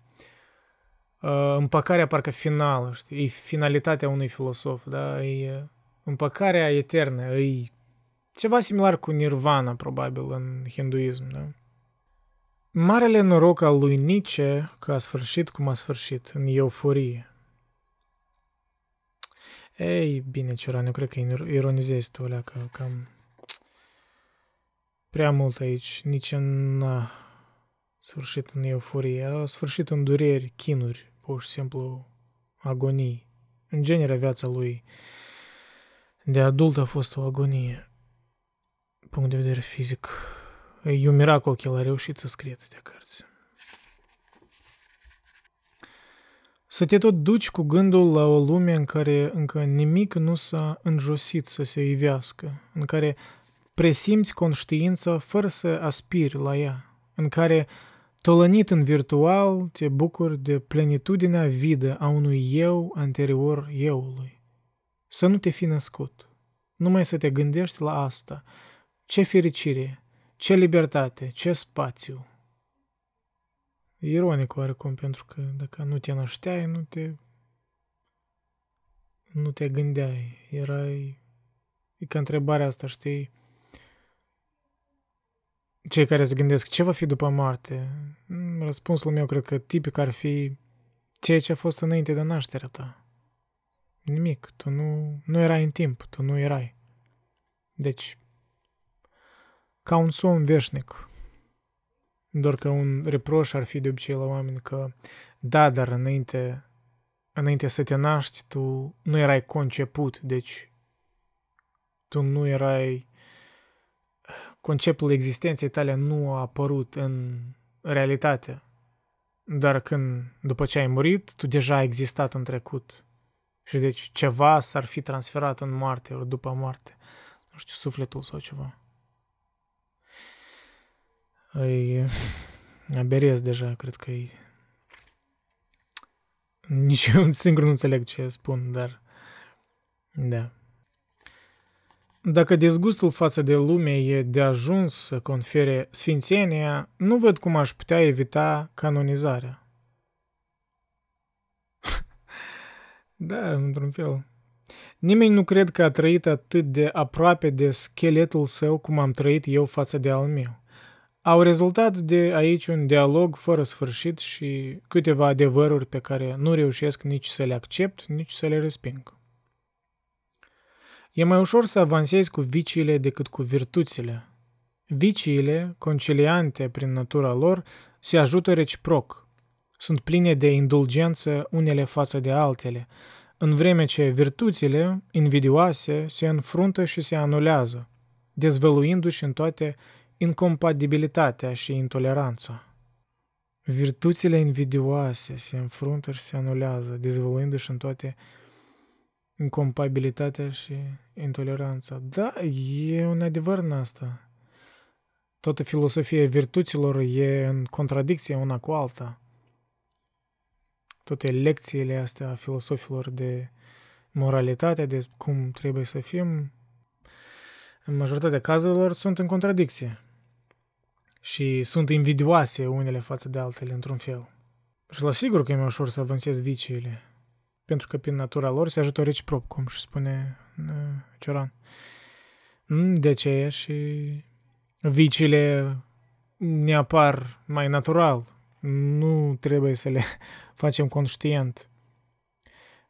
uh, împăcarea parcă finală, știi? E finalitatea unui filosof, da? E uh, împăcarea eternă, e ceva similar cu nirvana, probabil, în hinduism, da? Marele noroc al lui Nietzsche că a sfârșit cum a sfârșit, în euforie. Ei, bine, Cioran, eu cred că ironizezi tu alea, că cam prea mult aici. Nici n-a sfârșit în euforie, a sfârșit în dureri, chinuri, pur și simplu agonii. În genere, viața lui de adult a fost o agonie punct de vedere fizic. E un miracol că el a reușit să scrie atâtea cărți. Să te tot duci cu gândul la o lume în care încă nimic nu s-a înjosit să se ivească, în care presimți conștiința fără să aspiri la ea, în care, tolănit în virtual, te bucuri de plenitudinea vidă a unui eu anterior euului. Să nu te fi născut, numai să te gândești la asta – ce fericire, ce libertate, ce spațiu. Ironic oarecum, pentru că dacă nu te nășteai, nu te, nu te gândeai. Erai... E ca întrebarea asta, știi? Cei care se gândesc ce va fi după moarte, răspunsul meu cred că tipic ar fi ceea ce a fost înainte de nașterea ta. Nimic, tu nu, nu erai în timp, tu nu erai. Deci, ca un somn veșnic. Doar că un reproș ar fi de obicei la oameni că da, dar înainte, înainte să te naști, tu nu erai conceput, deci tu nu erai conceptul existenței tale nu a apărut în realitate. Dar când, după ce ai murit, tu deja ai existat în trecut. Și deci ceva s-ar fi transferat în moarte, ori după moarte. Nu știu, sufletul sau ceva. Îi aberiez deja, cred că e... Nici eu singur nu înțeleg ce spun, dar... Da. Dacă dezgustul față de lume e de ajuns să confere sfințenia, nu văd cum aș putea evita canonizarea. da, într-un fel. Nimeni nu cred că a trăit atât de aproape de scheletul său cum am trăit eu față de al meu. Au rezultat de aici un dialog fără sfârșit și câteva adevăruri pe care nu reușesc nici să le accept, nici să le resping. E mai ușor să avansezi cu viciile decât cu virtuțile. Viciile, conciliante prin natura lor, se ajută reciproc. Sunt pline de indulgență unele față de altele, în vreme ce virtuțile, invidioase, se înfruntă și se anulează, dezvăluindu-și în toate incompatibilitatea și intoleranța. Virtuțile invidioase se înfruntă și se anulează, dezvăluindu-și în toate incompatibilitatea și intoleranța. Da, e un adevăr în asta. Toată filosofia virtuților e în contradicție una cu alta. Toate lecțiile astea a filosofilor de moralitate, de cum trebuie să fim, în majoritatea cazurilor sunt în contradicție și sunt invidioase unele față de altele într-un fel. Și la sigur că e mai ușor să avansezi viciile, pentru că prin natura lor se ajută reciproc, cum și spune uh, Cioran. Mm, de aceea și viciile ne apar mai natural. Nu trebuie să le facem conștient.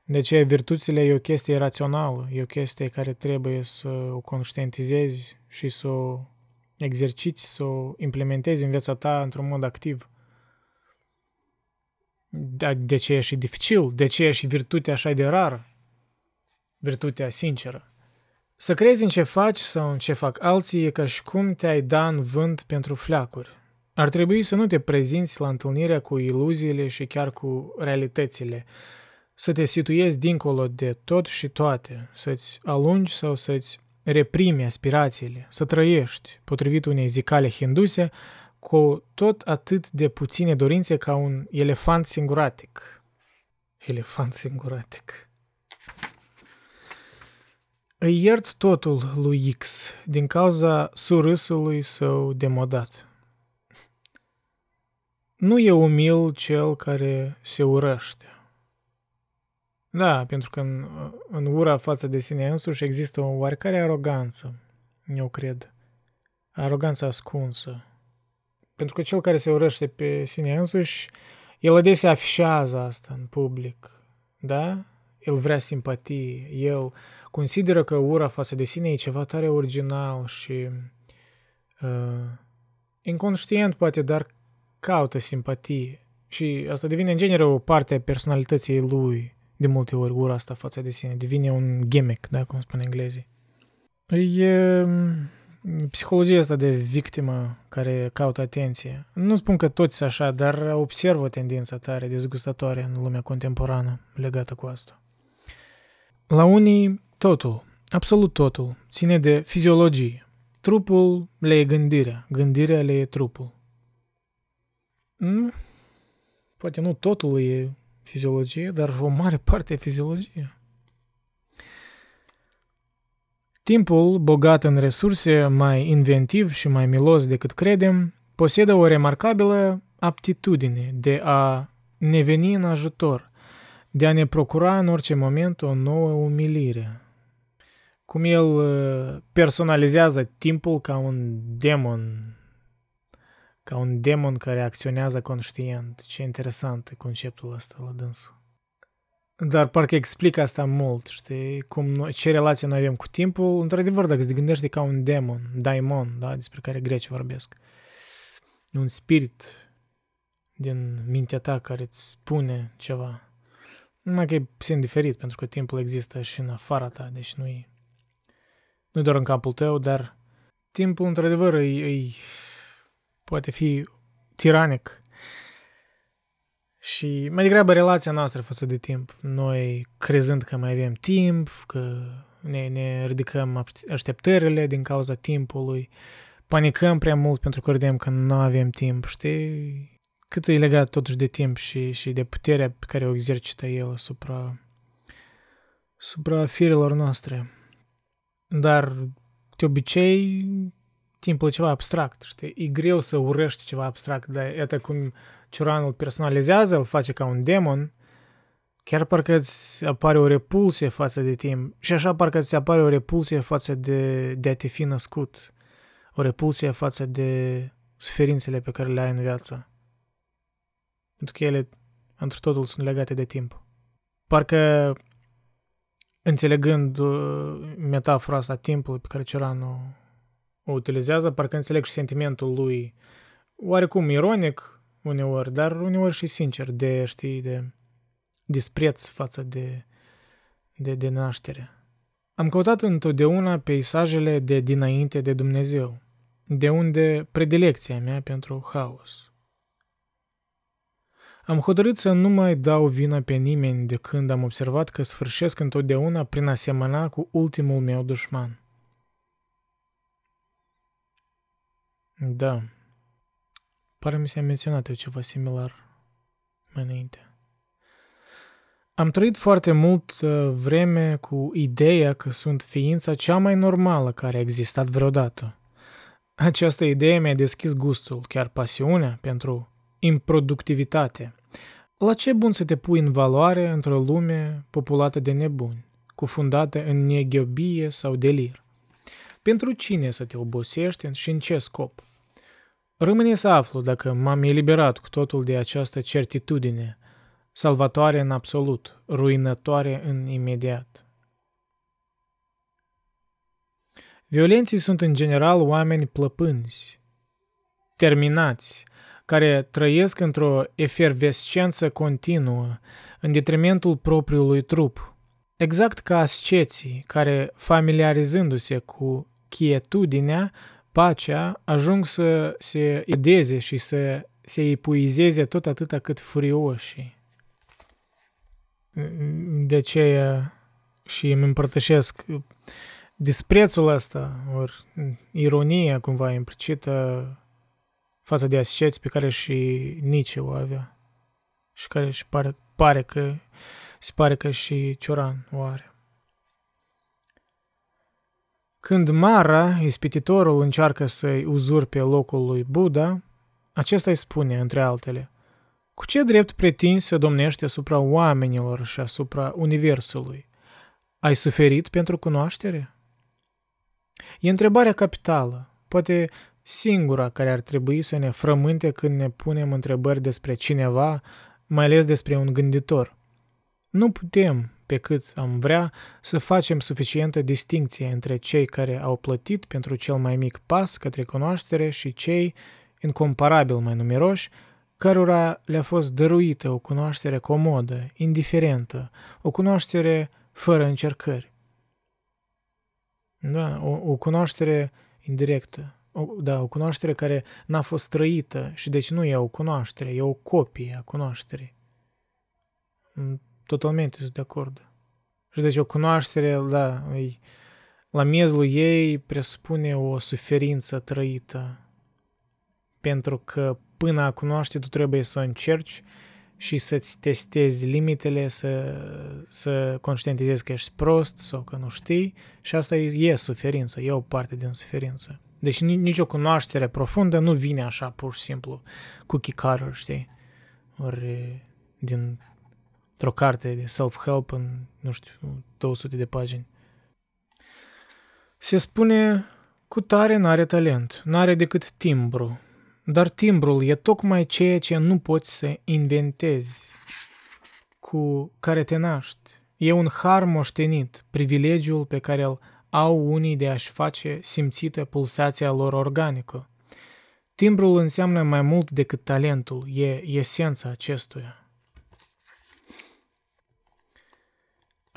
De aceea virtuțile e o chestie rațională, e o chestie care trebuie să o conștientizezi și să o exerciți, să o implementezi în viața ta într-un mod activ. De ce e și dificil, de ce e și virtutea așa de rară, virtutea sinceră. Să crezi în ce faci sau în ce fac alții e ca și cum te-ai da în vânt pentru fleacuri. Ar trebui să nu te prezinți la întâlnirea cu iluziile și chiar cu realitățile, să te situezi dincolo de tot și toate, să-ți alungi sau să-ți reprimi aspirațiile, să trăiești, potrivit unei zicale hinduse, cu tot atât de puține dorințe ca un elefant singuratic. Elefant singuratic. Îi iert totul lui X din cauza surâsului său demodat. Nu e umil cel care se urăște. Da, pentru că în, în ura față de sine însuși există o oarecare aroganță, eu cred. Aroganță ascunsă. Pentru că cel care se urăște pe sine însuși, el adesea afișează asta în public, da? El vrea simpatie, el consideră că ura față de sine e ceva tare original și uh, inconștient poate, dar caută simpatie. Și asta devine în genere o parte a personalității lui de multe ori ura asta față de sine. Devine un gimmick, da, cum spun englezii. E psihologia asta de victimă care caută atenție. Nu spun că toți sunt așa, dar observ o tendință tare dezgustatoare în lumea contemporană legată cu asta. La unii, totul, absolut totul, ține de fiziologie. Trupul le e gândirea, gândirea le e trupul. Poate nu totul e fiziologie, dar o mare parte e fiziologie. Timpul, bogat în resurse, mai inventiv și mai milos decât credem, posedă o remarcabilă aptitudine de a ne veni în ajutor, de a ne procura în orice moment o nouă umilire. Cum el uh, personalizează timpul ca un demon ca un demon care acționează conștient. Ce interesant e conceptul ăsta la dânsul. Dar parcă explică asta mult, știi? Cum noi, ce relație noi avem cu timpul. Într-adevăr, dacă te gândești ca un demon, daimon, da? despre care grecii vorbesc. Un spirit din mintea ta care îți spune ceva. Numai că e puțin diferit, pentru că timpul există și în afara ta, deci nu e, nu doar în capul tău, dar timpul, într-adevăr, e, e poate fi tiranic. Și mai degrabă relația noastră față de timp. Noi crezând că mai avem timp, că ne, ne ridicăm așteptările din cauza timpului, panicăm prea mult pentru că credem că nu avem timp, știi? Cât e legat totuși de timp și, și de puterea pe care o exercită el asupra, asupra firelor noastre. Dar, de obicei, timpul e ceva abstract, știi? E greu să urăști ceva abstract, dar iată cum Cioran îl personalizează, îl face ca un demon, chiar parcă îți apare o repulsie față de timp și așa parcă îți apare o repulsie față de, de a te fi născut, o repulsie față de suferințele pe care le ai în viață. Pentru că ele, într totul, sunt legate de timp. Parcă înțelegând uh, metafora asta timpului pe care Cioran o o utilizează, parcă înțeleg și sentimentul lui oarecum ironic uneori, dar uneori și sincer, de, știi, de dispreț față de, de, de naștere. Am căutat întotdeauna peisajele de dinainte de Dumnezeu, de unde predilecția mea pentru haos. Am hotărât să nu mai dau vina pe nimeni de când am observat că sfârșesc întotdeauna prin a semăna cu ultimul meu dușman. Da. Pare mi s-a menționat eu ceva similar mai înainte. Am trăit foarte mult uh, vreme cu ideea că sunt ființa cea mai normală care a existat vreodată. Această idee mi-a deschis gustul, chiar pasiunea pentru improductivitate. La ce bun să te pui în valoare într-o lume populată de nebuni, cufundată în neghiobie sau delir? Pentru cine să te obosești și în ce scop? Rămâne să aflu dacă m-am eliberat cu totul de această certitudine, salvatoare în absolut, ruinătoare în imediat. Violenții sunt în general oameni plăpânzi, terminați, care trăiesc într-o efervescență continuă, în detrimentul propriului trup, exact ca asceții care, familiarizându-se cu chietudinea, pacea, ajung să se edeze și să se epuizeze tot atâta cât furioși. De aceea și îmi împărtășesc disprețul ăsta, ori ironia cumva implicită față de asceți pe care și nici o avea și care și pare, pare că se pare că și Cioran o are. Când Mara, ispititorul, încearcă să-i uzurpe locul lui Buddha, acesta îi spune, între altele, cu ce drept pretinzi să domnești asupra oamenilor și asupra universului? Ai suferit pentru cunoaștere? E întrebarea capitală, poate singura care ar trebui să ne frământe când ne punem întrebări despre cineva, mai ales despre un gânditor. Nu putem, pe cât am vrea, să facem suficientă distinție între cei care au plătit pentru cel mai mic pas către cunoaștere și cei, incomparabil mai numeroși, cărora le-a fost dăruită o cunoaștere comodă, indiferentă, o cunoaștere fără încercări. Da, o, o cunoaștere indirectă, o, da, o cunoaștere care n-a fost trăită și deci nu e o cunoaștere, e o copie a cunoașterii. Mm, totalmente sunt de acord. Și deci o cunoaștere, da, e, la miezul ei presupune o suferință trăită. Pentru că până a cunoaște tu trebuie să o încerci și să-ți testezi limitele, să, să conștientizezi că ești prost sau că nu știi și asta e, e suferință, e o parte din suferință. Deci nicio cunoaștere profundă nu vine așa pur și simplu cu chicaruri, știi? Ori din o carte de self-help în, nu știu, 200 de pagini. Se spune, cu tare n-are talent, n-are decât timbru, dar timbrul e tocmai ceea ce nu poți să inventezi, cu care te naști. E un har moștenit, privilegiul pe care îl au unii de a-și face simțită pulsația lor organică. Timbrul înseamnă mai mult decât talentul, e esența acestuia.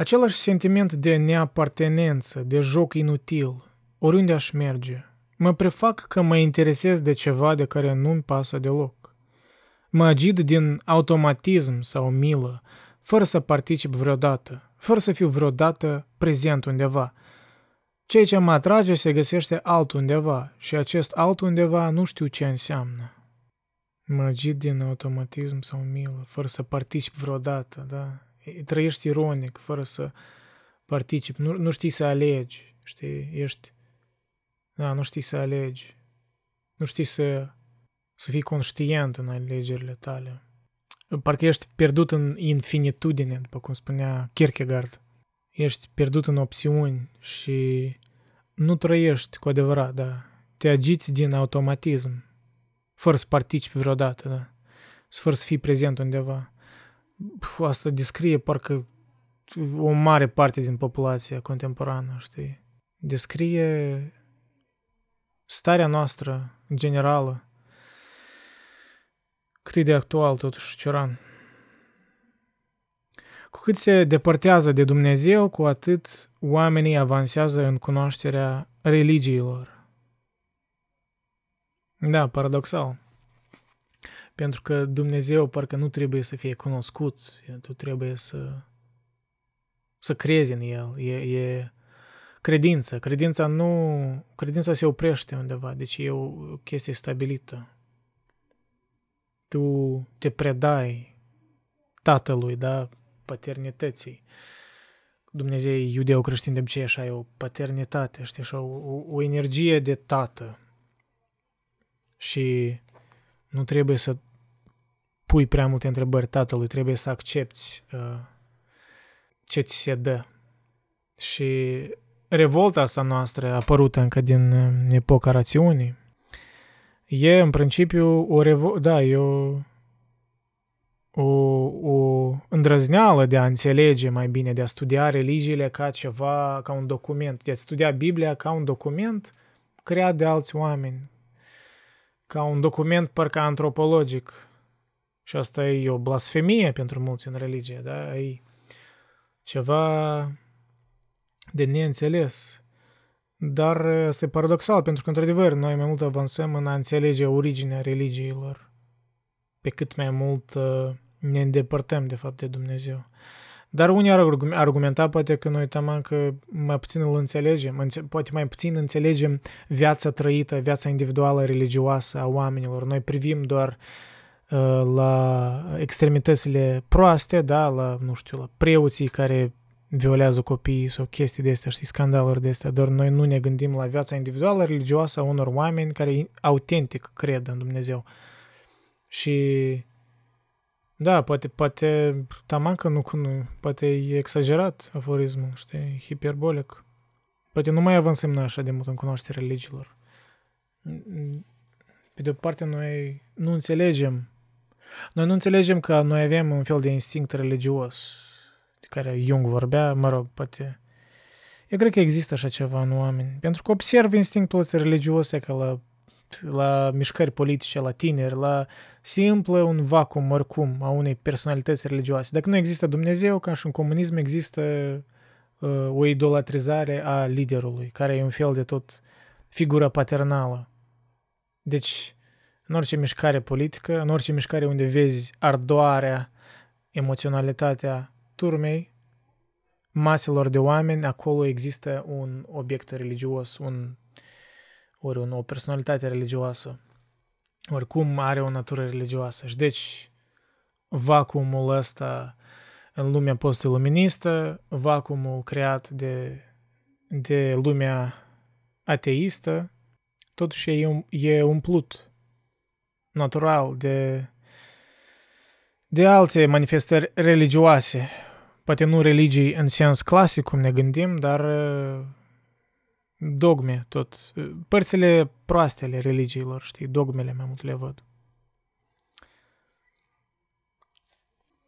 Același sentiment de neapartenență, de joc inutil, oriunde aș merge – Mă prefac că mă interesez de ceva de care nu-mi pasă deloc. Mă agid din automatism sau milă, fără să particip vreodată, fără să fiu vreodată prezent undeva. Ceea ce mă atrage se găsește altundeva și acest altundeva nu știu ce înseamnă. Mă agid din automatism sau milă, fără să particip vreodată, da? Trăiești ironic, fără să particip, nu, nu știi să alegi, știi, ești da, nu știi să alegi. Nu știi să, să fii conștient în alegerile tale. Parcă ești pierdut în infinitudine, după cum spunea Kierkegaard. Ești pierdut în opțiuni și nu trăiești cu adevărat, da. Te agiți din automatism, fără să participi vreodată, da. Fără să fii prezent undeva. Asta descrie parcă o mare parte din populația contemporană, știi? Descrie starea noastră generală, cât e de actual totuși Cioran. Cu cât se depărtează de Dumnezeu, cu atât oamenii avansează în cunoașterea religiilor. Da, paradoxal. Pentru că Dumnezeu parcă nu trebuie să fie cunoscut, tu trebuie să, să crezi în El. E, e credință. Credința nu... Credința se oprește undeva, deci e o chestie stabilită. Tu te predai tatălui, da, paternității. Dumnezeu e iudeo-creștin de obicei așa, e o paternitate, știi, așa, o, o energie de tată. Și nu trebuie să pui prea multe întrebări tatălui, trebuie să accepti uh, ce ți se dă. Și revolta asta noastră, apărută încă din uh, epoca rațiunii, e în principiu o revoltă, da, e o, o, o îndrăzneală de a înțelege mai bine, de a studia religiile ca ceva, ca un document, de a studia Biblia ca un document creat de alți oameni, ca un document parcă antropologic. Și asta e o blasfemie pentru mulți în religie, da? E ceva de neînțeles. Dar este paradoxal, pentru că, într-adevăr, noi mai mult avansăm în a înțelege originea religiilor, pe cât mai mult uh, ne îndepărtăm, de fapt, de Dumnezeu. Dar unii ar argumenta poate că noi tamam că mai puțin îl înțelegem, poate mai puțin înțelegem viața trăită, viața individuală religioasă a oamenilor. Noi privim doar uh, la extremitățile proaste, da, la, nu știu, la preoții care violează copiii sau chestii de astea, știi, scandaluri de astea, dar noi nu ne gândim la viața individuală religioasă a unor oameni care autentic cred în Dumnezeu. Și da, poate, poate tamancă nu, nu, poate e exagerat aforismul, știi, hiperbolic. Poate nu mai avansăm noi așa de mult în cunoașterea religiilor. Pe de o parte, noi nu înțelegem noi nu înțelegem că noi avem un fel de instinct religios care Jung vorbea, mă rog, poate... Eu cred că există așa ceva în oameni, pentru că observ instinctul ăsta religios ca la, la mișcări politice, la tineri, la simplă un vacuum oricum a unei personalități religioase. Dacă nu există Dumnezeu, ca și în comunism există uh, o idolatrizare a liderului, care e un fel de tot figură paternală. Deci, în orice mișcare politică, în orice mișcare unde vezi ardoarea, emoționalitatea turmei maselor de oameni, acolo există un obiect religios, un, ori un, o personalitate religioasă. Oricum are o natură religioasă. Și deci vacuumul ăsta în lumea post-iluministă, vacuumul creat de, de lumea ateistă, totuși e, e umplut natural de, de alte manifestări religioase, poate nu religii în sens clasic, cum ne gândim, dar uh, dogme tot. Părțile proaste ale religiilor, știi, dogmele mai mult le văd.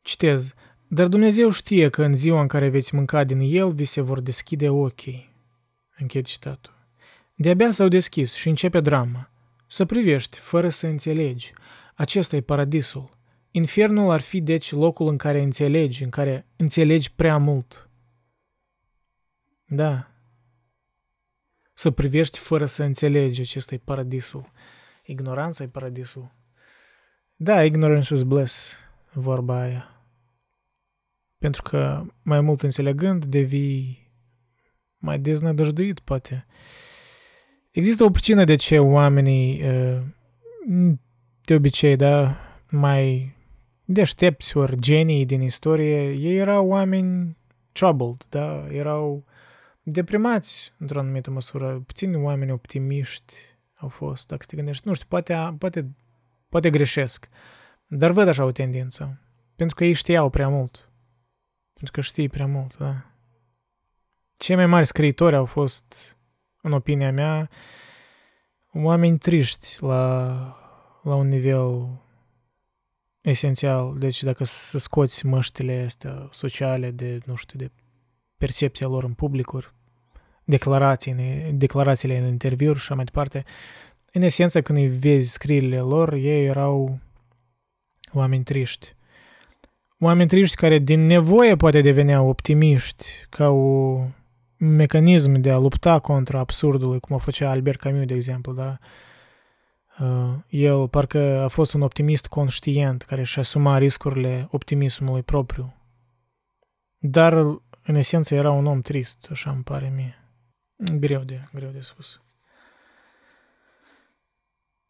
Citez. Dar Dumnezeu știe că în ziua în care veți mânca din el, vi se vor deschide ochii. Închid citatul. De-abia s-au deschis și începe drama. Să privești, fără să înțelegi. Acesta e paradisul. Infernul ar fi deci locul în care înțelegi, în care înțelegi prea mult. Da. Să privești fără să înțelegi, acesta e paradisul. Ignoranța e paradisul. Da, ignorance is bliss, vorba aia. Pentru că mai mult înțelegând, devii mai deznădăjduit, poate. Există o pricină de ce oamenii, de obicei, da, mai deștepți ori genii din istorie, ei erau oameni troubled, da? Erau deprimați într-o anumită măsură. Puțini oameni optimiști au fost, dacă te gândești. Nu știu, poate, poate, poate greșesc, dar văd așa o tendință. Pentru că ei știau prea mult. Pentru că știi prea mult, da. Cei mai mari scriitori au fost, în opinia mea, oameni triști la, la un nivel esențial. Deci dacă să scoți măștile astea sociale de, nu știu, de percepția lor în publicuri, declarații, declarațiile în interviuri și așa mai departe. În esență, când îi vezi scrierile lor, ei erau oameni triști. Oameni triști care din nevoie poate deveneau optimiști, ca un mecanism de a lupta contra absurdului, cum o făcea Albert Camus, de exemplu, da? Uh, el parcă a fost un optimist conștient care și asuma riscurile optimismului propriu. Dar, în esență, era un om trist, așa îmi pare mie. Greu de, greu de spus.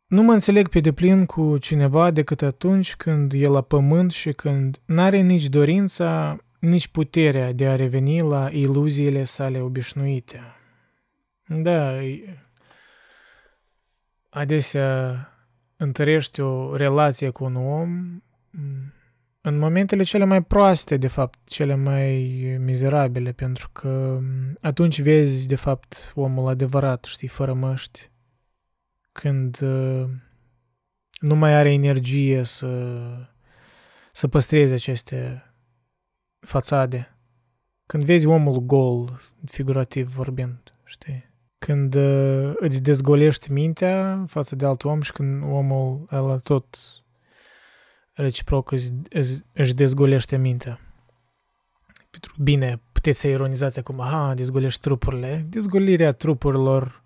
Nu mă înțeleg pe deplin cu cineva decât atunci când e la pământ și când n-are nici dorința, nici puterea de a reveni la iluziile sale obișnuite. Da, adesea întărești o relație cu un om în momentele cele mai proaste, de fapt, cele mai mizerabile, pentru că atunci vezi, de fapt, omul adevărat, știi, fără măști, când uh, nu mai are energie să, să păstreze aceste fațade. Când vezi omul gol, figurativ vorbind, știi? Când uh, îți dezgolești mintea față de alt om și când omul ăla tot reciproc îți, își dezgolește mintea. Bine, puteți să ironizați acum, aha, dezgolești trupurile. Dezgolirea trupurilor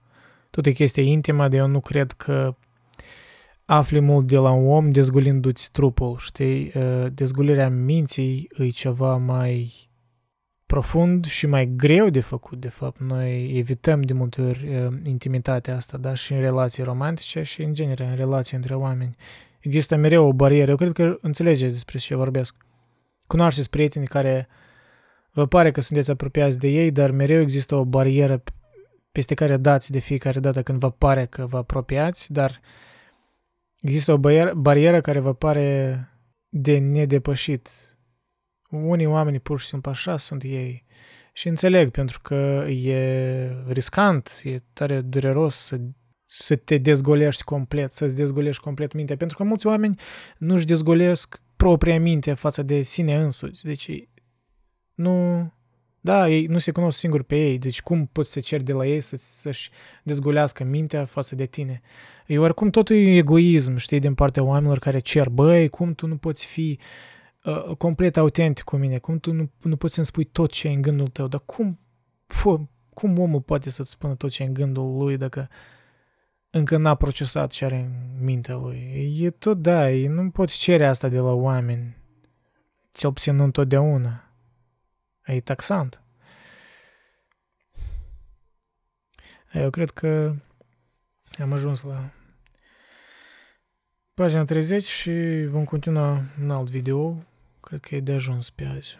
tot e chestie intimă, de eu nu cred că afli mult de la un om dezgolindu-ți trupul, știi? Dezgolirea minții e ceva mai profund și mai greu de făcut, de fapt. Noi evităm de multe ori intimitatea asta, da? Și în relații romantice și în genere în relații între oameni. Există mereu o barieră. Eu cred că înțelegeți despre ce vorbesc. Cunoașteți prieteni care vă pare că sunteți apropiați de ei, dar mereu există o barieră peste care dați de fiecare dată când vă pare că vă apropiați, dar există o barieră, barieră care vă pare de nedepășit. Unii oameni pur și simplu așa sunt ei. Și înțeleg, pentru că e riscant, e tare dureros să, să te dezgolești complet, să-ți dezgolești complet mintea, pentru că mulți oameni nu-și dezgolesc propria minte față de sine însuși. Deci nu, da, ei nu se cunosc singuri pe ei, deci cum poți să ceri de la ei să, să-și dezgolească mintea față de tine? E oricum totul e egoism, știi, din partea oamenilor care cer, băi, cum tu nu poți fi uh, complet autentic cu mine, cum tu nu, nu poți să-mi spui tot ce e în gândul tău, dar cum, fă, cum omul poate să-ți spună tot ce e în gândul lui dacă încă n-a procesat ce are în mintea lui? E tot, da, e, nu poți cere asta de la oameni, cel puțin nu întotdeauna. E taxant. Eu cred că am ajuns la pagina 30 și vom continua un alt video. Cred că e de ajuns pe azi.